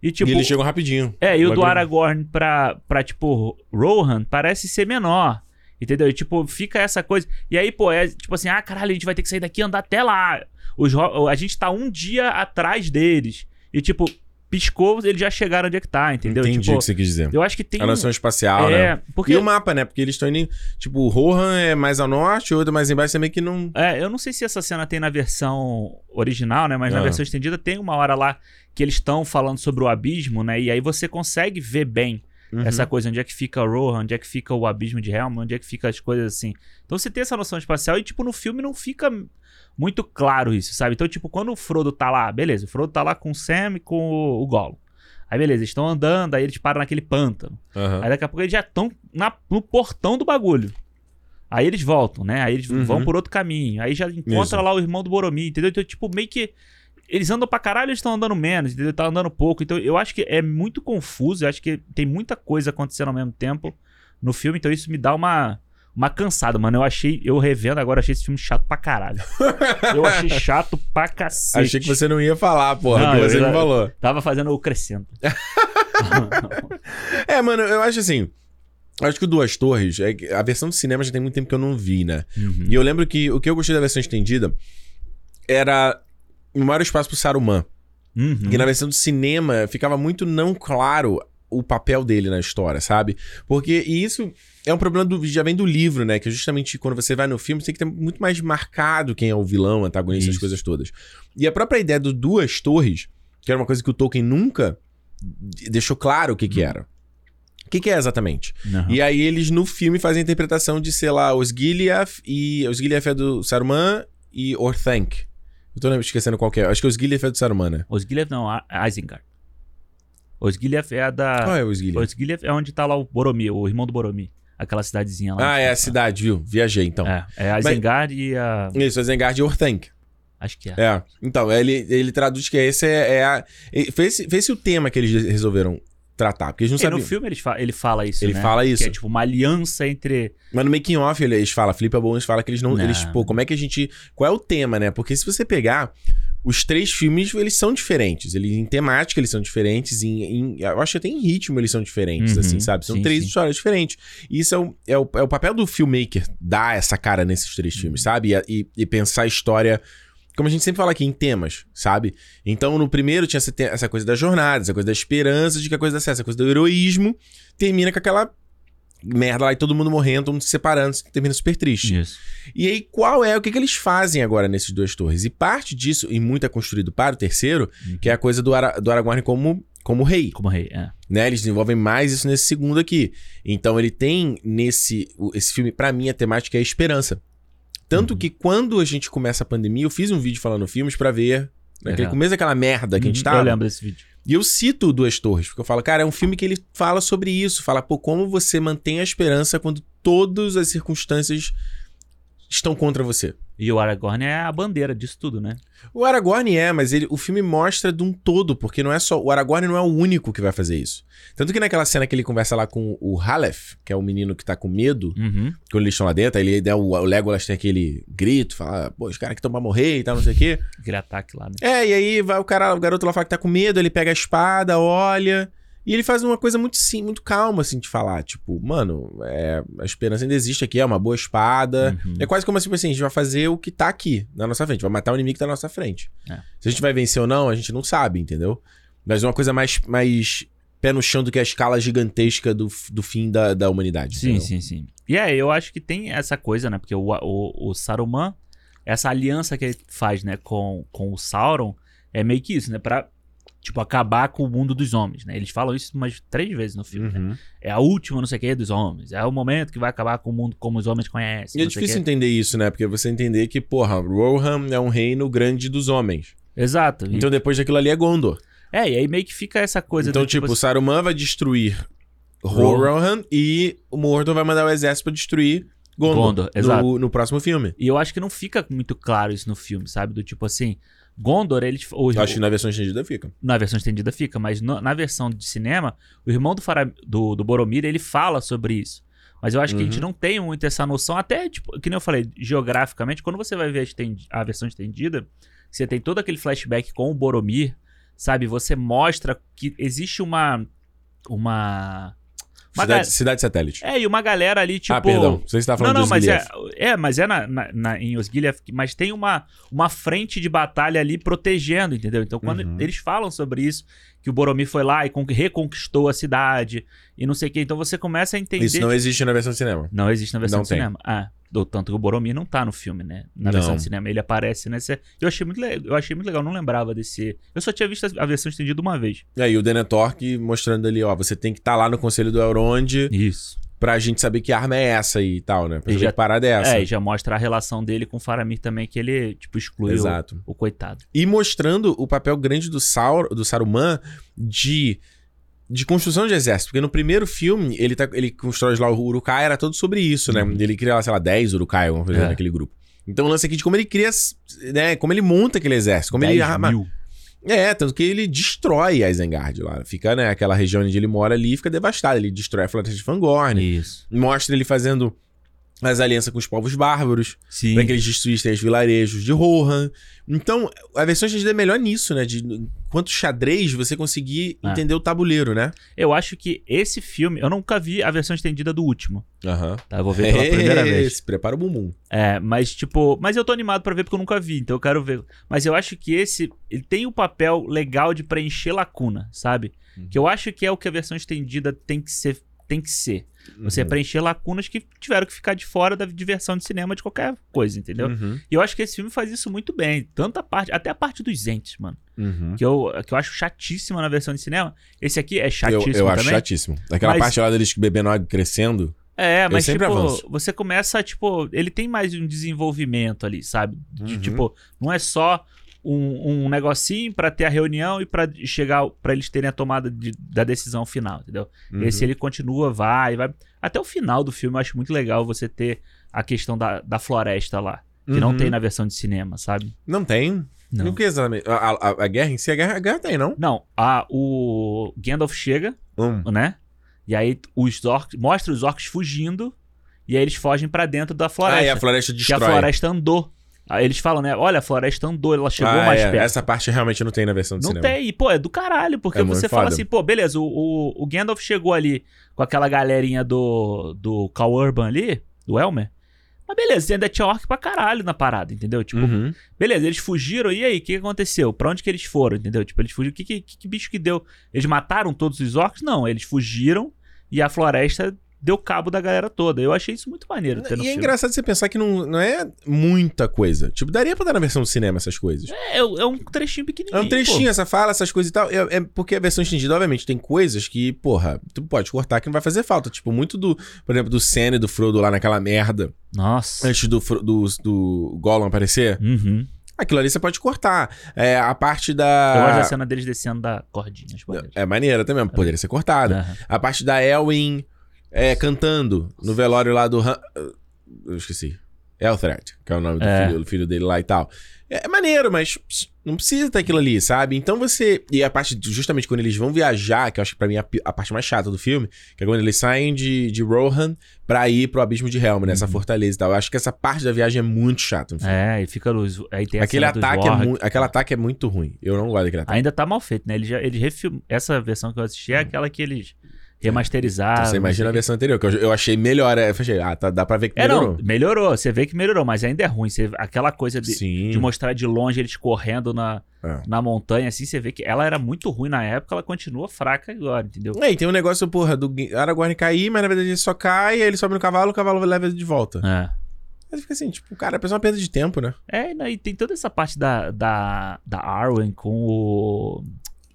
E, tipo. e eles chegam rapidinho. É, e o do Aragorn pra, pra, tipo, Rohan parece ser menor. Entendeu? E, tipo, fica essa coisa. E aí, pô, é tipo assim, ah, caralho, a gente vai ter que sair daqui e andar até lá. Os, a gente tá um dia atrás deles. E, tipo, piscou, eles já chegaram onde é que tá, entendeu? Entendi tipo, o que você quis dizer. eu acho que tem. A noção espacial, é, né? porque. E o mapa, né? Porque eles estão indo. Tipo, o Rohan é mais ao norte, o outro é mais embaixo, também que não. É, eu não sei se essa cena tem na versão original, né? Mas na Ah. versão estendida tem uma hora lá que eles estão falando sobre o abismo, né? E aí você consegue ver bem Uhum. essa coisa, onde é que fica Rohan, onde é que fica o abismo de Helm, onde é que fica as coisas assim. Então você tem essa noção espacial e, tipo, no filme não fica muito claro isso, sabe? Então, tipo, quando o Frodo tá lá, beleza, o Frodo tá lá com o Sam e com o, o Gollum. Aí, beleza, eles estão andando, aí eles param naquele pântano. Aham. Aí daqui a pouco eles já estão no portão do bagulho. Aí eles voltam, né? Aí eles Uhum. vão por outro caminho. Aí já encontra Isso. lá o irmão do Boromir, entendeu? Então, tipo, meio que. Eles andam pra caralho, eles estão andando menos, entendeu? Tá andando pouco. Então, eu acho que é muito confuso. Eu acho que tem muita coisa acontecendo ao mesmo tempo no filme. Então, isso me dá uma. Uma cansada, mano. Eu achei, eu revendo agora, achei esse filme chato pra caralho. Eu achei [laughs] chato pra cacete. Achei que você não ia falar, porra, Não, que você não falou. Tava fazendo o crescendo. [laughs] É, mano, eu acho assim. eu Acho que o Duas Torres, é que a versão do cinema já tem muito tempo que eu não vi, né? Uhum. E eu lembro que o que eu gostei da versão estendida era o maior espaço pro Saruman. Uhum. E na versão do cinema ficava muito não claro o papel dele na história, sabe? Porque, e isso é um problema do, já vem do livro, né? Que justamente quando você vai no filme, você tem que ter muito mais marcado quem é o vilão, antagonista, as Isso. coisas todas. E a própria ideia do Duas Torres, que era uma coisa que o Tolkien nunca deixou claro o que que era. O que que é exatamente? Uhum. E aí eles no filme fazem a interpretação de, sei lá, os Gilead e... Os Gilead é do Saruman e Orthanc Eu tô esquecendo qual que é. Acho que o Osgiliath é do Saruman, né? Osgiliath não, a- Isengard. Osgiliath é a da... Qual é o Osgiliath? Osgiliath é onde tá lá o Boromir, o irmão do Boromir. Aquela cidadezinha lá. Ah, é a cidade, viu? Viajei, então. É, é a Isengard e a... Isso, Isengard e Orthanc. Acho que é. É. Então, ele, ele traduz que esse é, é a... e- foi esse o tema que eles resolveram tratar, porque eles não no sabiam. filme ele, fa- ele fala isso, Ele né? fala isso. Que é tipo uma aliança entre... Mas no making off eles falam, Felipe Bones fala que eles não, Não. eles, pô, como é que a gente, qual é o tema, né? Porque se você pegar os três filmes, eles são diferentes, eles em temática eles são diferentes, em, em- eu acho que até em ritmo eles são diferentes, Uhum, assim, sabe? São sim, três sim. histórias diferentes. E isso é o, é, o, é o papel do filmmaker dar essa cara nesses três Uhum. filmes, sabe? E, e, e pensar a história como a gente sempre fala aqui, em temas, sabe? Então, no primeiro tinha essa, essa coisa da jornada, essa coisa da esperança de que a coisa dá certo, essa coisa do heroísmo, termina com aquela merda lá e todo mundo morrendo, todo mundo se separando, termina super triste. Isso. E aí, qual é o que, que eles fazem agora nesses duas torres? E parte disso, e muito é construído para o terceiro, que é a coisa do, Ara, do Aragorn como, como rei. Como rei, é. Né? Eles desenvolvem mais isso nesse segundo aqui. Então ele tem nesse. Esse filme, pra mim, a temática é a esperança. Tanto Uhum. que quando a gente começa a pandemia, eu fiz um vídeo falando filmes pra ver. Naquele Legal. começo daquela merda que a gente Uhum, tava. Eu lembro desse vídeo. E eu cito Duas Torres, porque eu falo, cara, é um filme que ele fala sobre isso. Fala, pô, como você mantém a esperança quando todas as circunstâncias estão contra você. E o Aragorn é a bandeira disso tudo, né? O Aragorn é, mas ele, o filme mostra de um todo, porque não é só. O Aragorn não é o único que vai fazer isso. Tanto que naquela cena que ele conversa lá com o Halef, que é o menino que tá com medo, Uhum. quando eles estão lá dentro, aí ele, né, o, o Legolas tem aquele grito, fala, pô, os caras que estão pra morrer e tal, não sei o quê. Aquele ataque lá, né? É, e aí vai o cara, o garoto lá fala que tá com medo, ele pega a espada, olha. E ele faz uma coisa muito sim, muito calma, assim, de falar. Tipo, mano, é, a esperança ainda existe aqui, é uma boa espada. Uhum. É quase como assim, assim, a gente vai fazer o que tá aqui, na nossa frente. Vai matar o inimigo que tá na nossa frente. É. Se a gente vai vencer ou não, a gente não sabe, entendeu? Mas uma coisa mais, mais pé no chão do que a escala gigantesca do, do fim da, da humanidade. Sim, entendeu? sim, sim. E é, eu acho que tem essa coisa, né? Porque o, o, o Saruman, essa aliança que ele faz, né, com, com o Sauron, é meio que isso, né? Pra, tipo, acabar com o mundo dos homens, né? Eles falam isso umas três vezes no filme, né? Uhum. É a última, não sei o que, dos homens. É o momento que vai acabar com o mundo como os homens conhecem. E é difícil entender isso, né? Porque você entender que, porra, Rohan é um reino grande dos homens. Exato. E- Então depois daquilo ali é Gondor. É, e aí meio que fica essa coisa então, do tipo, o Saruman vai destruir Rohan e o Mordor vai mandar o exército pra destruir Gondor, Gondor, exato. no, no próximo filme. E eu acho que não fica muito claro isso no filme, sabe? Do tipo assim, Gondor, ele. O, Eu acho que na versão estendida fica. na versão estendida fica, mas no- na versão de cinema, o irmão do, do, do Boromir, ele fala sobre isso. Mas eu acho que a gente Uhum. não tem muito essa noção, até, tipo, que nem eu falei, geograficamente, quando você vai ver a, estendi- a versão estendida, você tem todo aquele flashback com o Boromir, sabe? Você mostra que existe uma. Uma. Cidade, cidade satélite. É, e uma galera ali, tipo. ah, perdão. Você está falando não, não, mas é, é, mas é na, na, na- em Osgiliath, mas tem uma, uma frente de batalha ali protegendo, entendeu? Então, quando Uhum. eles falam sobre isso, que o Boromir foi lá e con- reconquistou a cidade e não sei o que, então você começa a entender. Isso não existe na versão de cinema. Não existe na versão Não de tem. cinema. Ah, do tanto que o Boromir não tá no filme, né? Na Não. versão de cinema. Ele aparece nesse. Eu achei muito, le... eu achei muito legal, não lembrava desse. Eu só tinha visto a versão estendida uma vez. E aí o Denethor que mostrando ali, ó, você tem que estar lá no Conselho do Elrond Isso. pra gente saber que arma é essa e tal, né? Pra E já- que parada é essa. É, e já mostra a relação dele com o Faramir também, que ele, tipo, excluiu Exato. o coitado. E mostrando o papel grande do, Saur, do Saruman de, de construção de exército. Porque no primeiro filme, ele, tá, ele constrói lá o Urukai, era todo sobre isso, né? Uhum. Ele cria, sei lá, 10 Urukai, alguma coisa É. naquele grupo. Então o lance aqui de como ele cria, né? Como ele monta aquele exército. Como ele 10 arma. mil. É, tanto que ele destrói a Isengard lá. Fica, né? Aquela região onde ele mora ali fica devastada. Ele destrói a floresta de Fangorn. Isso. Mostra ele fazendo as alianças com os povos bárbaros. Pra que eles destruíssem os vilarejos de Rohan. Então, a versão estendida é melhor nisso, né? De quanto xadrez você conseguir É. entender o tabuleiro, né? Eu acho que esse filme, eu nunca vi a versão estendida do último, Aham. tá? Eu vou ver pela [laughs] primeira vez. Se prepara o bumbum. É, mas tipo, mas eu tô animado pra ver porque eu nunca vi, então eu quero ver. Mas eu acho que esse, ele tem o papel legal de preencher lacuna, sabe? Uhum. Que eu acho que é o que a versão estendida tem que ser, tem que ser. Você Uhum. preencher lacunas que tiveram que ficar de fora da diversão de cinema de qualquer coisa, entendeu? Uhum. E eu acho que esse filme faz isso muito bem, tanto a parte, até a parte dos entes, mano. Uhum. Que eu, que eu acho chatíssima na versão de cinema. Esse aqui é Eu, chatíssimo eu acho também. chatíssimo. Aquela Mas- parte lá deles bebendo água crescendo. É, mas tipo, avanço. você começa, tipo, ele tem mais um desenvolvimento ali, sabe? De, Uhum. Tipo, não é só um, um negocinho pra ter a reunião e pra chegar pra eles terem a tomada de- da decisão final, entendeu? Uhum. Esse ele continua, vai, vai. Até o final do filme eu acho muito legal você ter a questão da, da floresta lá. Que não Uhum. tem na versão de cinema, sabe? Não tem? Não. Que exatamente? A, a- a guerra em si, a guerra, a guerra tem, não? Não, a, o Gandalf chega, Hum. né? E aí os orcs, mostra os orcs fugindo e aí eles fogem pra dentro da Ah, floresta. e a floresta que destrói. a floresta andou. Eles falam, né? Olha, a floresta andou, ela chegou Ah, mais é. perto. Essa parte realmente não tem na versão de Não cinema. tem, e pô, é do caralho, porque É você fala foda. assim, pô, beleza, o, o, o Gandalf chegou ali com aquela galerinha do, do Cal Urban ali, do Elmer. Mas beleza, ainda tinha orc pra caralho na parada, entendeu? Tipo, Uhum. beleza, eles fugiram, e aí, o que aconteceu? Pra onde que eles foram, entendeu? Tipo, eles fugiram, que, que, que bicho que deu? Eles mataram todos os orcs? Não, eles fugiram e a floresta deu cabo da galera toda. Eu achei isso muito maneiro. E é filme. engraçado você pensar que não, não é muita coisa. Tipo, daria pra dar na versão do cinema essas coisas. É, é um trechinho pequenininho. É um trechinho, pô. essa fala, essas coisas e tal. É, é porque a versão estendida, obviamente, tem coisas que, porra, tu pode cortar que não vai fazer falta. Tipo, muito do, por exemplo, do Sam e do Frodo lá naquela merda, Nossa. antes do, do, do Gollum aparecer. Uhum. Aquilo ali você pode cortar. É, a parte Eu gosto da da. cena deles descendo da cordinha. maneiro. É maneira também, poderia ser cortada. Aham. A parte da Elwin é, cantando no velório lá do. Han- Eu esqueci. Elthred, que é o nome do, É. filho, do filho dele lá e tal. É, é maneiro, mas não precisa ter aquilo ali, sabe? Então você. E a parte, justamente quando eles vão viajar, que eu acho que pra mim é a, parte mais chata do filme, que é quando eles saem de, de Rohan pra ir pro abismo de Helm, nessa fortaleza e tal. Eu acho que essa parte da viagem é muito chata no filme. Uhum. É, e fica luz. Aí tem Aquele ataque, é muito, aquele ataque é muito ruim. Eu não gosto daquele ataque. Ainda tá mal feito, né? Ele já, ele refilm... Essa versão que eu assisti é aquela que eles remasterizaram. Então você imagina a versão anterior, que eu, eu achei melhor. é, Eu achei, ah, tá, dá pra ver que quê. É, melhorou. não, melhorou. Você vê que melhorou, mas ainda é ruim. Você... Aquela coisa de, de mostrar de longe eles correndo na, É. na montanha, assim, você vê que ela era muito ruim na época, ela continua fraca agora, entendeu? É, e tem um negócio, porra, do Aragorn cair, mas na verdade ele só cai, ele sobe no cavalo, o cavalo leva ele de volta. É. Aí fica assim, tipo, cara, é uma perda de tempo, né? É, e tem toda essa parte da, da, da Arwen com o.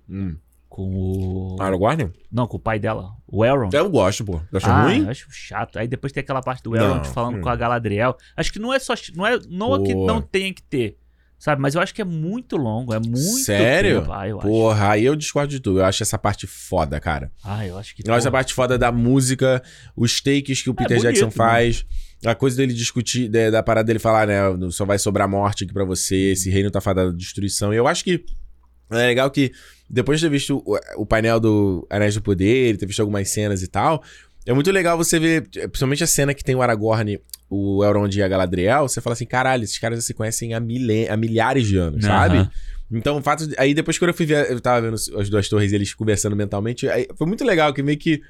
Hum. Com o. Aragorn? Não, com o pai dela, o Elrond. Eu gosto, pô. Tu acha ah, ruim? eu acho chato. Aí depois tem aquela parte do Elrond Não, falando hum. com a Galadriel. Acho que não é só. Não é, não é que não tem que ter. Sabe? Mas eu acho que é muito longo. É muito Sério? tempo. Ah, eu acho. Porra, aí eu discordo de tudo. Eu acho essa parte foda, cara. Ah, eu acho que. Eu acho essa porra. parte foda da música, os takes que o Peter bonito, Jackson né? faz. A coisa dele discutir, da, da parada dele falar, né? Só vai sobrar morte aqui pra você, esse reino tá fadado à destruição. E eu acho que é legal que, depois de ter visto o, o painel do Anéis do Poder, ter visto algumas cenas e tal, é muito legal você ver, principalmente a cena que tem o Aragorn, o Elrond e a Galadriel, você fala assim, caralho, esses caras já se conhecem há, milen há milhares de anos, Aham. sabe? Então, o fato. De, aí depois, quando eu fui ver, eu tava vendo as duas torres eles conversando mentalmente, foi muito legal, que meio que.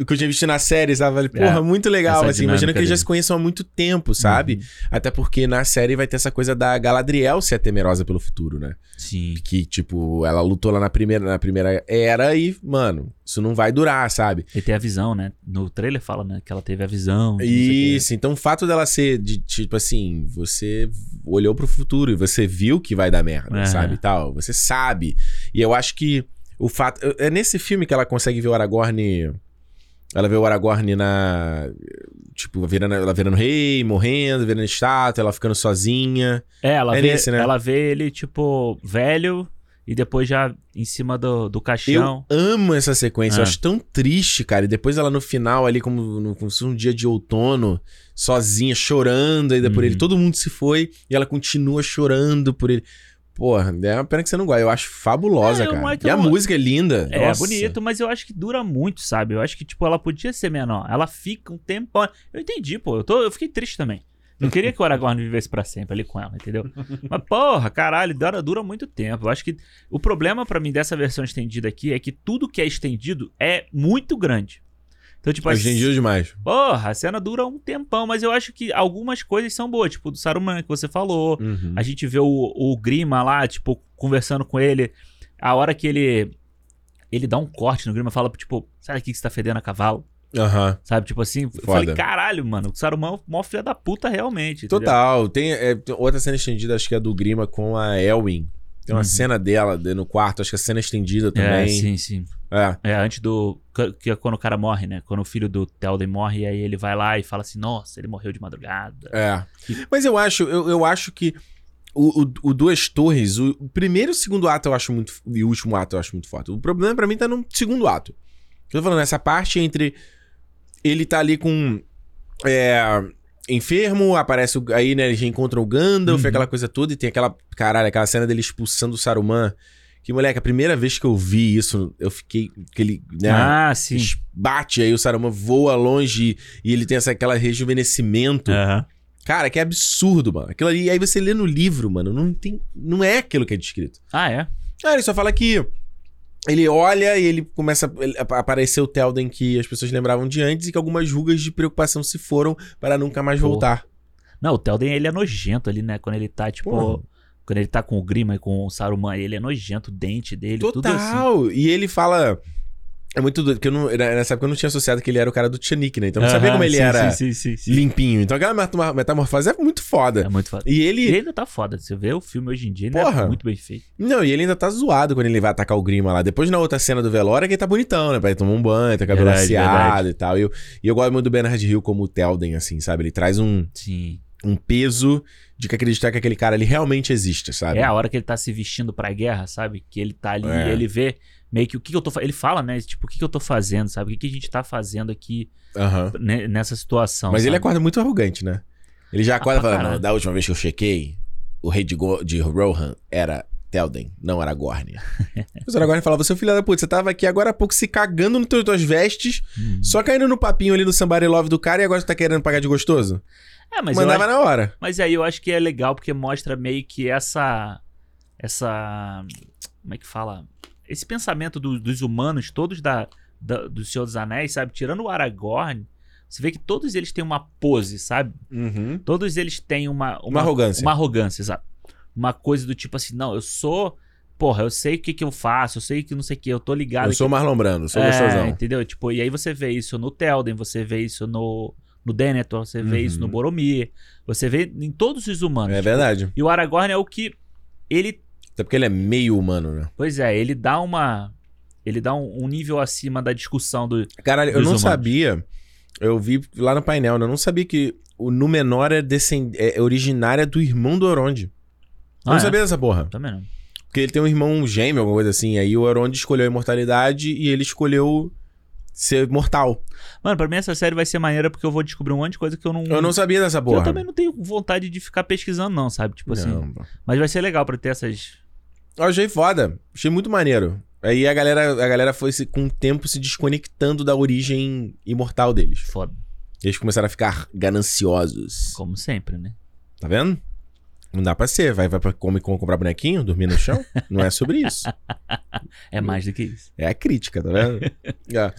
O que eu tinha visto na série, sabe? Porra, É, muito legal, assim. Imagina que eles já se conheçam há muito tempo, sabe? Até porque na série vai ter essa coisa da Galadriel ser temerosa pelo futuro, né? Sim. Que, tipo, ela lutou lá na primeira, na primeira era e, mano, isso não vai durar, sabe? E tem a visão, né? No trailer fala, né? Que ela teve a visão. Isso, então o fato dela ser de, tipo assim, você olhou pro futuro e você viu que vai dar merda, É. sabe? Tal, você sabe. E eu acho que o fato. É nesse filme que ela consegue ver o Aragorn. Ela vê o Aragorn na. Tipo, virando, ela virando rei, morrendo, virando estátua, ela ficando sozinha. É, ela, É vê, nesse, né? ela vê ele, tipo, velho e depois já em cima do, do caixão. Eu amo essa sequência, eu É. acho tão triste, cara. E depois ela no final, ali, como, no, como se fosse um dia de outono, sozinha, chorando ainda por Uhum. ele. Todo mundo se foi e ela continua chorando por ele. Porra, é uma pena que você não gosta. Eu acho fabulosa, É, não cara. e a música é linda. É Nossa. bonito, mas eu acho que dura muito, sabe? Eu acho que, tipo, ela podia ser menor. Ela fica um tempo. Eu entendi, pô. Eu, tô, eu fiquei triste também. Eu queria que o Aragorn vivesse pra sempre ali com ela, entendeu? [laughs] Mas, porra, caralho, dura, dura muito tempo. Eu acho que o problema pra mim dessa versão estendida aqui é que tudo que é estendido é muito grande. Então, tipo, Eu as- entendi demais. porra, a cena dura um tempão, mas eu acho que algumas coisas são boas, tipo do Saruman que você falou. Uhum. A gente vê o, o Grima lá, tipo, conversando com ele. A hora que ele. Ele dá um corte no Grima fala, tipo, sabe aqui que você tá fedendo a cavalo? Aham. Sabe? Tipo assim. Eu Foda. falei, caralho, mano, o Saruman é o maior filho da puta realmente. entendeu? Total. Tem, é, outra cena estendida, acho que é do Grima com a Elwin. Tem uma Uhum. cena dela de- no quarto, acho que a cena é estendida É, também. sim, sim. É. É, antes do. que- é quando o cara morre, né? Quando o filho do Telden morre, e aí ele vai lá e fala assim: Nossa, ele morreu de madrugada. É. Mas eu acho, eu, eu acho que O, o, o Duas Torres, o, o primeiro e o segundo ato eu acho muito. E o último ato eu acho muito forte. O problema pra mim tá no segundo ato. Eu tô falando, essa parte entre. Ele tá ali com. É. Enfermo, aparece. o- Aí, né, eles encontram o Gandalf, Uhum. aquela coisa toda, e tem aquela. Caralho, aquela cena dele expulsando o Saruman. Que, moleque, a primeira vez que eu vi isso, eu fiquei. Aquele. Né, Ah, sim. bate, aí o Saruman voa longe e ele tem essa, aquela rejuvenescimento. Aham. Cara, que absurdo, mano. Aquilo ali, aí você lê no livro, mano, não tem, não é aquilo que é descrito. Ah, é? Ah, ele só fala que ele olha e ele começa a aparecer o Telden que as pessoas lembravam de antes e que algumas rugas de preocupação se foram para nunca mais voltar. Não, o Telden, ele é nojento ali, né? Quando ele tá, tipo... Porra. Quando ele tá com o Grima e com o Saruman, ele é nojento, o dente dele, tudo assim. Total. E ele fala é muito doido, porque eu não, nessa época eu não tinha associado que ele era o cara do Tchanik, né? Então eu não sabia Aham, como ele sim, era Sim, sim, sim. sim. limpinho. Então aquela metamor- metamorfose é muito foda. É muito foda. E ele ele ainda tá foda. Você vê o filme hoje em dia, ele Porra. é muito bem feito. Não, e ele ainda tá zoado quando ele vai atacar o Grima lá. Depois, na outra cena do velório, é que ele tá bonitão, né? Pra ele tomar um banho, tá cabelo Verdade, verdade. e tal. E eu, e eu gosto muito do Bernard Hill como o Telden, assim, sabe? Ele traz um, Sim. um peso de que acreditar que aquele cara ali realmente existe, sabe? É a hora que ele tá se vestindo pra guerra, sabe? Que ele tá ali É. e ele vê meio que o que, eu tô fazendo. Ele fala, né? Tipo, o que, que eu tô fazendo, sabe? O que, que a gente tá fazendo aqui né, nessa situação. Mas ele sabe? acorda muito arrogante, né? Ele já acorda pra falando, caralho. "Não, da última vez que eu chequei, o rei de, Go de Rohan era Telden, não Aragorn. Mas [laughs] o Aragorn falava, seu filho da puta, você tava aqui agora há pouco se cagando nas tuas, tuas vestes, Hum. só caindo no papinho ali no somebody love do cara e agora você tá querendo pagar de gostoso? É, mas, Mandava acho- na hora. mas aí eu acho que é legal porque mostra meio que essa. Essa. Como é que fala? Esse pensamento do- dos humanos, todos da, da- do Senhor dos Anéis, sabe? Tirando o Aragorn, você vê que todos eles têm uma pose, sabe? Uhum. Todos eles têm uma. Uma arrogância. Uma arrogância, exato. Uma coisa do tipo assim, não, eu sou. Porra, eu sei o que, que eu faço, eu sei que não sei o que, eu tô ligado. Eu sou Marlon Brando, sou é, gostosão. entendeu? Tipo, e aí você vê isso no Telden, você vê isso no, no Denethor, você vê Uhum. isso no Boromir, você vê em todos os humanos. É Tipo, verdade. E o Aragorn é o que ele, Até porque ele é meio humano, né? pois é, ele dá uma ele dá um, um nível acima da discussão do Caralho, eu não humanos. sabia. Eu vi lá no painel, né? Eu não sabia que o Númenor é, descend... é originária do irmão do Elrond. Eu não Ah, é? sabia dessa porra. Também não. Porque ele tem um irmão gêmeo, alguma coisa assim. Aí o Elrond escolheu a imortalidade e ele escolheu ser mortal. Mano, pra mim essa série vai ser maneira porque eu vou descobrir um monte de coisa que eu não Eu não sabia dessa porra. eu também não tenho vontade de ficar pesquisando não, sabe? Tipo assim, Não, pô. mas vai ser legal pra ter essas Eu achei foda. Achei muito maneiro. Aí a galera, a galera foi se- com o tempo se desconectando da origem imortal deles. foda, Eles começaram a ficar gananciosos. como sempre, né? Tá vendo? Não dá pra ser. Vai, vai pra Comic Con comprar bonequinho, dormir no chão? [laughs] Não é sobre isso. É mais do que isso. É a crítica, tá vendo? [laughs] É.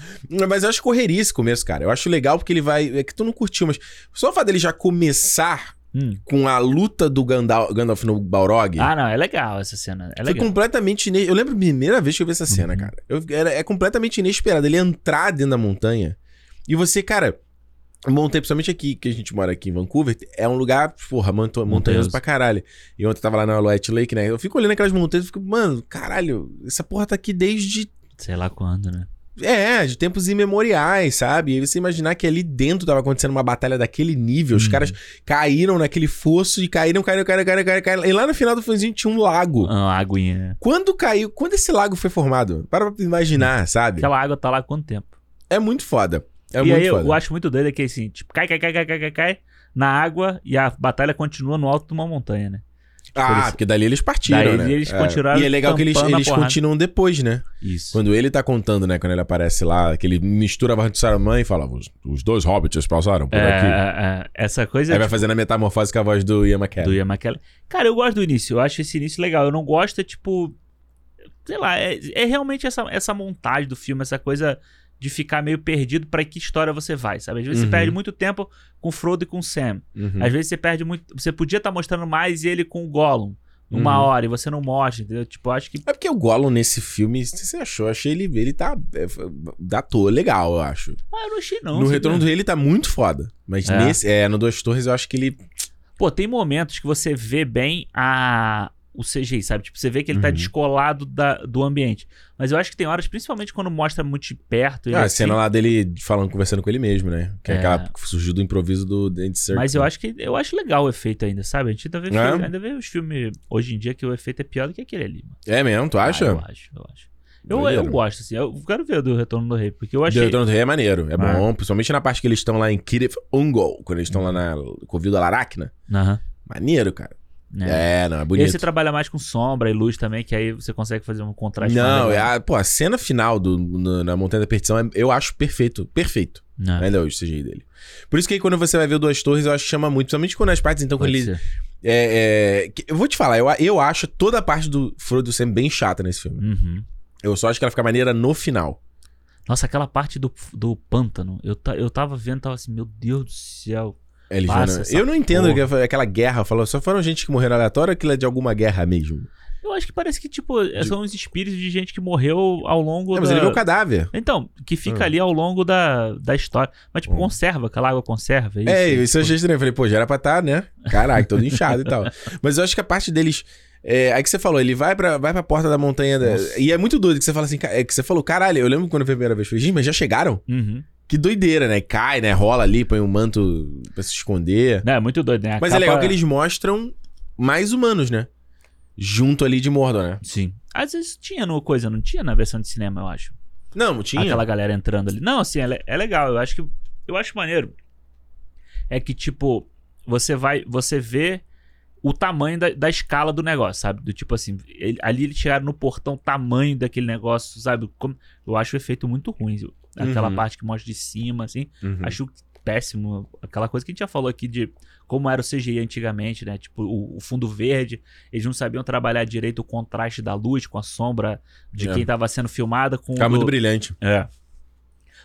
Mas eu acho correria esse começo, cara. Eu acho legal porque ele vai. É que tu não curtiu, mas só o fato dele já começar Hum. com a luta do Gandalf, Gandalf no Balrog. Ah, não, é legal essa cena. É Foi legal. completamente. ine- Eu lembro a primeira vez que eu vi essa cena, Uhum. cara. Eu- era, é completamente inesperado. Ele entrar dentro da montanha e você, cara. Montei, principalmente aqui, que a gente mora aqui em Vancouver, é um lugar, porra, monta- montanhoso Montanhoso. pra caralho. E ontem eu tava lá na Alouette Lake, né? Eu fico olhando aquelas montanhas e fico, mano, caralho, essa porra tá aqui desde Sei lá quando, né? É, de tempos imemoriais, sabe? E você imaginar que ali dentro tava acontecendo uma batalha daquele nível, os Uhum. caras caíram naquele fosso e caíram, caíram, caíram, caíram, caíram, caíram. E lá no final do filmezinho tinha um lago. Ah, Uma aguinha. né? Quando caiu, quando esse lago foi formado? Para pra imaginar, sabe? Aquela água tá lá há quanto tempo? É muito foda. É e muito aí eu, foda. eu acho muito doido é que assim, tipo, cai, cai, cai, cai, cai, cai, cai na água e a batalha continua no alto de uma montanha, né? Ah, porque dali eles partiram, Daí né? eles É. continuaram E é legal que eles, eles porrada. continuam depois, né? Isso. Quando ele tá contando, né? Quando ele aparece lá, que ele mistura a voz de Saruman e fala: os, os dois hobbits passaram por É, aqui. é, é, essa coisa Aí vai fazendo a metamorfose com a voz do Ian McKellen. do Ian McKellen. Cara, eu gosto do início. Eu acho esse início legal. Eu não gosto, é tipo. Sei lá, é, é realmente essa, essa montagem do filme, essa coisa de ficar meio perdido pra que história você vai, sabe? Às vezes Uhum. você perde muito tempo com Frodo e com Sam. Uhum. Às vezes você perde muito. Você podia estar mostrando mais ele com o Gollum numa Uhum. hora e você não mostra, entendeu? Tipo, eu acho que. É porque o Gollum nesse filme, você achou? Eu achei ele, ele tá. É, da toa legal, eu acho. Ah, eu não achei não. no retorno do rei ele tá muito foda. Mas É. nesse. É, no Dois Torres eu acho que ele. Pô, tem momentos que você vê bem a. o CGI, sabe? Tipo, você vê que ele tá Uhum. descolado da, do ambiente. Mas eu acho que tem horas, principalmente quando mostra muito de perto. Ah, a assim, cena lá dele falando, conversando com ele mesmo, né? Que é, É. aquela que surgiu do improviso do Andy Serkis. Mas eu acho que eu acho legal o efeito ainda, sabe? A gente ainda vê, É? filme- ainda vê os filmes hoje em dia que o efeito é pior do que aquele ali. Mano. É mesmo, tu acha? Ah, eu acho, eu acho. Eu, eu gosto, assim. Eu quero ver do Retorno do Rei, porque eu achei. Return of the Rei é maneiro, é Ah. bom. Principalmente na parte que eles estão lá em Kirith Ungol, quando eles estão lá na Covil da Laracna. Aham. Maneiro, cara. É. É, não, é E aí bonito. você trabalha mais com sombra e luz também, que aí você consegue fazer um contraste. Não, é a, pô, a cena final do, no- na Montanha da Perdição é- eu acho perfeito. Perfeito. Não, Ainda hoje, o CGI dele. Por isso que aí quando você vai ver o Duas Torres, eu acho que chama muito. Principalmente quando as partes, então, quando pode ele. ser. É, é, eu vou te falar, eu, eu acho toda a parte do Frodo Sam bem chata nesse filme. Uhum. Eu só acho que ela fica maneira no final. Nossa, aquela parte do, do pântano, eu, ta, eu tava vendo, tava assim, meu Deus do céu. Eles Passa essa eu não entendo porra. que aquela guerra, falou, só foram gente que morreram aleatório ou aquilo é de alguma guerra mesmo? Eu acho que parece que, tipo, são os espíritos de gente que morreu ao longo É, mas da... ele vê o cadáver. Então, que fica Hum. ali ao longo da, da história. Mas, tipo, Hum. conserva, aquela água conserva. É, É, isso, isso eu achei estranho. Eu falei, pô, já era pra estar, né? Caraca, todo inchado e tal. [laughs] Mas eu acho que a parte deles. É, aí que você falou, ele vai pra, vai pra porta da montanha. da-. E é muito doido que você fala assim, é que você falou, caralho, eu lembro quando foi a primeira vez, falei, mas já chegaram? Uhum. Que doideira, né? Cai, né? Rola ali, põe um manto pra se esconder. Não, é muito doido, né? A mas é capa- legal que eles mostram mais humanos, né? Junto ali de Mordor, né? Sim. Às vezes tinha no coisa, não tinha na versão de cinema, eu acho. Não, tinha. Aquela galera entrando ali. Não, assim, é, é legal. Eu acho que. Eu acho maneiro. É que, tipo, você vai. Você vê o tamanho da, da escala do negócio, sabe? Do tipo assim, ele- ali eles chegaram no portão, o tamanho daquele negócio, sabe? Como, eu acho o efeito muito ruim. Aquela Uhum. parte que mostra de cima, assim. Uhum. Acho péssimo. Aquela coisa que a gente já falou aqui de como era o CGI antigamente, né? Tipo, o, o fundo verde. Eles não sabiam trabalhar direito o contraste da luz com a sombra de É. quem tava sendo filmada com Fica o muito do- brilhante. É.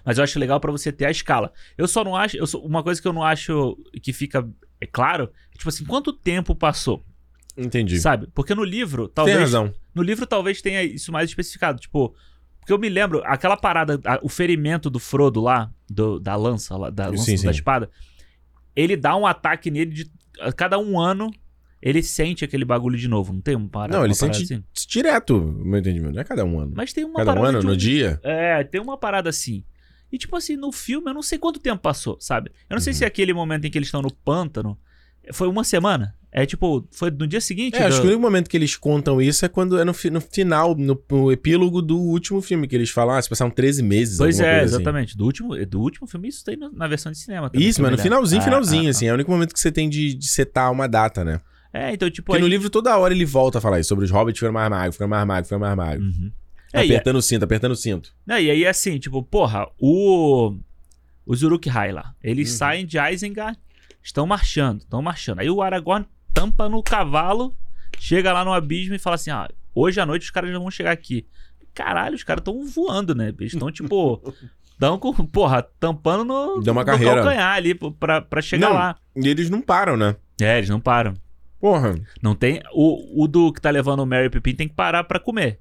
Mas eu acho legal pra você ter a escala. Eu só não acho. Eu sou- uma coisa que eu não acho que fica é claro, é, tipo assim, quanto tempo passou, Entendi. sabe? Porque no livro, Tem talvez. razão. No livro talvez tenha isso mais especificado. Tipo, porque eu me lembro, aquela parada, a- o ferimento do Frodo lá, do- da lança, lá, da lança Sim, da sim. espada, ele dá um ataque nele de. A cada um ano, ele sente aquele bagulho de novo. Não tem uma parada, Não, ele sente assim? direto, no meu entendimento. Não é cada um ano. Mas tem uma cada um parada. ano, de no um- dia? É, tem uma parada assim. E tipo assim, no filme eu não sei quanto tempo passou, sabe? Eu não sei Uhum. se aquele momento em que eles estão no pântano foi uma semana. É tipo, foi no dia seguinte. É, acho do- que o único momento que eles contam isso é quando é no, no final, no, no epílogo do último filme, que eles falam, ah, se passaram 13 meses. Pois é, assim. exatamente. Do último, do último filme, isso tem no- na versão de cinema também. Isso, eu mas no finalzinho, Ah, finalzinho, ah, assim. É o único momento que você tem de, de setar uma data, né? ah. É, então, tipo. Porque aí- no livro toda hora ele volta a falar isso, sobre os hobbits ficando mais magos, ficando mais magos, ficando mais magos. Uhum. É, e, apertando o cinto, apertando o cinto. né, e aí, assim, tipo, porra, o. Os Uruk-hai lá, eles Uhum. saem de Isengard, estão marchando, estão marchando. Aí o Aragorn tampa no cavalo, chega lá no abismo e fala assim: ah, hoje à noite os caras já vão chegar aqui. Caralho, os caras estão voando, né? Eles estão, tipo. [laughs] Tão com, porra, tampando no, Deu uma no carreira. calcanhar ali pra, pra chegar Não. lá. E eles não param, né? É, eles não param. Porra. Não tem. O, o do que tá levando o Mary Pippin tem que parar pra comer.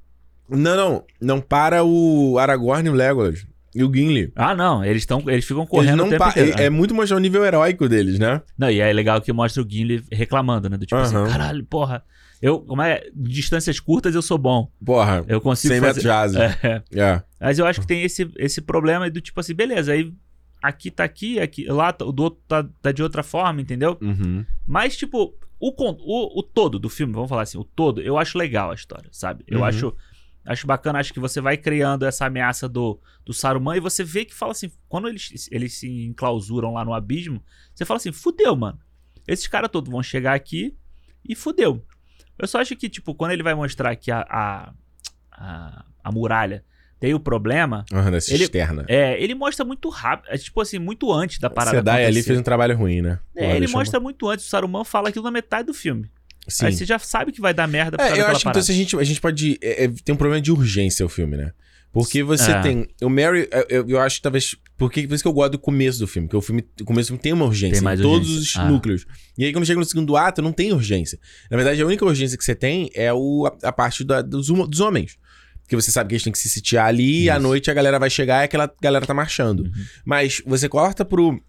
Não, não. Não para o Aragorn e o Legolas. E o Gimli. Ah, não. Eles, tão, eles ficam Eles correndo não o tempo pa- inteiro. é, é muito mostrar o nível heróico deles, né? Não, e é legal que mostra o Gimli reclamando, né? Do tipo Aham. assim, caralho, porra. Eu, como é? Distâncias curtas eu sou bom. Porra. Eu consigo 100 metros fazer... de asa. É. É. Mas eu acho que tem esse, esse problema do tipo assim, beleza, aí aqui tá aqui, aqui lá tá- o do outro tá, tá de outra forma, entendeu? Uhum. Mas, tipo, o, o, o todo do filme, vamos falar assim, o todo, eu acho legal a história, sabe? Eu Uhum. acho, acho bacana, acho que você vai criando essa ameaça do, do Saruman e você vê que fala assim, quando eles, eles se enclausuram lá no abismo, você fala assim, fudeu, mano. Esses caras todos vão chegar aqui e fudeu. Eu só acho que, tipo, quando ele vai mostrar que a, a, a, a muralha tem o problema, dessa Ele- externa. é, ele mostra muito rápido, é, tipo assim, muito antes da parada Sedai ali fez um trabalho ruim, né? É, ele mostra muito antes. O Saruman fala aquilo na metade do filme. Sim. Aí você já sabe que vai dar merda por É, eu acho que então, se a gente, a gente pode. é, é, tem um problema de urgência o filme, né? Porque você É. tem. O Mary, eu, eu- eu acho que talvez. Porque, por isso que eu gosto do começo do filme. Porque o filme, o começo do filme tem uma urgência Tem em todos urgência. os Ah. núcleos. E aí, quando chega no segundo ato, não tem urgência. Na verdade, a única urgência que você tem é o, a, a parte da- dos, dos homens. Porque você sabe que eles têm que se sitiar ali e à Isso. noite a galera vai chegar e aquela galera tá marchando. Uhum. Mas você corta pro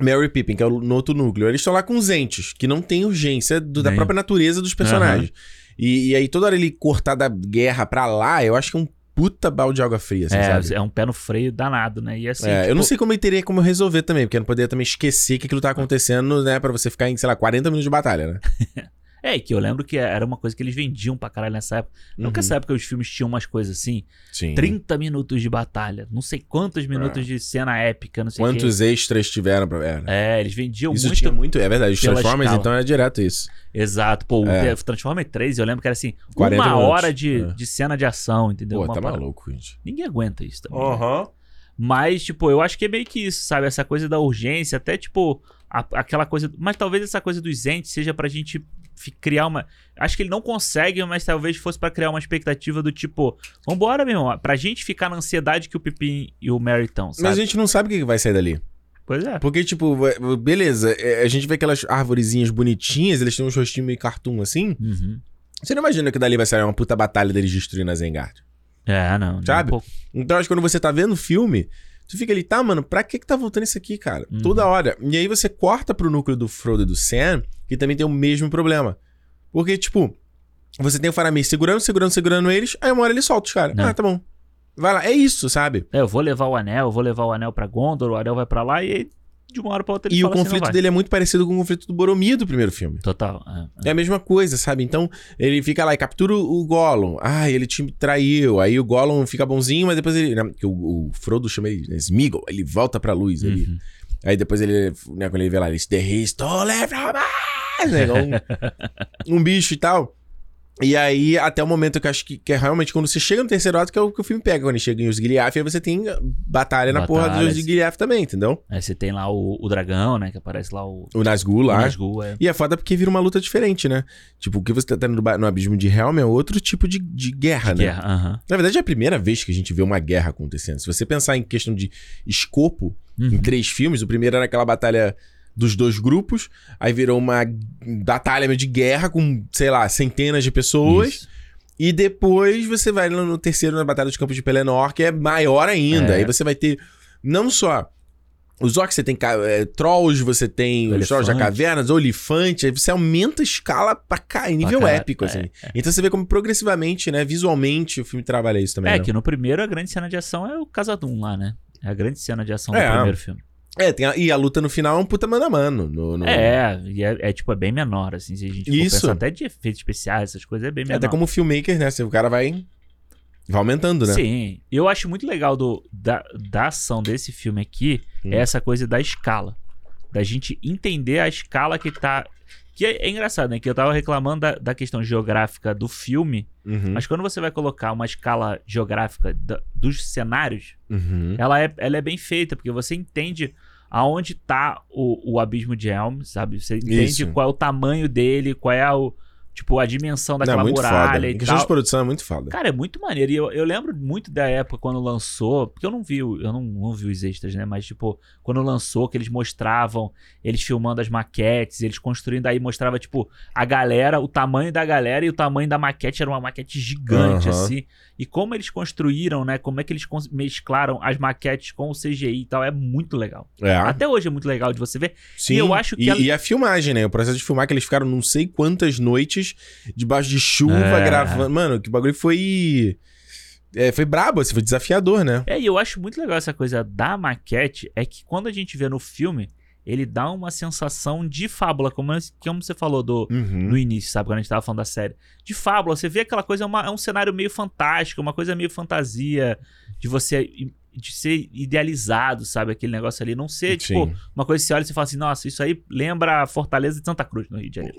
Mary Pippin, que é o no outro núcleo. Eles estão lá com os entes, que não tem urgência do- da Nem. própria natureza dos personagens. E, e aí toda hora ele cortar da guerra pra lá, eu acho que é um puta balde de água fria, assim, É, sabe? é um pé no freio danado, né? E assim. É, eu tipo, não sei como ele teria como resolver também, porque eu não poderia também esquecer que aquilo tá acontecendo, né, pra você ficar em, sei lá, 40 minutos de batalha, né? [laughs] É, que eu lembro que era uma coisa que eles vendiam pra caralho nessa época. Não Uhum. que nessa época os filmes tinham umas coisas assim. Sim. 30 minutos de batalha. Não sei quantos minutos de cena épica, não sei. Quantos extras tiveram pra. É, É, eles vendiam isso muito. tinha muito. É verdade, os Transformers, escala. então era direto isso. Exato. Pô, É. o Transformer 3, eu lembro que era assim, 40 uma minutos. hora de, É. de cena de ação, entendeu? Pô, Uma tá parada- maluco, gente. Ninguém aguenta isso também. né? Aham. Mas, tipo, eu acho que é meio que isso, sabe? Essa coisa da urgência, até, tipo, a- aquela coisa. Mas talvez essa coisa dos entes seja pra gente criar uma. Acho que ele não consegue, mas talvez fosse pra criar uma expectativa do tipo, vambora, meu irmão. Pra gente ficar na ansiedade que o Pipim e o Mary estão, sabe? Mas a gente não sabe o que vai sair dali. Pois é. Porque, tipo, vai- beleza, é, a gente vê aquelas arvorezinhas bonitinhas, eles têm uns rostinhos meio cartoon assim. Uhum. Você não imagina que dali vai sair uma puta batalha deles destruindo a Zengard. É, não. Sabe? um. Então, acho que quando você tá vendo o filme, tu fica ali, tá, mano, pra que que tá voltando isso aqui, cara? Uhum. Toda hora. E aí você corta pro núcleo do Frodo e do Sam, que também tem o mesmo problema. Porque, tipo, você tem o Faramir segurando, segurando, segurando eles, aí uma hora ele solta os caras. É. Ah, tá bom. Vai lá. É isso, sabe? É, eu vou levar o anel, eu vou levar o anel pra Gondor, o anel vai pra lá e aí, de uma hora pra outra ele E o fala assim, conflito vai. dele é muito parecido com o conflito do Boromir do primeiro filme. Total. é, é. É a mesma coisa, sabe? Então, ele fica lá e captura o Gollum. Ah, ele te traiu. Aí o Gollum fica bonzinho, mas depois ele... né, que o, o Frodo chama ele né, Smeagol. Ele volta pra luz. Ele, Uhum. Aí depois ele... Né, quando ele vê lá, ele... From us", né, igual um, [laughs] um bicho e tal. E aí, até o momento que eu acho que, que é realmente quando você chega no terceiro ato, que é o que o filme pega. Quando ele chega em Osgiliath, aí você tem batalha na porra de Batalhas. Osgiliath também, entendeu? Aí você tem lá o, o dragão, né? Que aparece lá o. O Nazgûl o lá. Nazgûl, é. E é foda porque vira uma luta diferente, né? Tipo, o que você tá tendo no, no abismo de Helm é outro tipo de, de guerra, né? Guerra, aham. Na verdade, é a primeira vez que a gente vê uma guerra acontecendo. Se você pensar em questão de escopo, em Uhum. três filmes, o primeiro era aquela batalha dos dois grupos, aí virou uma batalha de guerra com, sei lá, centenas de pessoas. Isso. E depois você vai no terceiro, na Batalha dos Campos de Pelennor, que é maior ainda. É. Aí você vai ter não só os orcs, você tem é, trolls, você tem os trolls da Elefante. cavernas, olifante, aí você aumenta a escala pra cá, em nível caralho, épico, é, assim. é. Então você vê como progressivamente, né, visualmente, o filme trabalha isso também. É, né? que no primeiro a grande cena de ação é o Casadum lá, né? É a grande cena de ação É. do primeiro filme. É, tem a- e a luta no final é um puta mano a mano. No, no- É, e é, é, tipo, é bem menor, assim, se a gente Isso. pensar até de efeitos especiais, essas coisas, é bem É menor. até como filmmaker, né? assim, O cara vai, vai aumentando, né? Sim, eu acho muito legal do, da, da ação desse filme aqui, Hum. é essa coisa da escala. Da gente entender a escala que tá... Que é, é engraçado, né? Que eu tava reclamando da, da questão geográfica do filme, Uhum, mas quando você vai colocar uma escala geográfica da- dos cenários, uhum. ela é, ela é bem feita, porque você entende aonde tá o, o abismo de Helm, sabe? Você entende Isso. qual é o tamanho dele, qual é o, tipo, a dimensão Não, é daquela muito foda. muralha Em e questão tal. de produção é muito foda. Cara, é muito maneiro. E eu, eu lembro muito da época quando lançou, porque eu não vi, eu não, não vi os extras, né? Mas, tipo, quando lançou, que eles mostravam, eles filmando as maquetes, eles construindo, aí mostrava, tipo, a galera, o tamanho da galera e o tamanho da maquete era uma maquete gigante, Aham. assim. E como eles construíram, né? Como é que eles mesclaram as maquetes com o CGI e tal, é muito legal. É. Até hoje é muito legal de você ver. Sim, E eu acho que e, ela- e a filmagem, né? O processo de filmar que eles ficaram não sei quantas noites debaixo de chuva É. gravando. Mano, que bagulho foi. É, foi brabo, assim, foi desafiador, né? É, e eu acho muito legal essa coisa da maquete, é que quando a gente vê no filme, ele dá uma sensação de fábula, como, como você falou do, Uhum. no início, sabe? Quando a gente tava falando da série. De fábula, você vê aquela coisa, é, uma- é um cenário meio fantástico, uma coisa meio fantasia, de você de ser idealizado, sabe? Aquele negócio ali. Não ser, tipo, Sim. uma coisa que você olha e você fala assim, nossa, isso aí lembra a Fortaleza de Santa Cruz, no Rio de Janeiro.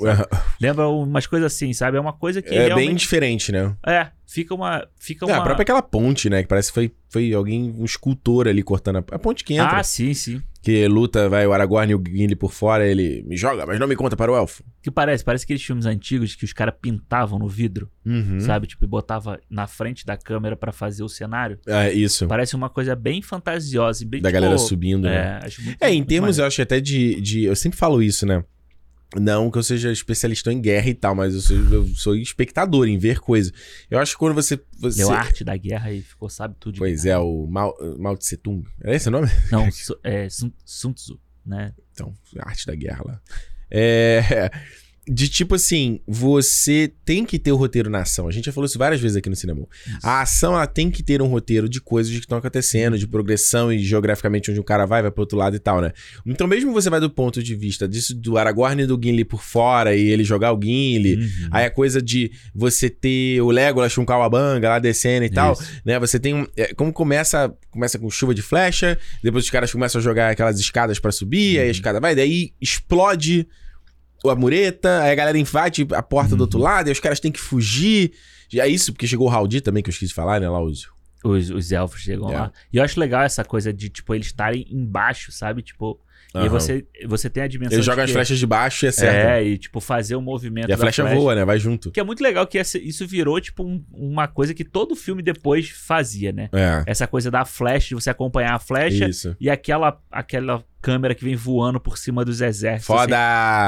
Lembra umas coisas assim, sabe? É uma coisa que É bem realmente... diferente, né? É, fica uma... Fica É, uma... a própria aquela ponte, né? Que parece que foi, foi alguém, um escultor ali cortando a, a ponte que entra. Ah, sim, sim. Que luta, vai o Aragorn e o Gimli por fora, ele me joga, mas não me conta para o elfo. Que parece, parece aqueles filmes antigos que os caras pintavam no vidro, Uhum. sabe? Tipo, e botava na frente da câmera pra fazer o cenário. É, isso. Parece uma coisa bem fantasiosa e bem Da tipo, galera subindo, né? É, acho muito É, em termos, eu acho até de, de. Eu sempre falo isso, né? Não que eu seja especialista em guerra e tal, mas eu sou, eu sou espectador em ver coisas. Eu acho que quando você. você... Leu a arte da guerra e ficou, sabe tudo. de Pois guerra. é, o Mao, Mao Tse Tung. É esse o nome? Não, [laughs] é Sun, Sun Tzu, né? Então, arte da guerra lá. É. de tipo assim, você tem que ter o roteiro na ação. A gente já falou isso várias vezes aqui no cinema. A ação ela tem que ter um roteiro de coisas que estão acontecendo, de progressão e geograficamente onde o cara vai, vai pro outro lado e tal, né? Então, mesmo você vai do ponto de vista disso do Aragorn e do Gimli por fora e ele jogar o Gimli, Uhum. aí a coisa de você ter o Legolas com o Kawabanga lá descendo e tal, Isso. né? Você tem um. é, como começa, começa com chuva de flecha, depois os caras começam a jogar aquelas escadas pra subir, aí a escada vai, daí explode a mureta, aí a galera invade a porta do outro lado, aí os caras têm que fugir. Já é isso, porque chegou o Haldir também, que eu esqueci de falar, né? Lá os. Os, os elfos chegam É. lá. E eu acho legal essa coisa de, tipo, eles estarem embaixo, sabe? Tipo, e aí Aham. você, você tem a dimensão. Eles de jogam as flechas de baixo e acertam. É, e tipo, fazer o movimento. e a da flecha, voa, né? Vai junto. Que é muito legal que essa- isso virou, tipo, um- uma coisa que todo filme depois fazia, né? É. Essa coisa da flecha, de você acompanhar a flecha Isso. e aquela, aquela câmera que vem voando por cima dos exércitos. Foda!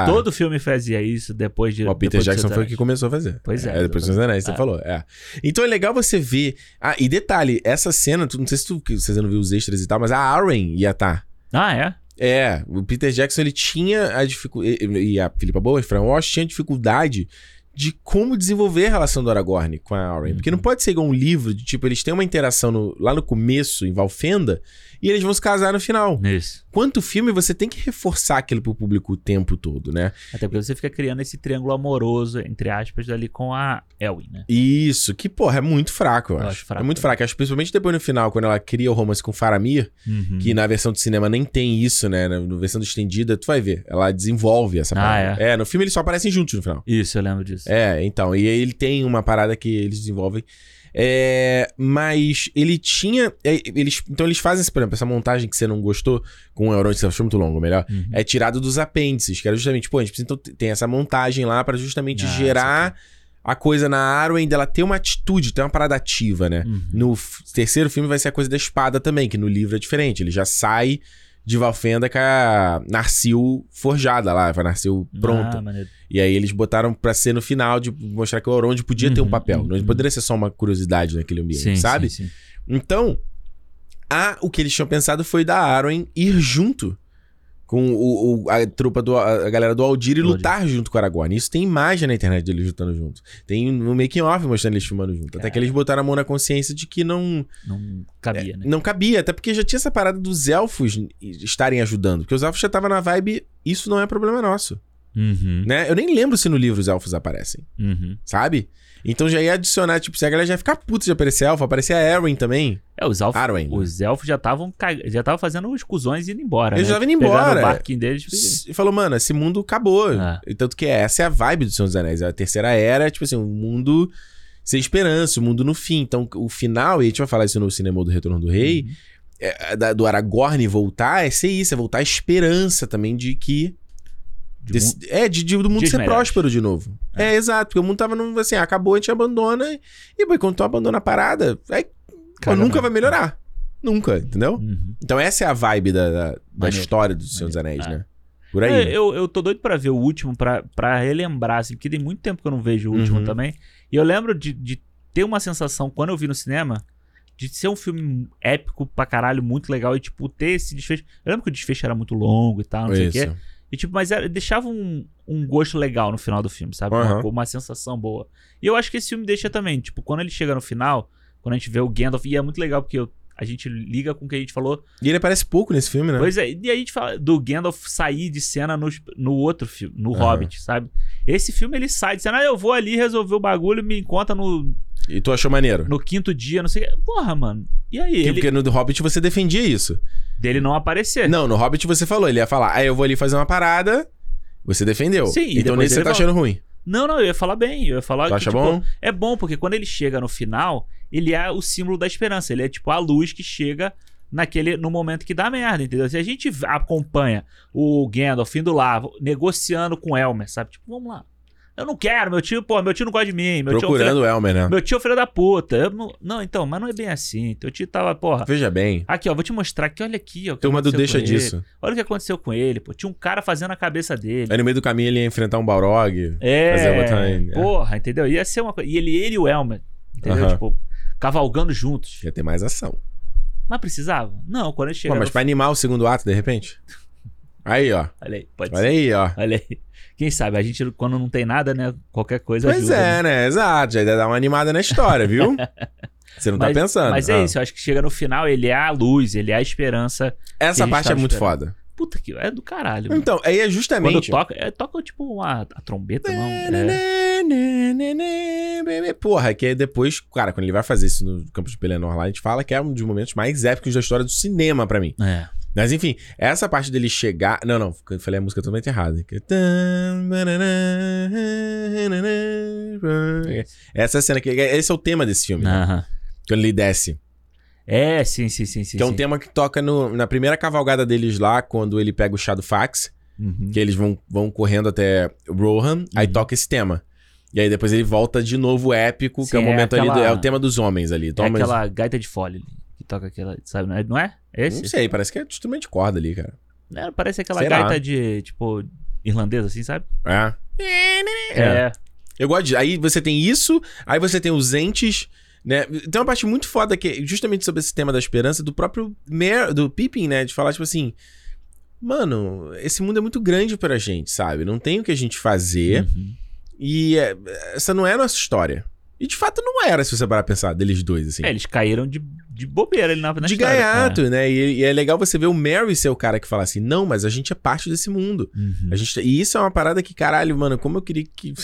assim. Todo filme fazia isso depois de. O Peter Jackson foi o que começou a fazer. Pois é, depois dos Anéis, você É. falou. É. Então é legal você ver. Ah, e detalhe, essa cena, tu, não sei se tu, que você não viu os extras e tal, mas a Arwen ia estar. Ah, é? É, o Peter Jackson ele tinha a dificuldade. E a Philippa Bowen, Fran Walsh, tinha dificuldade de como desenvolver a relação do Aragorn com a Arwen. Porque não pode ser igual um livro de tipo, eles têm uma interação no- lá no começo, em Valfenda, e eles vão se casar no final. Isso. Quanto filme você tem que reforçar aquilo pro público o tempo todo, né? Até porque você fica criando esse triângulo amoroso, entre aspas, ali com a Elwin, né? Isso, que, porra, é muito fraco, eu, Eu acho. acho fraco é muito fraco. Acho que principalmente depois no final, quando ela cria o romance com Faramir, Uhum. que na versão de cinema nem tem isso, né? Na na versão estendida, tu vai ver. Ela desenvolve essa Ah, parada. é? no filme eles só aparecem juntos no final. Isso, eu lembro disso. É, então. E aí ele tem uma parada que eles desenvolvem. É, mas ele tinha. é, Eles, então eles fazem, esse, por exemplo, essa montagem que você não gostou com o Euron, que você achou muito longo, melhor. Uhum. É tirado dos apêndices, que era justamente, pô, a gente precisa então, tem essa montagem lá pra justamente Ah, gerar a coisa na Arwen dela ter uma atitude, ter uma parada ativa, né? Uhum. No terceiro filme vai ser a coisa da espada também, que no livro é diferente. Ele já sai de Valfenda com a Narsil forjada lá, a Narsil pronta. Ah. E aí eles botaram pra ser no final, de mostrar que o Elrond podia ter um Uhum, papel. Não uhum. poderia ser só uma curiosidade naquele ambiente, Sim, sabe? sim, sim. Então, a, o que eles tinham pensado foi da Arwen ir junto com o, o- a trupa do a galera do Aldir e Do lutar junto com o Aragorn. Isso tem imagem na internet deles lutando junto. Tem no making off mostrando eles filmando junto. Até que eles botaram a mão na consciência de que não Não cabia, né? não cabia, até porque já tinha essa parada dos elfos estarem ajudando, porque os elfos já estavam na vibe, isso não é problema nosso, Uhum. né? Eu nem lembro se no livro os elfos aparecem, Uhum. sabe? Então já ia adicionar, tipo, se a galera já ia ficar puta de aparecer elfo, aparecer a Arwen também. É, os elfos, Arwen. os elfos já estavam já estavam fazendo os cuzões e indo embora. Eles né? já indo embora. o barquinho deles. E falou, mano, esse mundo acabou. Ah. Tanto que essa é a vibe do Senhor dos Anéis. A terceira era, tipo assim, um mundo sem esperança, o um mundo no fim. Então, o final, e a gente vai falar isso no cinema do Retorno do Rei, Uhum. é, da- do Aragorn voltar, é ser isso, é voltar a esperança também de que. De desse- é, de, de- do mundo ser melhores. próspero de novo. É. exato, porque o mundo tava num, assim, acabou, a gente abandona, e quando tu abandona a parada, aí, nunca vai melhorar. Nunca, entendeu? Uhum. Então essa é a vibe da, da, da Maneiro. história do Senhor dos Anéis, Maneiro. né? Por aí. É, eu, eu tô doido pra ver o último, pra, pra relembrar, assim, porque tem muito tempo que eu não vejo o último Uhum. também. E eu lembro de, de ter uma sensação, quando eu vi no cinema, de ser um filme épico pra caralho, muito legal, e, tipo, ter esse desfecho. Eu lembro que o desfecho era muito longo e tal, não sei o quê. E, tipo, mas era, deixava um, um gosto legal no final do filme, sabe? Uma, Aham. uma sensação boa. E eu acho que esse filme deixa também. Tipo, quando ele chega no final, quando a gente vê o Gandalf, e é muito legal porque eu- a gente liga com o que a gente falou. E ele aparece pouco nesse filme, né? Pois é, e aí a gente fala do Gandalf sair de cena no, no outro filme, no Aham. Hobbit, sabe? Esse filme ele sai de cena, ah, eu vou ali resolver o bagulho, me encontra no, E tu achou maneiro? no quinto dia, não sei o quê. Porra, mano. E aí? Que- Ele, Porque no Hobbit você defendia isso. dele não aparecer. Não, no Hobbit você falou, ele ia falar, aí eu vou ali fazer uma parada, você defendeu. Sim, então nesse você tá volta. achando ruim. Não, não, eu ia falar bem. Eu ia falar Tu que, acha tipo, bom? É bom, porque quando ele chega no final, ele é o símbolo da esperança. Ele é tipo a luz que chega naquele no momento que dá merda, entendeu? Se a gente acompanha o Gandalf indo lá, negociando com o Elmer, sabe? Tipo, vamos lá. Eu não quero, meu tio, pô, meu tio não gosta de mim. Meu tio, é Procurando o Elmer, né? meu tio é filho da puta. Não, não, então, mas não é bem assim. Teu tio tava, porra. Veja bem. Aqui, ó, vou te mostrar aqui, olha aqui, ó. que Turma do deixa com ele. disso. Olha o que aconteceu com ele, pô. Tinha um cara fazendo a cabeça dele. Aí no meio do caminho ele ia enfrentar um Balrog. Fazer É, outra- é. porra, entendeu? Ia ser uma coisa. E ele, ele e o Elmer, entendeu? Aham. Tipo, cavalgando juntos. Ia ter mais ação. Mas precisava? Não, quando ele Pô, chega. mas pra animar o segundo ato, de repente? [laughs] Aí, ó. Olha aí, pode Olha ser. aí, ó. Olha aí. Quem sabe, a gente, quando não tem nada, né? Qualquer coisa Pois ajuda. é, né? né? Exato. Já dá uma animada na história, viu? [laughs] Você não mas, tá pensando. Mas é Ah. isso, eu acho que chega no final, ele é a luz, ele é a esperança. a Essa parte é tava muito esperando. foda. Puta que é do caralho. mano. Então, aí é Quando justamente. toca, é, toca tipo uma a trombeta, não. É. Porra, que aí depois, cara, quando ele vai fazer isso no Campos de Pelennor lá, a gente fala que é um dos momentos mais épicos da história do cinema pra mim. É. Mas enfim, essa parte dele chegar. Não, não, eu falei a música totalmente errada. Essa cena que. Esse é o tema desse filme, né? Aham. Quando ele desce. É, sim, sim, sim, sim. que é um sim. tema que toca no- na primeira cavalgada deles lá, quando ele pega o chá do fax, Uhum. que eles vão, vão correndo até Rohan, aí Uhum. toca esse tema. E aí depois ele volta de novo épico, que Sim, é o é momento ali, do- aquela- é o tema dos homens ali. É aquela gaita de folha ali, que toca aquela, sabe? Não é? Não é? É esse? Não sei, parece que é instrumento de corda ali, cara. É, parece aquela Será? gaita de, tipo, irlandesa, assim, sabe? É. É. Eu gosto de. Aí você tem isso, aí você tem os entes. Né? Tem uma parte muito foda que é justamente sobre esse tema da esperança do próprio Mer, do Pippin, né? De falar, tipo assim. Mano, esse mundo é muito grande pra gente, sabe? Não tem o que a gente fazer. Uhum. E é, essa não é a nossa história. E de fato não era, se você parar pra pensar, deles dois, assim. É, eles caíram de, de bobeira ali na, na de história. gaiato, né? E, e é legal você ver o Mary ser o cara que fala assim: não, mas a gente é parte desse mundo. É. Uhum. A gente, e isso é uma parada que, caralho, mano, como eu queria que.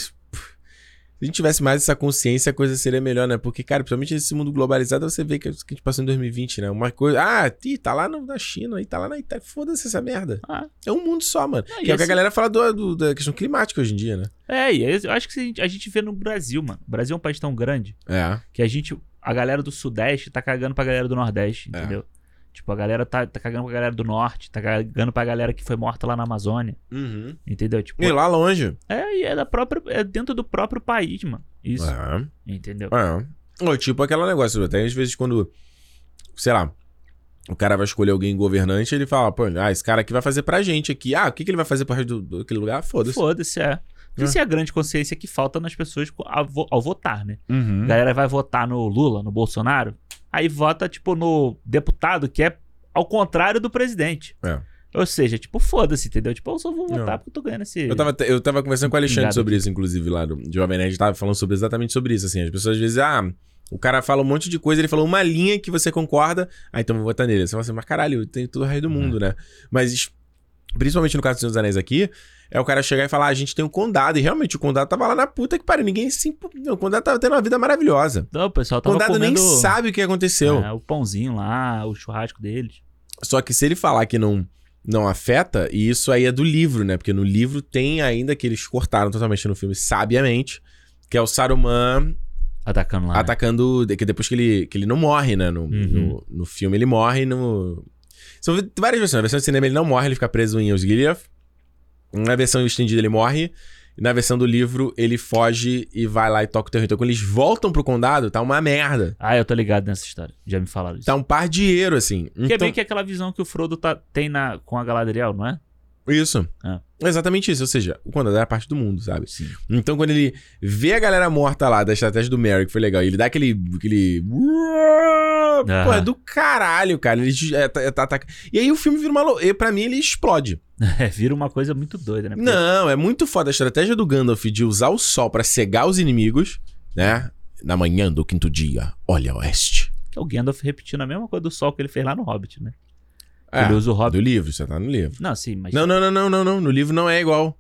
Se a gente tivesse mais essa consciência, a coisa seria melhor, né? Porque, cara, principalmente nesse mundo globalizado, você vê que, a gente passou em 2020, né? Uma coisa. Ah, ih, tá lá na China, aí tá lá na Itália. Foda-se essa merda. Ah, É um mundo só, mano. Ah, que é o que a esse- galera fala do, do- da questão climática hoje em dia, né? é, e eu acho que a gente, a gente vê no Brasil, mano. O Brasil é um país tão grande É. que a gente, a galera do Sudeste tá cagando pra galera do Nordeste, É. Tipo, a galera tá, tá cagando pra galera do Norte, tá cagando pra galera que foi morta lá na Amazônia, Uhum. entendeu? Tipo, E lá longe. é, e é da própria, é dentro do próprio país, mano. Isso, É. entendeu? É. Ou tipo aquele negócio, até às vezes quando, sei lá, o cara vai escolher alguém governante, ele fala, pô, ah, esse cara aqui vai fazer pra gente aqui. Ah, o que, que ele vai fazer pro resto do, daquele lugar? Ah, Foda-se. Foda-se, é. É. Isso é a grande consciência que falta nas pessoas ao, ao votar, né? Uhum. A galera vai votar no Lula, no Bolsonaro, aí vota, tipo, no deputado que é ao contrário do presidente. É. Ou seja, tipo, foda-se, entendeu? Tipo, eu só vou votar Não. porque eu tô ganhando esse. Eu tava, eu tava conversando com o Alexandre Pingado sobre isso, inclusive, lá do Jovem Nerd, tava falando sobre exatamente sobre isso, assim. As pessoas às vezes, ah, o cara fala um monte de coisa, ele falou uma linha que você concorda, ah, então eu vou votar nele. Você fala assim, mas caralho, tem todo o resto do mundo, né? Mas, principalmente no caso do Senhor dos Anéis aqui, é o cara chegar e falar, ah, a gente tem um condado, e realmente o condado tava lá na puta que pariu, ninguém se... o condado tava tendo uma vida maravilhosa. Não, o pessoal O tava condado comendo nem sabe o que aconteceu. é, o pãozinho lá, o churrasco deles. Só que se ele falar que não, não afeta, e isso aí é do livro, né? Porque no livro tem ainda que eles cortaram totalmente no filme, sabiamente, que é o Saruman Atacando lá. né? atacando. Que depois que ele, que ele não morre, né? No, Uhum. no, no filme ele morre no. São várias versões. Na versão de cinema ele não morre, ele fica preso em Osgiliath. Na versão estendida ele morre. E na versão do livro ele foge e vai lá e toca o terror. Então quando eles voltam pro condado, tá uma merda. Ah, eu tô ligado nessa história. Já me falaram isso. Tá um pardieiro, assim. Que é Então, bem que aquela visão que o Frodo tá, tem na, com a Galadriel, não é? Isso. Ah. Exatamente isso. Ou seja, o condado é parte do mundo, sabe? Sim. Então, quando ele vê a galera morta lá da estratégia do Merry, que foi legal, ele dá aquele. aquele... Pô, é do caralho, cara. Ele é, tá- é, tá- tá- E aí o filme vira uma. lou- e Pra mim, ele explode. [laughs] É, vira uma coisa muito doida, né? Porque- Não, é muito foda a estratégia do Gandalf de usar o sol pra cegar os inimigos, né? Na manhã do quinto dia, olha a oeste. Que é o Gandalf repetindo a mesma coisa do sol que ele fez lá no Hobbit, né? É, Ele usa o do Hobbit. livro, você tá no livro. Não, sim, mas. Não, não, não, não, não, não. No livro não é igual.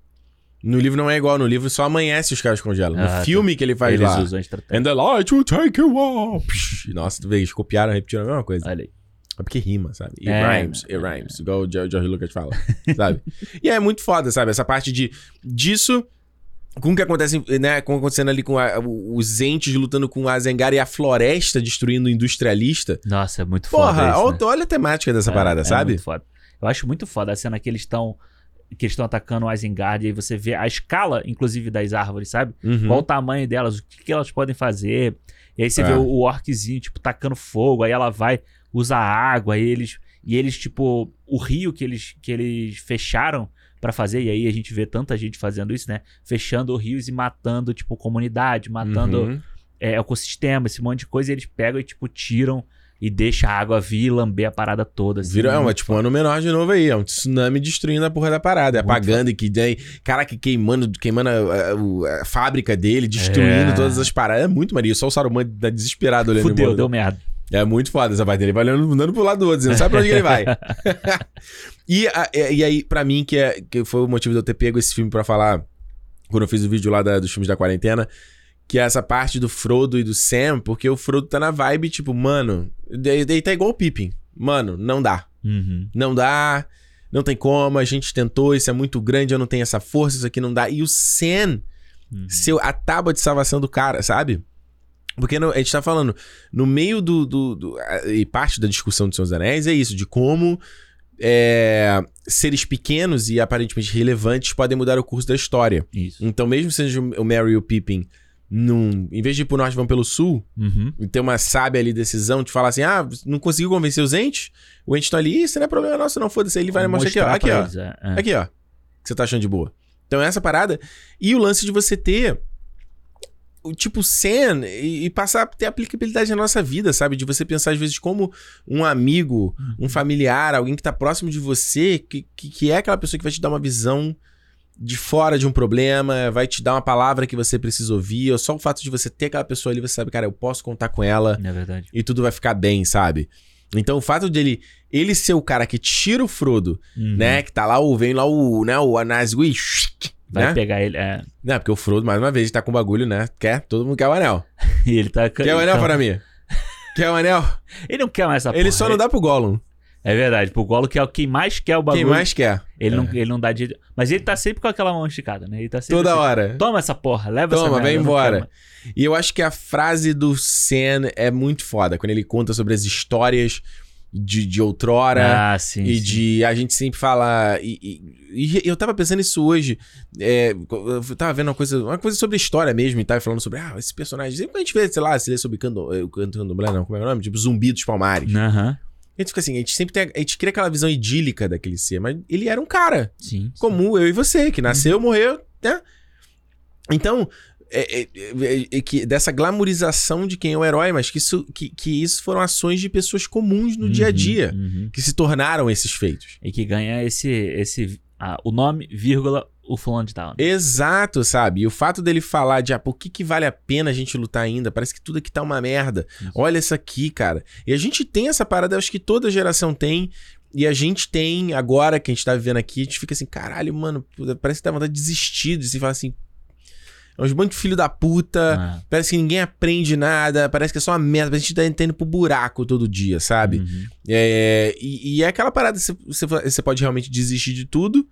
No livro não é igual. No livro só amanhece os caras congelam. No Ah, tá. filme que ele faz eles lá. usam a estratégia. And the light will take you up. Nossa, tu vê, eles copiaram, repetiram a mesma coisa. Olha aí. É porque rima, sabe? It É, rhymes, it é. rhymes. Igual o George Lucas fala, sabe? E é muito foda, sabe? Essa parte de disso com o que acontece, né? Com acontecendo ali com a- os entes lutando com a Zengar e a floresta destruindo o industrialista. Nossa, é muito foda. Porra, isso, olha, né? olha a temática dessa É, parada, é sabe? muito foda. Eu acho muito foda a cena que eles estão. Que eles estão atacando o Isengard e aí você vê a escala, inclusive, das árvores, sabe? Uhum. Qual o tamanho delas, o que, que elas podem fazer. E aí você É. vê o, o orquezinho, tipo, tacando fogo, aí ela vai, usa água, e eles. E eles, tipo, o rio que eles, que eles fecharam pra fazer, e aí a gente vê tanta gente fazendo isso, né? Fechando rios e matando, tipo, comunidade, matando Uhum. é, ecossistema, esse monte de coisa, e eles pegam e, tipo, tiram e deixa a água vir e lamber a parada toda. Assim, Vira, é uma, muito tipo um ano menor de novo aí. É um tsunami destruindo a porra da parada. É Muito apagando e que daí. Caraca, queimando, queimando a, a- a fábrica dele, destruindo É. todas as paradas. É muito maria. Só o Saruman tá desesperado olhando Fudeu, deu merda. É muito foda essa parte dele. Vai andando pro lado do outro, dizendo, sabe pra onde ele vai. [laughs] e, a- e e aí, pra mim, que, é, que foi o motivo de eu ter pego esse filme pra falar, quando eu fiz o vídeo lá da- dos filmes da quarentena, que é essa parte do Frodo e do Sam, porque o Frodo tá na vibe, tipo, mano, daí daí tá igual o Pippin. Mano, não dá. Uhum. Não dá, não tem como, a gente tentou, isso é muito grande, eu não tenho essa força, isso aqui não dá. E o Sam, Uhum. seu, a tábua de salvação do cara, sabe? Porque a gente tá falando, no meio do, do- do- E parte da discussão do Senhor dos Anéis é isso, de como é, seres pequenos e aparentemente relevantes podem mudar o curso da história. Isso. Então, mesmo seja o Merry e o Pippin, num, em vez de ir pro norte, vão pelo sul, Uhum. e ter uma sábia ali decisão de falar assim: ah, não conseguiu convencer os entes? O ente tá ali, isso não é problema nosso, não, foda-se. Aí Ele vai mostrar aqui, ó. Aqui, ó. eles, é, é. Aqui, ó. Que você tá achando de boa. Então, essa parada. E o lance de você ter. O tipo Sen e, e passar a ter aplicabilidade na nossa vida, sabe? De você pensar, às vezes, como um amigo, um familiar, alguém que tá próximo de você, que, que, que é aquela pessoa que vai te dar uma visão de fora de um problema, vai te dar uma palavra que você precisa ouvir, ou só o fato de você ter aquela pessoa ali, você sabe, cara, eu posso contar com ela É verdade. e tudo vai ficar bem, sabe? Então o fato dele ele ser o cara que tira o Frodo, Uhum. né? Que tá lá o vem lá o, né, o Anasgui, Vai né? pegar ele. É. Não, porque o Frodo mais uma vez tá com o bagulho, né? Quer, todo mundo quer o anel. [laughs] E ele tá. Quer o anel então, para mim? [laughs] Quer o anel? Ele não quer mais essa Ele porra. só não dá pro Gollum. É verdade. Pro Golo, que é o quem mais quer o bagulho. Quem mais quer? Ele, não, É. ele não dá de. Mas ele tá sempre com aquela mão esticada, né? Ele tá sempre. Toda assim, hora. Toma essa porra, leva essa Toma, merda, vem não embora. quero mais." E eu acho que a frase do Sen é muito foda, quando ele conta sobre as histórias de, de outrora. Ah, sim. e sim. de a gente sempre fala. E, e- e eu tava pensando isso hoje. é, eu tava vendo uma coisa, uma coisa sobre história mesmo e tava falando sobre ah, esse personagem. Sempre que a gente vê, sei lá, se lê sobre Cando, eh, Canto Candomblé, não, como é o nome? Tipo Zumbi dos Palmares. Aham. A gente fica assim, a gente sempre tem. A gente cria aquela visão idílica daquele ser, mas ele era um cara Sim. sim. comum, eu e você, que nasceu, morreu, né? Então, é, é, é, é que dessa glamorização de quem é o herói, mas que isso, que, que isso foram ações de pessoas comuns no dia a Uhum, dia, uhum. que se tornaram esses feitos. E que ganha esse. esse ah, o nome, vírgula, o fulano de tal. né? Exato, sabe? E o fato dele falar de ah, por que, que vale a pena a gente lutar ainda? Parece que tudo aqui tá uma merda. Isso. Olha isso aqui, cara. E a gente tem essa parada, eu acho que toda geração tem. E a gente tem, agora que a gente tá vivendo aqui, a gente fica assim, caralho, mano, parece que dá vontade de desistir, de se falar assim. É uns bando de filho da puta. Ah, Parece que ninguém aprende nada. Parece que é só uma merda. Parece que a gente tá indo pro buraco todo dia, sabe? uhum. É, e, e é aquela parada, você, você, você pode realmente desistir de tudo,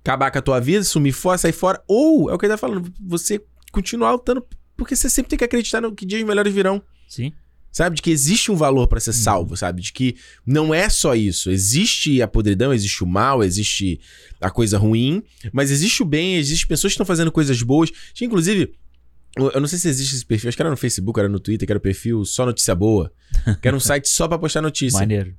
acabar com a tua vida, sumir fora, sair fora, ou, é o que ele tá falando, você continuar lutando, porque você sempre tem que acreditar no que dias melhores virão, Sim. Sabe? De que existe um valor pra ser salvo, sabe? De que não é só isso, existe a podridão, existe o mal, existe a coisa ruim, mas existe o bem, existe pessoas que estão fazendo coisas boas. Tinha, inclusive, eu não sei se existe esse perfil, acho que era no Facebook, era no Twitter, que era o perfil Só Notícia Boa, que era um [laughs] site só pra postar notícia. Maneiro.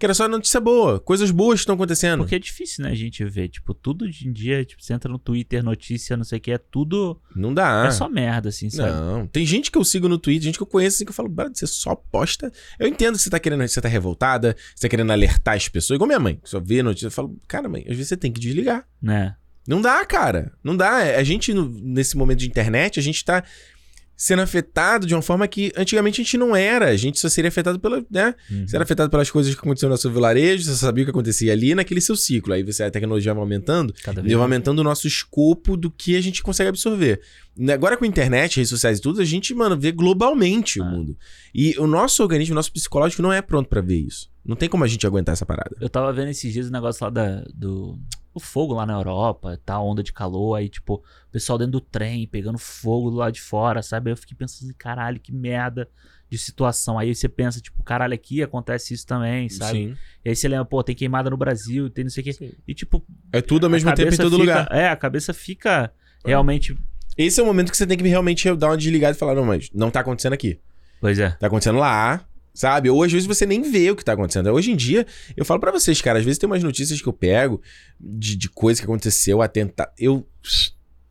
Que era só notícia boa, coisas boas estão acontecendo. Porque é difícil, né, a gente ver. Tipo, tudo hoje em dia, tipo, você entra no Twitter, notícia, não sei o que, é tudo. Não dá. É só merda, assim, sabe? Não. Tem gente que eu sigo no Twitter, gente que eu conheço assim que eu falo, "Brother, você só posta. Eu entendo que você tá querendo, você tá revoltada, você tá querendo alertar as pessoas, igual minha mãe, que só vê notícia. Eu falo, cara, mãe, às vezes você tem que desligar. Né? Não dá, cara. Não dá. É, A gente, nesse momento de internet, a gente tá sendo afetado de uma forma que antigamente a gente não era. A gente só seria afetado pela, né? Uhum. Você era afetado pelas coisas que aconteciam no seu vilarejo, você sabia o que acontecia ali naquele seu ciclo. Aí você, a tecnologia vai aumentando, Cada e vez vai aumentando o nosso escopo do que a gente consegue absorver. Agora com a internet, redes sociais e tudo, a gente, mano, vê globalmente o Ah. mundo. E o nosso organismo, o nosso psicológico não é pronto pra ver isso. Não tem como a gente aguentar essa parada. Eu tava vendo esses dias o negócio lá da, do. O fogo lá na Europa, tá? Onda de calor, aí, tipo, o pessoal dentro do trem pegando fogo do lado de fora, sabe? Aí eu fiquei pensando assim, caralho, que merda de situação. Aí você pensa, tipo, caralho, aqui acontece isso também, sabe? Sim. E aí você lembra, pô, tem queimada no Brasil, tem não sei o quê. Sim. E, tipo. É tudo ao mesmo tempo em todo fica- lugar. É, a cabeça fica realmente. Esse é o momento que você tem que realmente dar uma desligada e falar, não, mas não tá acontecendo aqui. Pois é. Tá acontecendo lá, sabe? Ou às vezes você nem vê o que tá acontecendo. Hoje em dia, eu falo pra vocês, cara, às vezes tem umas notícias que eu pego de, de coisa que aconteceu, atentado. Eu.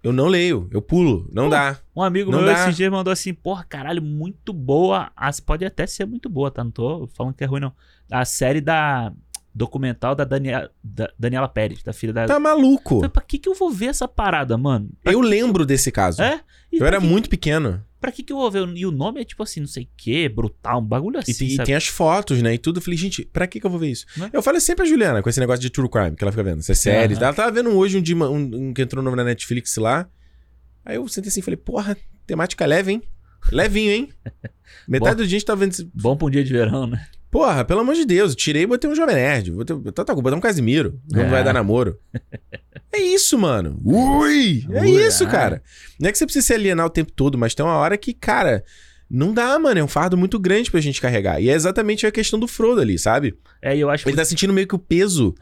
Eu não leio, eu pulo. Não Pô, dá. Um amigo Não meu dá. esses dias mandou assim, porra, caralho, muito boa. As, pode até ser muito boa, tá? Não tô falando que é ruim, não. A série da. Documental da, Daniela da Daniela Pérez, da filha da. Tá maluco. Falei, pra que, que eu vou ver essa parada, mano? Pra Eu lembro desse caso. É? E Eu era que, muito pequeno. Pra que, que eu vou ver? E o nome é tipo assim, não sei o que, brutal, um bagulho E, assim. tem- e tem as fotos, né? E tudo. Eu falei, gente, pra que, que eu vou ver isso? Né? Eu falei sempre a Juliana com esse negócio de true crime que ela fica vendo. Essas séries. Aham. Ela tava vendo hoje um, dia, um, um que entrou novo na Netflix lá. Aí eu sentei assim e falei, porra, temática leve, hein? Levinho, hein? [laughs] Metade do dia a gente tá vendo. esse- Bom pra um dia de verão, né? Porra, pelo amor de Deus, eu tirei e botei um Jovem Nerd. Botei, tá, tá, botar um Casimiro. Não É. vai dar namoro. [laughs] É isso, mano. Ui! É Ui, isso, ah. cara. Não é que você precisa se alienar o tempo todo, mas tem uma hora que, cara, não dá, mano. É um fardo muito grande pra gente carregar. E é exatamente a questão do Frodo ali, sabe? É, e eu acho Ele tá sentindo meio que o peso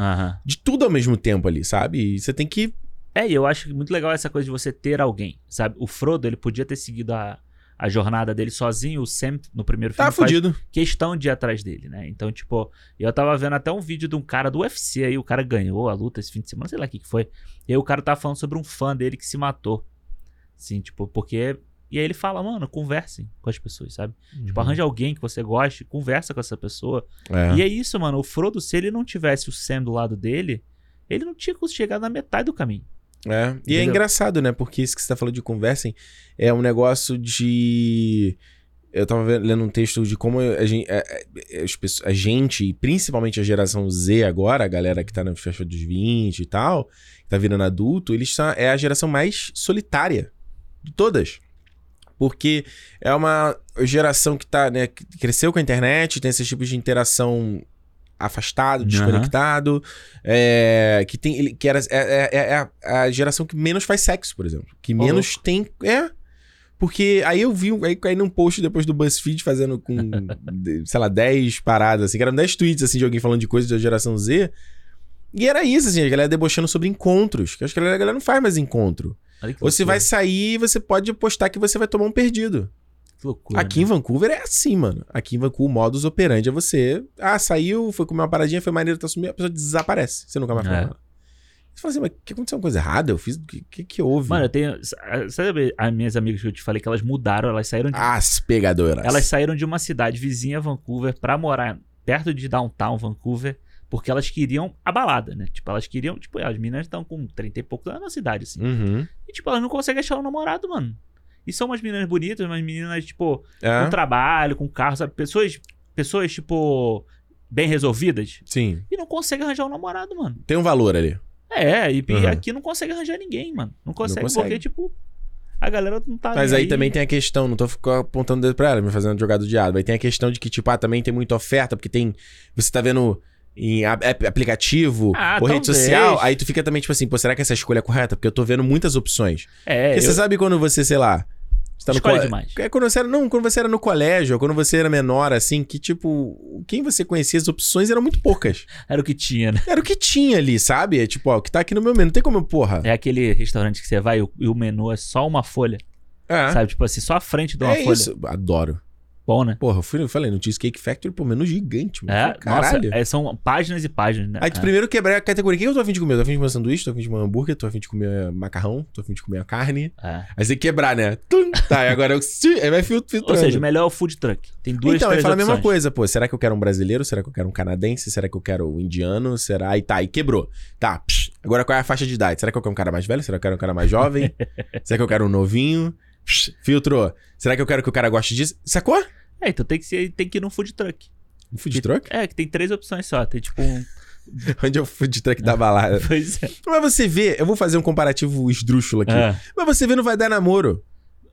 de tudo ao mesmo tempo ali, sabe? E você tem que. É, e eu acho muito legal essa coisa de você ter alguém, sabe? O Frodo, ele podia ter seguido a, a jornada dele sozinho, o Sam, no primeiro filme, Tá fudido. questão de ir atrás dele, né? Então, tipo, eu tava vendo até um vídeo de um cara do UFC aí, o cara ganhou a luta esse fim de semana, sei lá o que que foi. E aí o cara tava falando sobre um fã dele que se matou. Assim, tipo, porque... E aí ele fala, mano, conversem com as pessoas, sabe? Tipo, arranja alguém que você goste, conversa com essa pessoa. É. E é isso, mano. O Frodo, se ele não tivesse o Sam do lado dele, ele não tinha chegado na metade do caminho. É. E é engraçado, né? Porque isso que você tá falando de conversem é um negócio de. Eu tava lendo um texto de como a gente, a, a- a gente, principalmente a geração Z agora, a galera que tá na festa dos 20 e tal, que tá virando adulto, eles são, é a geração mais solitária de todas. Porque é uma geração que tá, né, que cresceu com a internet, tem esses tipos de interação afastado, desconectado, é, que tem, ele- que era, é, é- é a, a geração que menos faz sexo, por exemplo, que Ô, menos tem, é, porque aí eu vi, aí caí num post depois do BuzzFeed fazendo com, [laughs] sei lá, 10 paradas, assim, que eram 10 tweets, assim, de alguém falando de coisas da geração Z, e era isso, assim, a galera debochando sobre encontros, que acho que a galera, não faz mais encontro. Que Você vai sair e você pode apostar que você vai tomar um perdido. Que loucura. Aqui em né? Vancouver é assim, mano. Aqui em Vancouver, o modus operandi é você. Ah, saiu, foi comer uma paradinha, foi maneiro, tá sumindo, a pessoa desaparece. Você nunca mais fala. É. nada. Você fala assim, mas que aconteceu uma coisa errada? Eu fiz. O que, que, que houve? Mano, eu tenho. Sabe as minhas amigas que eu te falei que elas mudaram, elas saíram de. As pegadoras. Elas saíram de uma cidade vizinha a Vancouver pra morar perto de downtown Vancouver, porque elas queriam a balada, né? Tipo, elas queriam, tipo, as meninas estão com 30 e poucos anos na cidade, assim. Uhum. E, tipo, elas não conseguem achar um namorado, mano. E são umas meninas bonitas, umas meninas, tipo, É. com trabalho, com carro, sabe? Pessoas, pessoas, tipo, bem resolvidas. Sim. E não conseguem arranjar um namorado, mano. Tem um valor ali. É, e, Uhum. aqui não consegue arranjar ninguém, mano. Não consegue, consegue. porque, tipo, a galera não tá. Mas nem aí, também tem a questão, não tô ficando apontando o dedo pra ela, me fazendo jogada de diabo. Aí tem a questão de que, tipo, ah, também tem muita oferta, porque tem. Você tá vendo em app- aplicativo Ah, ou rede social, aí tu fica também, tipo assim, pô, será que essa escolha é correta? Porque eu tô vendo muitas opções. É, Porque eu... você sabe quando você, sei lá. Você tá no Escolhe co- demais. É quando você era, não, quando você era no colégio, ou quando você era menor, assim, que tipo, quem você conhecia, as opções eram muito poucas. [laughs] era o que tinha, né? Era o que tinha ali, sabe? É tipo, ó, o que tá aqui no meu menu, não tem como, eu- porra. É aquele restaurante que você vai e o, e o menu é só uma folha. É, Sabe? Tipo assim, só a frente de uma é folha. isso. Adoro. Bom, né? Porra, eu, fui, eu falei no Cheesecake Factory, pô, menu gigante, mano. É, Caralho. nossa, é, são páginas e páginas, né? Aí tu É. primeiro quebrei a categoria. O que eu tô afim de comer? Eu tô afim de comer sanduíche, tô afim de comer hambúrguer, tô afim de comer macarrão, tô afim de comer a carne. É. Aí você quebrar, né? Tum, tá, e agora eu. [laughs] Aí vai fil- filtrando. Ou seja, melhor é o food truck. Tem duas, então, aí fala a mesma coisa, pô. Será que eu quero um brasileiro? Será que eu quero um canadense? Será que eu quero um indiano? Será? Aí tá, aí quebrou. Tá, psh, agora qual é a faixa de idade? Será que eu quero um cara mais velho? Será que eu quero um cara mais jovem? [laughs] Será que eu quero um novinho? Psh, filtrou. Será que eu quero que o cara goste disso? Sacou? É, então tem que, ser, tem que ir num food truck. Um food truck? É, que tem três opções só. Tem tipo um. [laughs] Onde é o food truck da balada? [laughs] pois é. Mas você vê, eu vou fazer um comparativo esdrúxulo aqui. É, Mas você vê, não vai dar namoro.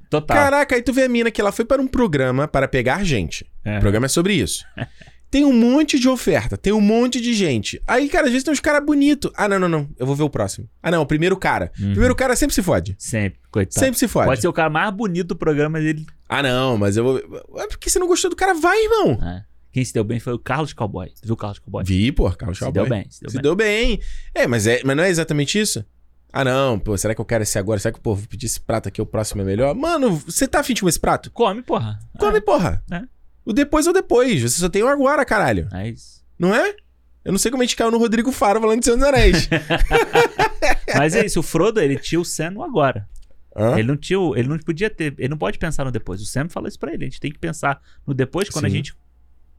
total. Caraca, aí tu vê a mina que ela foi para um programa para pegar gente. É. O programa é sobre isso. [laughs] Tem um monte de oferta, tem um monte de gente. Aí, cara, às vezes tem uns caras bonitos. Ah, não, não, não. Eu vou ver o próximo. Ah, não, o primeiro cara. Uhum. primeiro cara sempre se fode. Sempre, coitado. Sempre se fode. Pode ser o cara mais bonito do programa dele. Ah, não, mas eu vou. É porque você não gostou do cara, vai, irmão. É. Quem se deu bem foi o Carlos Cowboy. Tu viu o Carlos Cowboy? Vi, pô, Carlos se Cowboy. deu bem, se deu Se bem. deu bem. É, mas, é, mas não é exatamente isso? Ah, não, pô, será que eu quero esse agora? Será que, pô, vou pedir esse prato aqui, o próximo é melhor? Mano, você tá afim de comer esse prato? Come, porra. Come, porra. É. O depois ou depois. Você só tem o agora, caralho. É, é isso. Não é? Eu não sei como a gente caiu no Rodrigo Faro falando de Senhor dos Anéis. [laughs] Mas é isso, o Frodo, ele tinha o Sam no agora. Hã? Ele não tinha, o- ele não podia ter, ele não pode pensar no depois. O Sam fala isso pra ele, a gente tem que pensar no depois quando a Sim. gente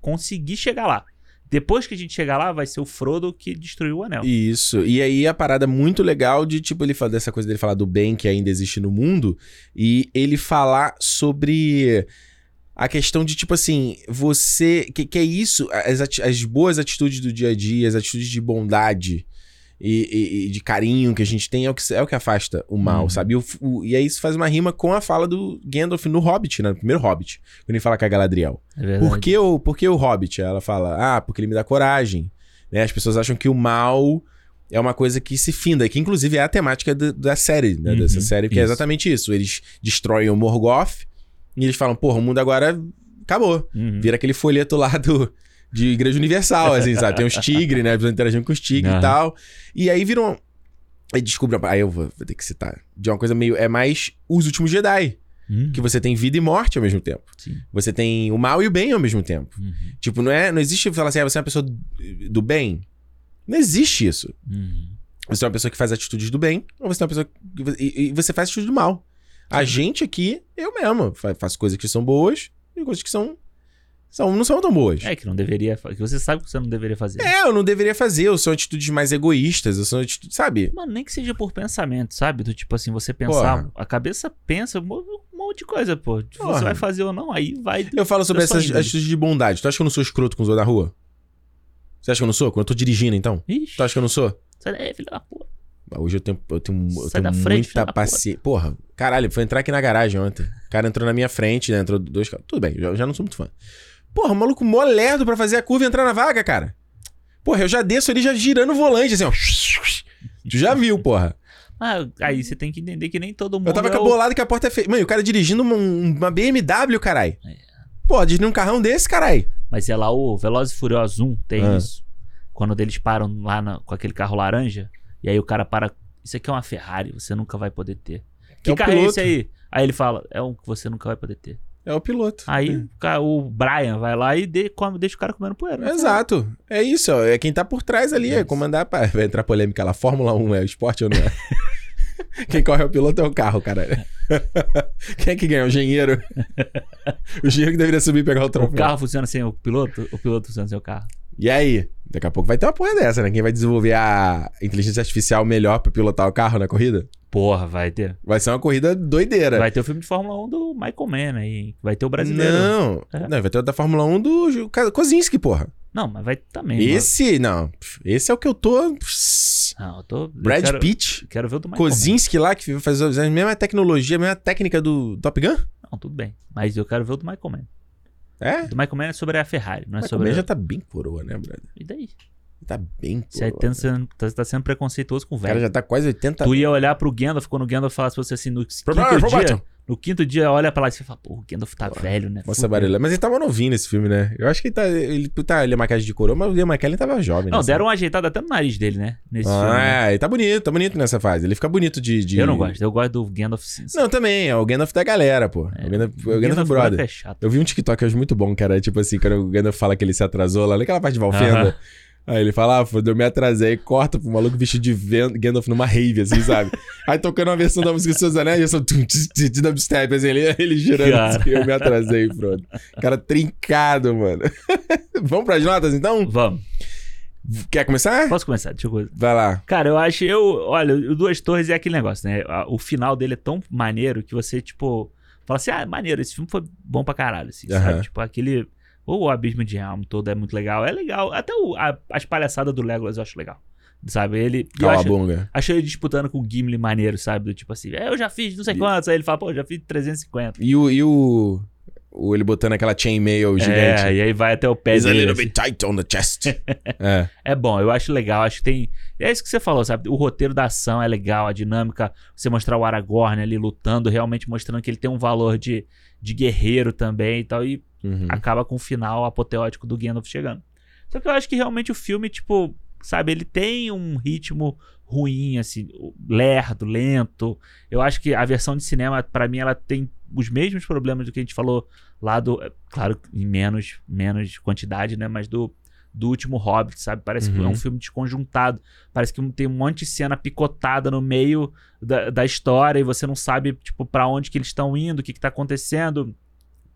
conseguir chegar lá. Depois que a gente chegar lá, vai ser o Frodo que destruiu o anel. Isso. E aí a parada muito legal de, tipo, ele fala dessa coisa dele falar do bem que ainda existe no mundo e ele falar sobre a questão de, tipo assim, você. Que, que é isso? As, as boas atitudes do dia a dia, as atitudes de bondade. E, e- e de carinho que a gente tem é o que, é o que afasta o mal, Uhum. sabe? E, o- e aí isso faz uma rima com a fala do Gandalf no Hobbit, né? No primeiro Hobbit, quando ele fala com a Galadriel. É. Por que, o, por que o Hobbit? Ela fala, ah, porque ele me dá coragem. Né? As pessoas acham que o mal é uma coisa que se finda, que inclusive é a temática do- da série, né? Uhum, Dessa série, que é isso. exatamente isso. Eles destroem o Morgoth e eles falam, porra, o mundo agora acabou. Uhum. Vira aquele folheto lá do, de Igreja Universal, assim, sabe? Tem os tigres, né? Eles interagindo com os tigres Aham. e tal. E aí viram... Aí descobre... Aí eu vou, vou ter que citar. De uma coisa meio... É mais os últimos Jedi. Uhum. Que você tem vida e morte ao mesmo tempo. Sim. Você tem o mal e o bem ao mesmo tempo. Uhum. Tipo, não é, não existe falar assim, ah, você é uma pessoa do- do bem. Não existe isso. Uhum. Você é uma pessoa que faz atitudes do bem, ou você é uma pessoa que, e, e você faz atitudes do mal. A gente aqui, eu mesmo, fa- faço coisas que são boas e coisas que são, são não são tão boas. É que não deveria, que você sabe que você não deveria fazer. É, eu não deveria fazer, eu sou atitudes mais egoístas, eu sou atitudes, sabe? Mano, nem que seja por pensamento, sabe? Do tipo assim, você pensar, Porra. a cabeça pensa um mo- monte de coisa, pô. Se Porra. Você vai fazer ou não, aí vai. Eu falo sobre essas atitudes de bondade. Tu acha que eu não sou escroto com os outros na rua? Você acha que eu não sou? Quando eu tô dirigindo, então? Ixi, Tu acha que eu não sou? sai daí, filho da puta. Hoje eu tenho, eu tenho, eu tenho frente, muita paciência. Porra, caralho, foi entrar aqui na garagem ontem. O cara entrou na minha frente, né? Entrou dois caras. Tudo bem, eu já, já não sou muito fã. Porra, o maluco mó lerdo pra fazer a curva e entrar na vaga, cara. Porra, eu já desço ali já girando o volante, assim, ó. Tu já viu, porra. Ah, aí você tem que entender que nem todo mundo. Eu tava é a o- que a porta é feia. Mano, e o cara dirigindo uma, uma BMW, carai. É. Pô, dirigindo um carrão desse, carai. Mas é lá o Velozes e Furiosos 1 tem Ah. isso. Quando eles param lá na- com aquele carro laranja, e aí o cara para. Isso aqui é uma Ferrari, você nunca vai poder ter. Que É o carro é piloto. esse aí? Aí ele fala, é um que você nunca vai poder ter. É o piloto. Aí o ca- o Brian vai lá e de- come- deixa o cara comendo poeira. Exato. É isso, ó. É quem tá por trás ali, é Isso. comandar. Pra... Vai entrar polêmica lá. Fórmula 1 é o esporte ou não é? [laughs] quem corre é o piloto é o carro, cara. [laughs] quem é que ganha? O engenheiro. [laughs] o engenheiro que deveria subir e pegar o O troféu. carro funciona sem o piloto, o piloto funciona sem o carro. E aí? Daqui a pouco vai ter uma porra dessa, né? Quem vai desenvolver a inteligência artificial melhor pra pilotar o carro na corrida? Porra, vai ter. Vai ser uma corrida doideira. Vai ter o filme de Fórmula 1 do Michael Mann aí. Vai ter o brasileiro. Não. É. Não, vai ter o da Fórmula 1 do Kozinski, porra. Não, mas vai também. Esse, não. Esse é o que eu tô. Não, eu tô. eu Brad quero, Pitt. Quero ver o do Michael Mann. Kozinski lá, que faz a mesma tecnologia, a mesma técnica do Top Gun? Não, tudo bem. Mas eu quero ver o do Michael Mann. É? Do Michael Mann é sobre a Ferrari, não é Mas sobre. já tá bem coroa, né, brother? E daí? Tá bem Você é coroa. tendo sendo, tá, tá sendo preconceituoso com o O cara velho. já tá quase 80 Tu ia olhar pro Gandalf quando o Gandalf falasse pra você assim, no quinto dia, no quinto dia, olha pra lá e você fala, pô, o Gandalf tá velho, né? Nossa, barulho. Mas ele tava novinho nesse filme, né? Eu acho que ele tá. Ele tá ele é maquiagem de coroa, mas o Ian McKellen tava jovem. Não, nessa- deram uma ajeitada até no nariz dele, né? Nesse filme. né? Ah, ele tá bonito, tá bonito nessa fase. Ele fica bonito de. de- Eu não gosto, eu gosto do Gandalf. Não, também, é o Gandalf da galera, pô. É, o Gandalf, o Gandalf branco Brother. é chato. Eu vi um TikTok hoje muito bom, era tipo assim, quando o Gandalf fala que ele se atrasou lá, naquela parte de Valfenda. Aham. Aí ele fala, ah, eu me atrasei, e corta pro maluco vestido de Gandalf numa rave, assim, sabe? [laughs] Aí tocando uma versão da música dos seus anéis, eu sou dubstep, assim, ele, ele girando, assim, eu me atrasei, pronto. Cara trincado, mano. [laughs] Vamos pras notas, então? Vamos, Quer começar? posso começar? Deixa eu... Vai lá. Cara, eu acho, eu, olha, o Duas Torres é aquele negócio, né? O final dele é tão maneiro que você, tipo, fala assim, ah, maneiro, esse filme foi bom pra caralho, assim, Aham. sabe? Tipo, aquele, ou o Abismo de Helm todo é muito legal, é legal, até o- a- as palhaçadas do Legolas eu acho legal, sabe? Ele, eu a acho, achei ele disputando com o Gimli maneiro, sabe? Do tipo assim, é, eu já fiz não sei quantos, aí ele fala, pô, já fiz 350. E o, e o, o. Ele botando aquela chainmail gigante. É, e aí vai até o pé a dele. little assim. bit tight on the chest. [laughs] é. É bom, eu acho legal, acho que tem. É isso que você falou, sabe? O roteiro da ação é legal, a dinâmica, você mostrar o Aragorn ali lutando, realmente mostrando que ele tem um valor de, de guerreiro também e tal, e Uhum. acaba com o final apoteótico do Gandalf chegando. Só que eu acho que realmente o filme, tipo, sabe, ele tem um ritmo ruim, assim, lerdo, lento. Eu acho que a versão de cinema, pra mim, ela tem os mesmos problemas do que a gente falou lá do. é, Claro, em menos, menos quantidade, né? Mas do, do último Hobbit, sabe? Parece que é Uhum. um filme desconjuntado. Parece que tem um monte de cena picotada no meio da, da história e você não sabe, tipo, pra onde que eles estão indo, o que que tá acontecendo.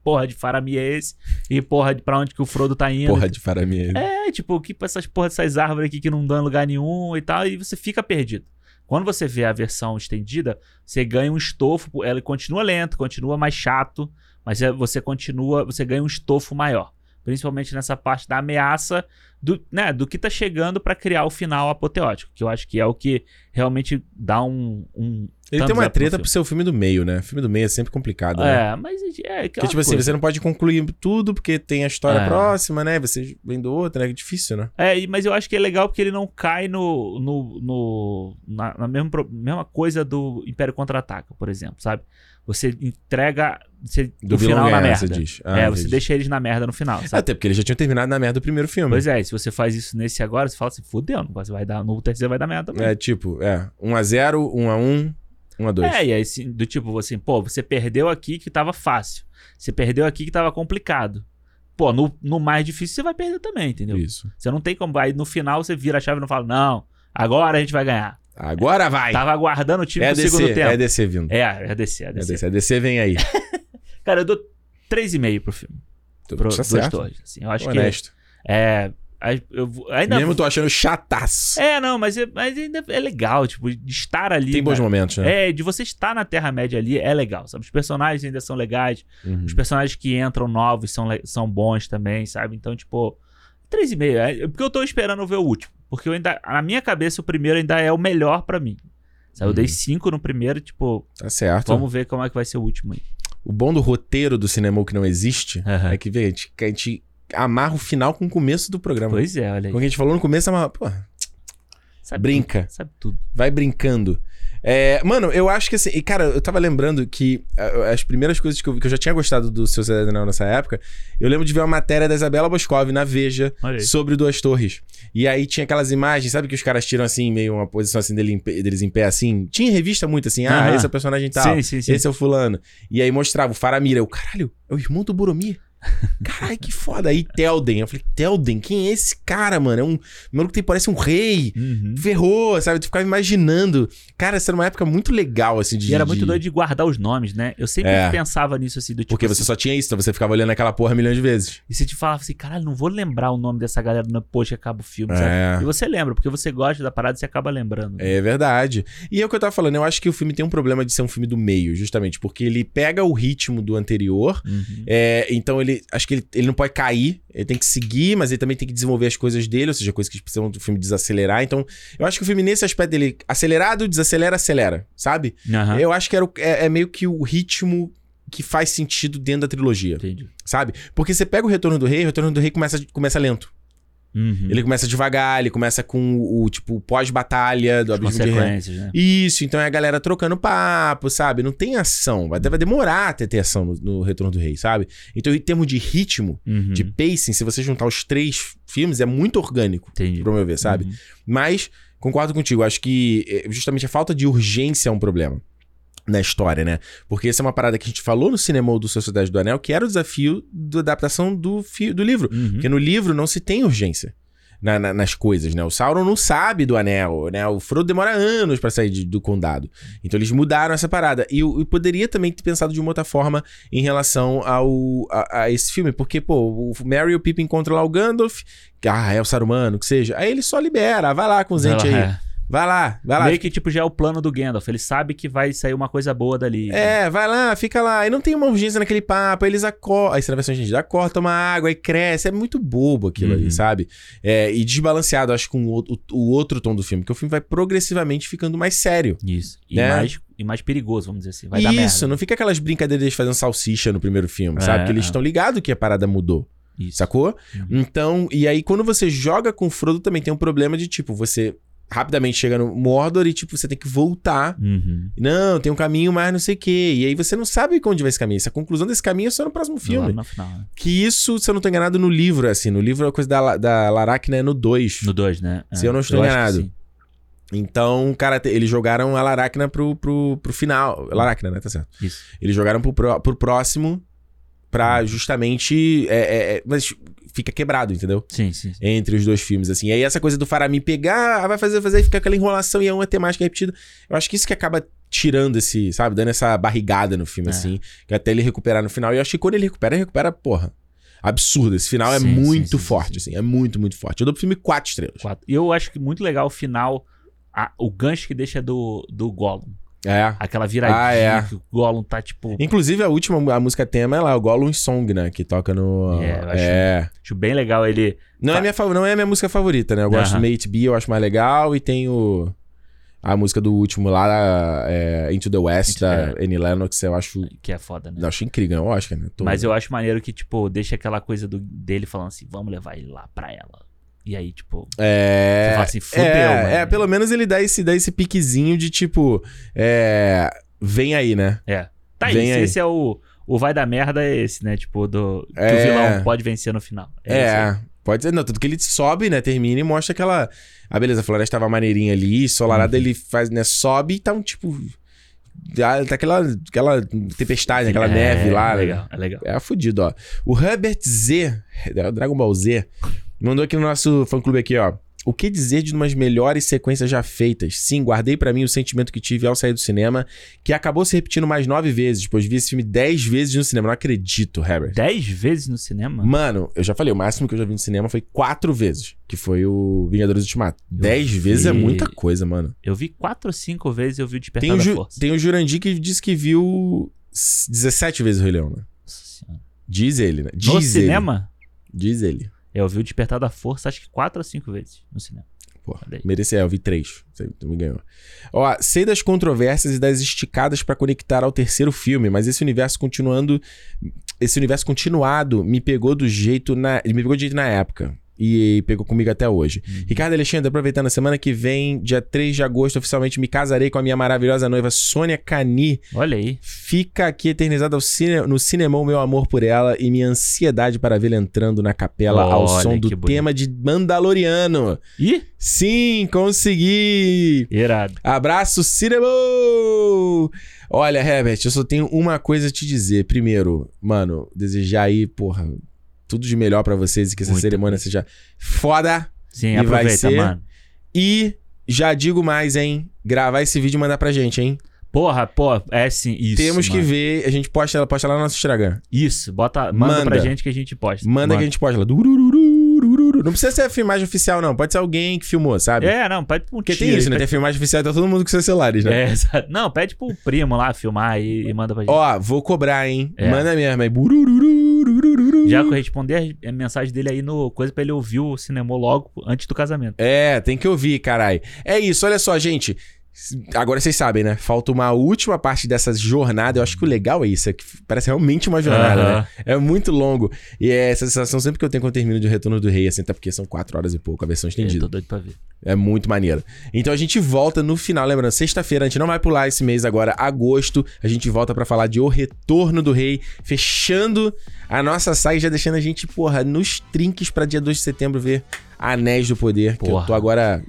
Porra de Faramir é esse? E porra de pra onde que o Frodo tá indo? Porra de Faramir. É, tipo, o que pra essas porra dessas árvores aqui que não dão em lugar nenhum e tal, e você fica perdido. Quando você vê a versão estendida, você ganha um estofo, ela continua lento, continua mais chato, mas é- você continua, você ganha um estofo maior. Principalmente nessa parte da ameaça do, né, do que tá chegando pra criar o final apoteótico, que eu acho que é o que realmente dá um. um Ele tem uma treta pro ser o filme do meio, né? O filme do meio é sempre complicado, né? É, mas é. Porque, tipo assim, você não pode concluir tudo porque tem a história É. próxima, né? Você vem do outro, né? É difícil, né? É, mas eu acho que é legal porque ele não cai no, no, no- na, na mesma, pro- mesma coisa do Império Contra-Ataca, por exemplo, sabe? Você entrega você, Do o final na ganhar, merda. você diz. Ah, é, você entendi. deixa eles na merda no final, sabe? Até porque eles já tinham terminado na merda do primeiro filme. Pois é, se você faz isso nesse agora, você fala assim, fudeu, você vai dar, no terceiro vai dar merda também. É tipo, é, 1x0, 1x1, 1x2. É, e aí assim, do tipo, assim, pô, você perdeu aqui que tava fácil. Você perdeu aqui que tava complicado. Pô, no, no mais difícil você vai perder também, entendeu? Isso. Você não tem como. Aí no final você vira a chave e não fala, não, agora a gente vai ganhar. Agora vai! Tava aguardando o time é do segundo DC, tempo. é DC vindo. É, é DC, é É DC. DC, é DC vem aí. [laughs] Cara, eu dou 3,5 pro filme. Tu Pro tá certo. Torres. Assim, eu acho Honesto. que é. é, eu ainda. Mesmo tô achando chataço. É, não, mas, é- mas ainda é legal, tipo, de estar ali. Tem bons né? momentos, né? É, de você estar na Terra-média ali é legal, sabe? Os personagens ainda são legais. Uhum. Os personagens que entram novos são, são bons também, sabe? Então, tipo, 3,5. É, porque eu tô esperando ver o último. Porque eu ainda, na minha cabeça, o primeiro ainda é o melhor pra mim. Sabe? Eu dei Uhum. 5 no primeiro, tipo, Tá certo. vamos ver como é que vai ser o último aí. O bom do roteiro do cinema que não existe Aham. é que, vê, a gente, que a gente amarra o final com o começo do programa. Pois é, olha aí. Como a gente falou no começo, amarra, pô, Sabe brinca. tudo, sabe tudo. vai brincando. É, mano, eu acho que assim. E, cara, eu tava lembrando que as primeiras coisas que eu vi, que eu já tinha gostado do Seu Cidade Anel nessa época, eu lembro de ver uma matéria da Isabela Boscov na Veja sobre Duas Torres. E aí tinha aquelas imagens, sabe que os caras tiram assim, meio uma posição assim dele em pé- deles em pé, assim. Tinha em revista muito assim, ah, esse é o personagem tal. Sim, sim, sim. Esse é o fulano. E aí mostrava o Faramir. Eu, caralho, é o irmão do Boromir? Caralho, que foda. Aí Telden. Eu falei, Telden, quem é esse cara, mano? É um maluco que parece um rei. Uhum. Ferrou, sabe? Tu ficava imaginando. Cara, essa era uma época muito legal, assim, de. E era muito de- doido de guardar os nomes, né? Eu sempre É. pensava nisso assim, do tipo. Porque você assim, só tinha isso, então você ficava olhando aquela porra milhões de vezes. E você te falava assim, caralho, não vou lembrar o nome dessa galera post que acaba o filme, É. sabe? E você lembra, porque você gosta da parada e você acaba lembrando. né? É verdade. E é o que eu tava falando, eu acho que o filme tem um problema de ser um filme do meio, justamente, porque ele pega o ritmo do anterior. Uhum. é, então ele. Acho que ele, ele não pode cair, ele tem que seguir, mas ele também tem que desenvolver as coisas dele, ou seja, coisas que precisam do filme desacelerar. Então, eu acho que o filme, nesse aspecto dele, acelerado, desacelera, acelera, sabe? Aham. Eu acho que era o- é, é meio que o ritmo que faz sentido dentro da trilogia. Entendi. Sabe? Porque você pega o Retorno do Rei, o Retorno do Rei começa, começa lento. Uhum. Ele começa devagar, ele começa com o, o, tipo, pós-batalha do As Abismo de né? Isso, então é a galera trocando papo, sabe? Não tem ação. Vai, vai demorar até ter ação no, no Retorno do Rei, sabe? Então, em termos de ritmo, Uhum. de pacing, se você juntar os três filmes, é muito orgânico, Entendi. pro meu ver, sabe? Uhum. Mas, concordo contigo, acho que eh, justamente a falta de urgência é um problema na história, né? Porque essa é uma parada que a gente falou no cinema do Sociedade do Anel, que era o desafio da adaptação do, do livro. Uhum. Porque no livro não se tem urgência. na- na- nas coisas, né? O Sauron não sabe do anel, né? O Frodo demora anos pra sair de- do condado. Então eles mudaram essa parada. E eu, eu poderia também ter pensado de uma outra forma em relação ao, a, a esse filme. Porque, pô, o Merry e o Pippin encontram lá o Gandalf. que, Ah, é o Saruman, o que seja. Aí ele só libera. Vai lá com os entes aí. É. Vai lá, vai lá. Meio que tipo já é o plano do Gandalf. Ele sabe que vai sair uma coisa boa dali. É, vai lá, fica lá. E não tem uma urgência naquele papo. Eles acordam. Aí você vai gente, acorda, toma água, aí cresce. É muito bobo aquilo Uhum. ali, sabe? É, e desbalanceado, acho, com o, o- o outro tom do filme. Que o filme vai progressivamente ficando mais sério. Isso. E, Né? mais, e mais perigoso, vamos dizer assim. Vai Isso, não fica aquelas brincadeiras de fazendo salsicha no primeiro filme, É, sabe? Porque eles é. estão ligados que a parada mudou. Isso. Sacou? Uhum. Então, e aí quando você joga com o Frodo também tem um problema de tipo, você rapidamente chega no Mordor e tipo, você tem que voltar. Uhum. Não, tem um caminho, mas não sei o quê. E aí você não sabe onde vai esse caminho. Essa conclusão desse caminho é só no próximo filme. No final, né? Que isso, se eu não tô enganado, no livro, é assim. No livro a coisa da, da Laracna é no 2. No 2, né? Se eu não estou que enganado. Então, cara, eles jogaram a Laracna pro, pro, pro final. Laracna, né? Tá certo. Isso. Eles jogaram pro, pró- pro próximo pra justamente. é, é, é, mas fica quebrado, entendeu? Sim, sim. sim. Entre os dois filmes, assim. E aí essa coisa do Faramir pegar, ah, vai fazer, fazer, e fica aquela enrolação e é uma temática repetida. Eu acho que isso que acaba tirando esse, sabe, dando essa barrigada no filme, É. assim, que até ele recuperar no final. E eu acho que quando ele recupera, ele recupera, porra. Absurdo. Esse final é Sim, sim, muito sim, forte, assim. É muito, muito forte. Eu dou pro filme quatro estrelas. Quatro. E eu acho que muito legal o final, a- o gancho que deixa do, do Gollum. É. Aquela viradinha Ah, é. que o Gollum tá tipo. Inclusive, a última a música tema é lá, o Gollum Song, né? Que toca no. É, eu acho- é. Acho bem legal ele. Não, é minha, não é a minha música favorita, né? Eu gosto do Mate B, eu acho mais legal. E tem o. A música do último lá, é, Into the West, Into- da Annie Lennox, eu acho. Que é foda, né? Eu acho incrível, eu acho, né? Tô- Mas eu acho maneiro que, tipo, deixa aquela coisa do, dele falando assim, vamos levar ele lá pra ela. E aí, tipo, É. Você fala assim, fudeu, é, mano. é, pelo menos ele dá esse, dá esse piquezinho de tipo. É. Vem aí, né? é. Tá aí, Vem aí. esse é o. O vai da merda é esse, né? Tipo, do. Que É. o vilão pode vencer no final. É, aí. pode ser. Não, tudo que ele sobe, né? Termina e mostra aquela. Ah, beleza, a floresta tava maneirinha ali, solarada, Uhum. ele faz, né? Sobe e tá um tipo. Tá aquela, aquela tempestade, aquela É, neve lá. É né? legal, é legal. É fudido, ó. O Herbert Z, é o Dragon Ball Z, mandou aqui no nosso fã-clube aqui, ó. O que dizer de umas melhores sequências já feitas? Sim, guardei pra mim o sentimento que tive ao sair do cinema, que acabou se repetindo mais nove vezes, pois vi esse filme dez vezes no cinema. Não acredito, Herbert. Dez vezes no cinema? Mano, eu já falei, o máximo que eu já vi no cinema foi quatro vezes, que foi o Vingadores Ultimato. Dez vi- vezes é muita coisa, mano. Eu vi quatro ou cinco vezes eu vi o Despertar Tem o, da Ju- Força. tem o Jurandir que diz que viu s- 17 vezes o Rei Leão, né? Nossa senhora. Diz ele, né? Diz No ele. cinema? Diz ele. Eu vi o Despertar da Força acho que quatro ou cinco vezes no cinema. Aí. merecia, eu vi três. Você me ganhou. Ó, sei das controvérsias e das esticadas pra conectar ao terceiro filme, mas esse universo continuando. Esse universo continuado me pegou do jeito na. Me pegou de jeito na época. E pegou comigo até hoje. Uhum. Ricardo Alexandre, aproveitando a semana que vem, dia 3 de agosto, oficialmente me casarei com a minha maravilhosa noiva Sônia Cani. Olha aí. Fica aqui eternizado ao cine... no cinema o meu amor por ela e minha ansiedade para vê-la entrando na capela ao Olha, som do tema de Mandaloriano. Ih, Sim, consegui! irado. Abraço, cinema! Olha, Herbert, eu só tenho uma coisa a te dizer. Primeiro, mano, desejar aí, porra, tudo de melhor pra vocês e que essa Muita cerimônia seja foda. Sim, E vai aproveita, ser- mano. E já digo mais, hein? Gravar esse vídeo e mandar pra gente, hein? Porra, pô, é sim, isso. Temos que mano. ver, a gente posta, posta lá no nosso Instagram. Isso, bota, manda, pra Manda. gente que a gente posta. Manda que a gente posta lá. Dururururururu. Não precisa ser a filmagem oficial, não. Pode ser alguém que filmou, sabe? É, não, pede pro Porque tem isso, né? pede- Tem filmagem oficial, tá todo mundo com seus celulares, né? É, [laughs] exato. Não, pede pro primo lá filmar e, e manda pra gente. Ó, vou cobrar, hein? É. Manda mesmo aí. Bururururururu. Já que eu responder a mensagem dele aí no coisa pra ele ouvir o cinema logo antes do casamento. É, tem que ouvir, carai. É isso, olha só, gente. Agora vocês sabem, né? Falta uma última parte dessa jornada. Eu acho que o legal é isso, é que parece realmente uma jornada, Aham. né? É muito longo. E é essa sensação sempre que eu tenho quando eu termino de Retorno do Rei, assim, até porque são quatro horas e pouco a versão Eu estendida. tô doido pra ver. É muito maneiro. Então a gente volta no final, lembrando, sexta-feira, a gente não vai pular esse mês agora, agosto, a gente volta pra falar de O Retorno do Rei, fechando a nossa saga e já deixando a gente, porra, nos trinques pra dia 2 de setembro ver Anéis do Poder, que eu Porra. tô agora...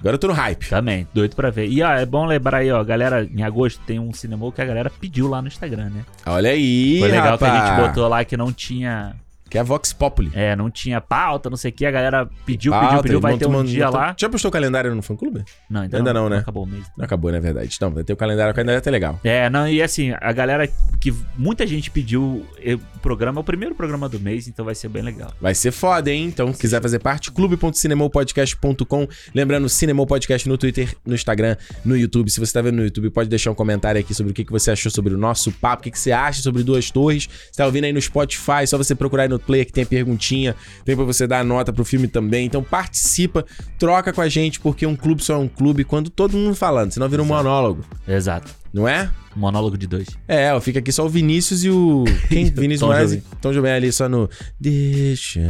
Agora eu tô no hype. Também, doido pra ver. E ó, é bom lembrar aí, ó, galera, em agosto tem um cinema que a galera pediu lá no Instagram, né? Olha aí, Foi legal rapaz. que a gente botou lá que não tinha. Que é a Vox Populi. É, não tinha pauta, não sei o que. A galera pediu, Pauta, pediu, pediu. Vai ter um uma- dia lá. Já postou o calendário no fã-clube? Não, ainda, Ainda não, né? Acabou o mês. Não acabou, na verdade. Não, vai ter o calendário, o calendário é até legal. É, não, e assim, a galera que muita gente pediu o programa, é o primeiro programa do mês, então vai ser bem legal. Vai ser foda, hein? Então, quiser fazer parte, clube.cinemopodcast.com. Lembrando, Cinemou Podcast no Twitter, no Instagram, no YouTube. Se você tá vendo no YouTube, pode deixar um comentário aqui sobre o que, que você achou sobre o nosso papo, o que, que você acha sobre Duas Torres. Você tá ouvindo aí no Spotify, só você procurar aí no Player que tem a perguntinha, tem pra você dar a nota pro filme também. Então, participa, troca com a gente, porque um clube só é um clube quando todo mundo falando, senão vira um monólogo, Exato. não é? Monólogo de dois. É, ó, fica aqui só o Vinícius e o. [laughs] Quem? Vinícius Moraes? Jobim. Tom Jobim ali só no. Deixa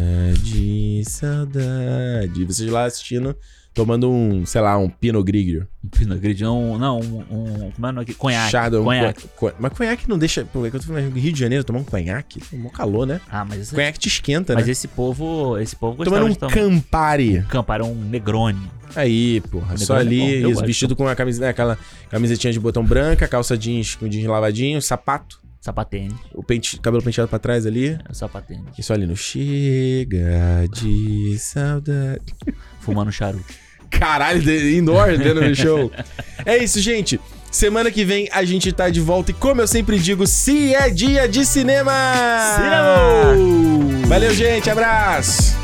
de saudade. Vocês lá assistindo, tomando um, sei lá, um Pinot Grigio. Um Pinot Grigio, não, não, um, um, como é o nome aqui? Conhaque. Chardonnay, um Conhaque. co- co- Mas conhaque não deixa. Pô, é eu tô falando Rio de Janeiro tomar um conhaque. Tomou calor, né? Ah, mas, esse- Conhaque te esquenta, mas né? esse povo, esse povo gostava Tomando um de tomar. Campari. Campari, um Negroni. Aí, porra. Só é ali, isso, gosto. vestido com a camisa, né, aquela camisetinha de botão branca, calça jeans com jeans lavadinho, sapato. Sapatênis. O pente, cabelo penteado pra trás ali. É, sapatênis. Isso ali no Chega de saudade. Fumando charuto. Caralho, indoor, vendo no show. É isso, gente. Semana que vem a gente tá de volta e como eu sempre digo, se é dia de cinema! Cinema! Valeu, gente. Abraço!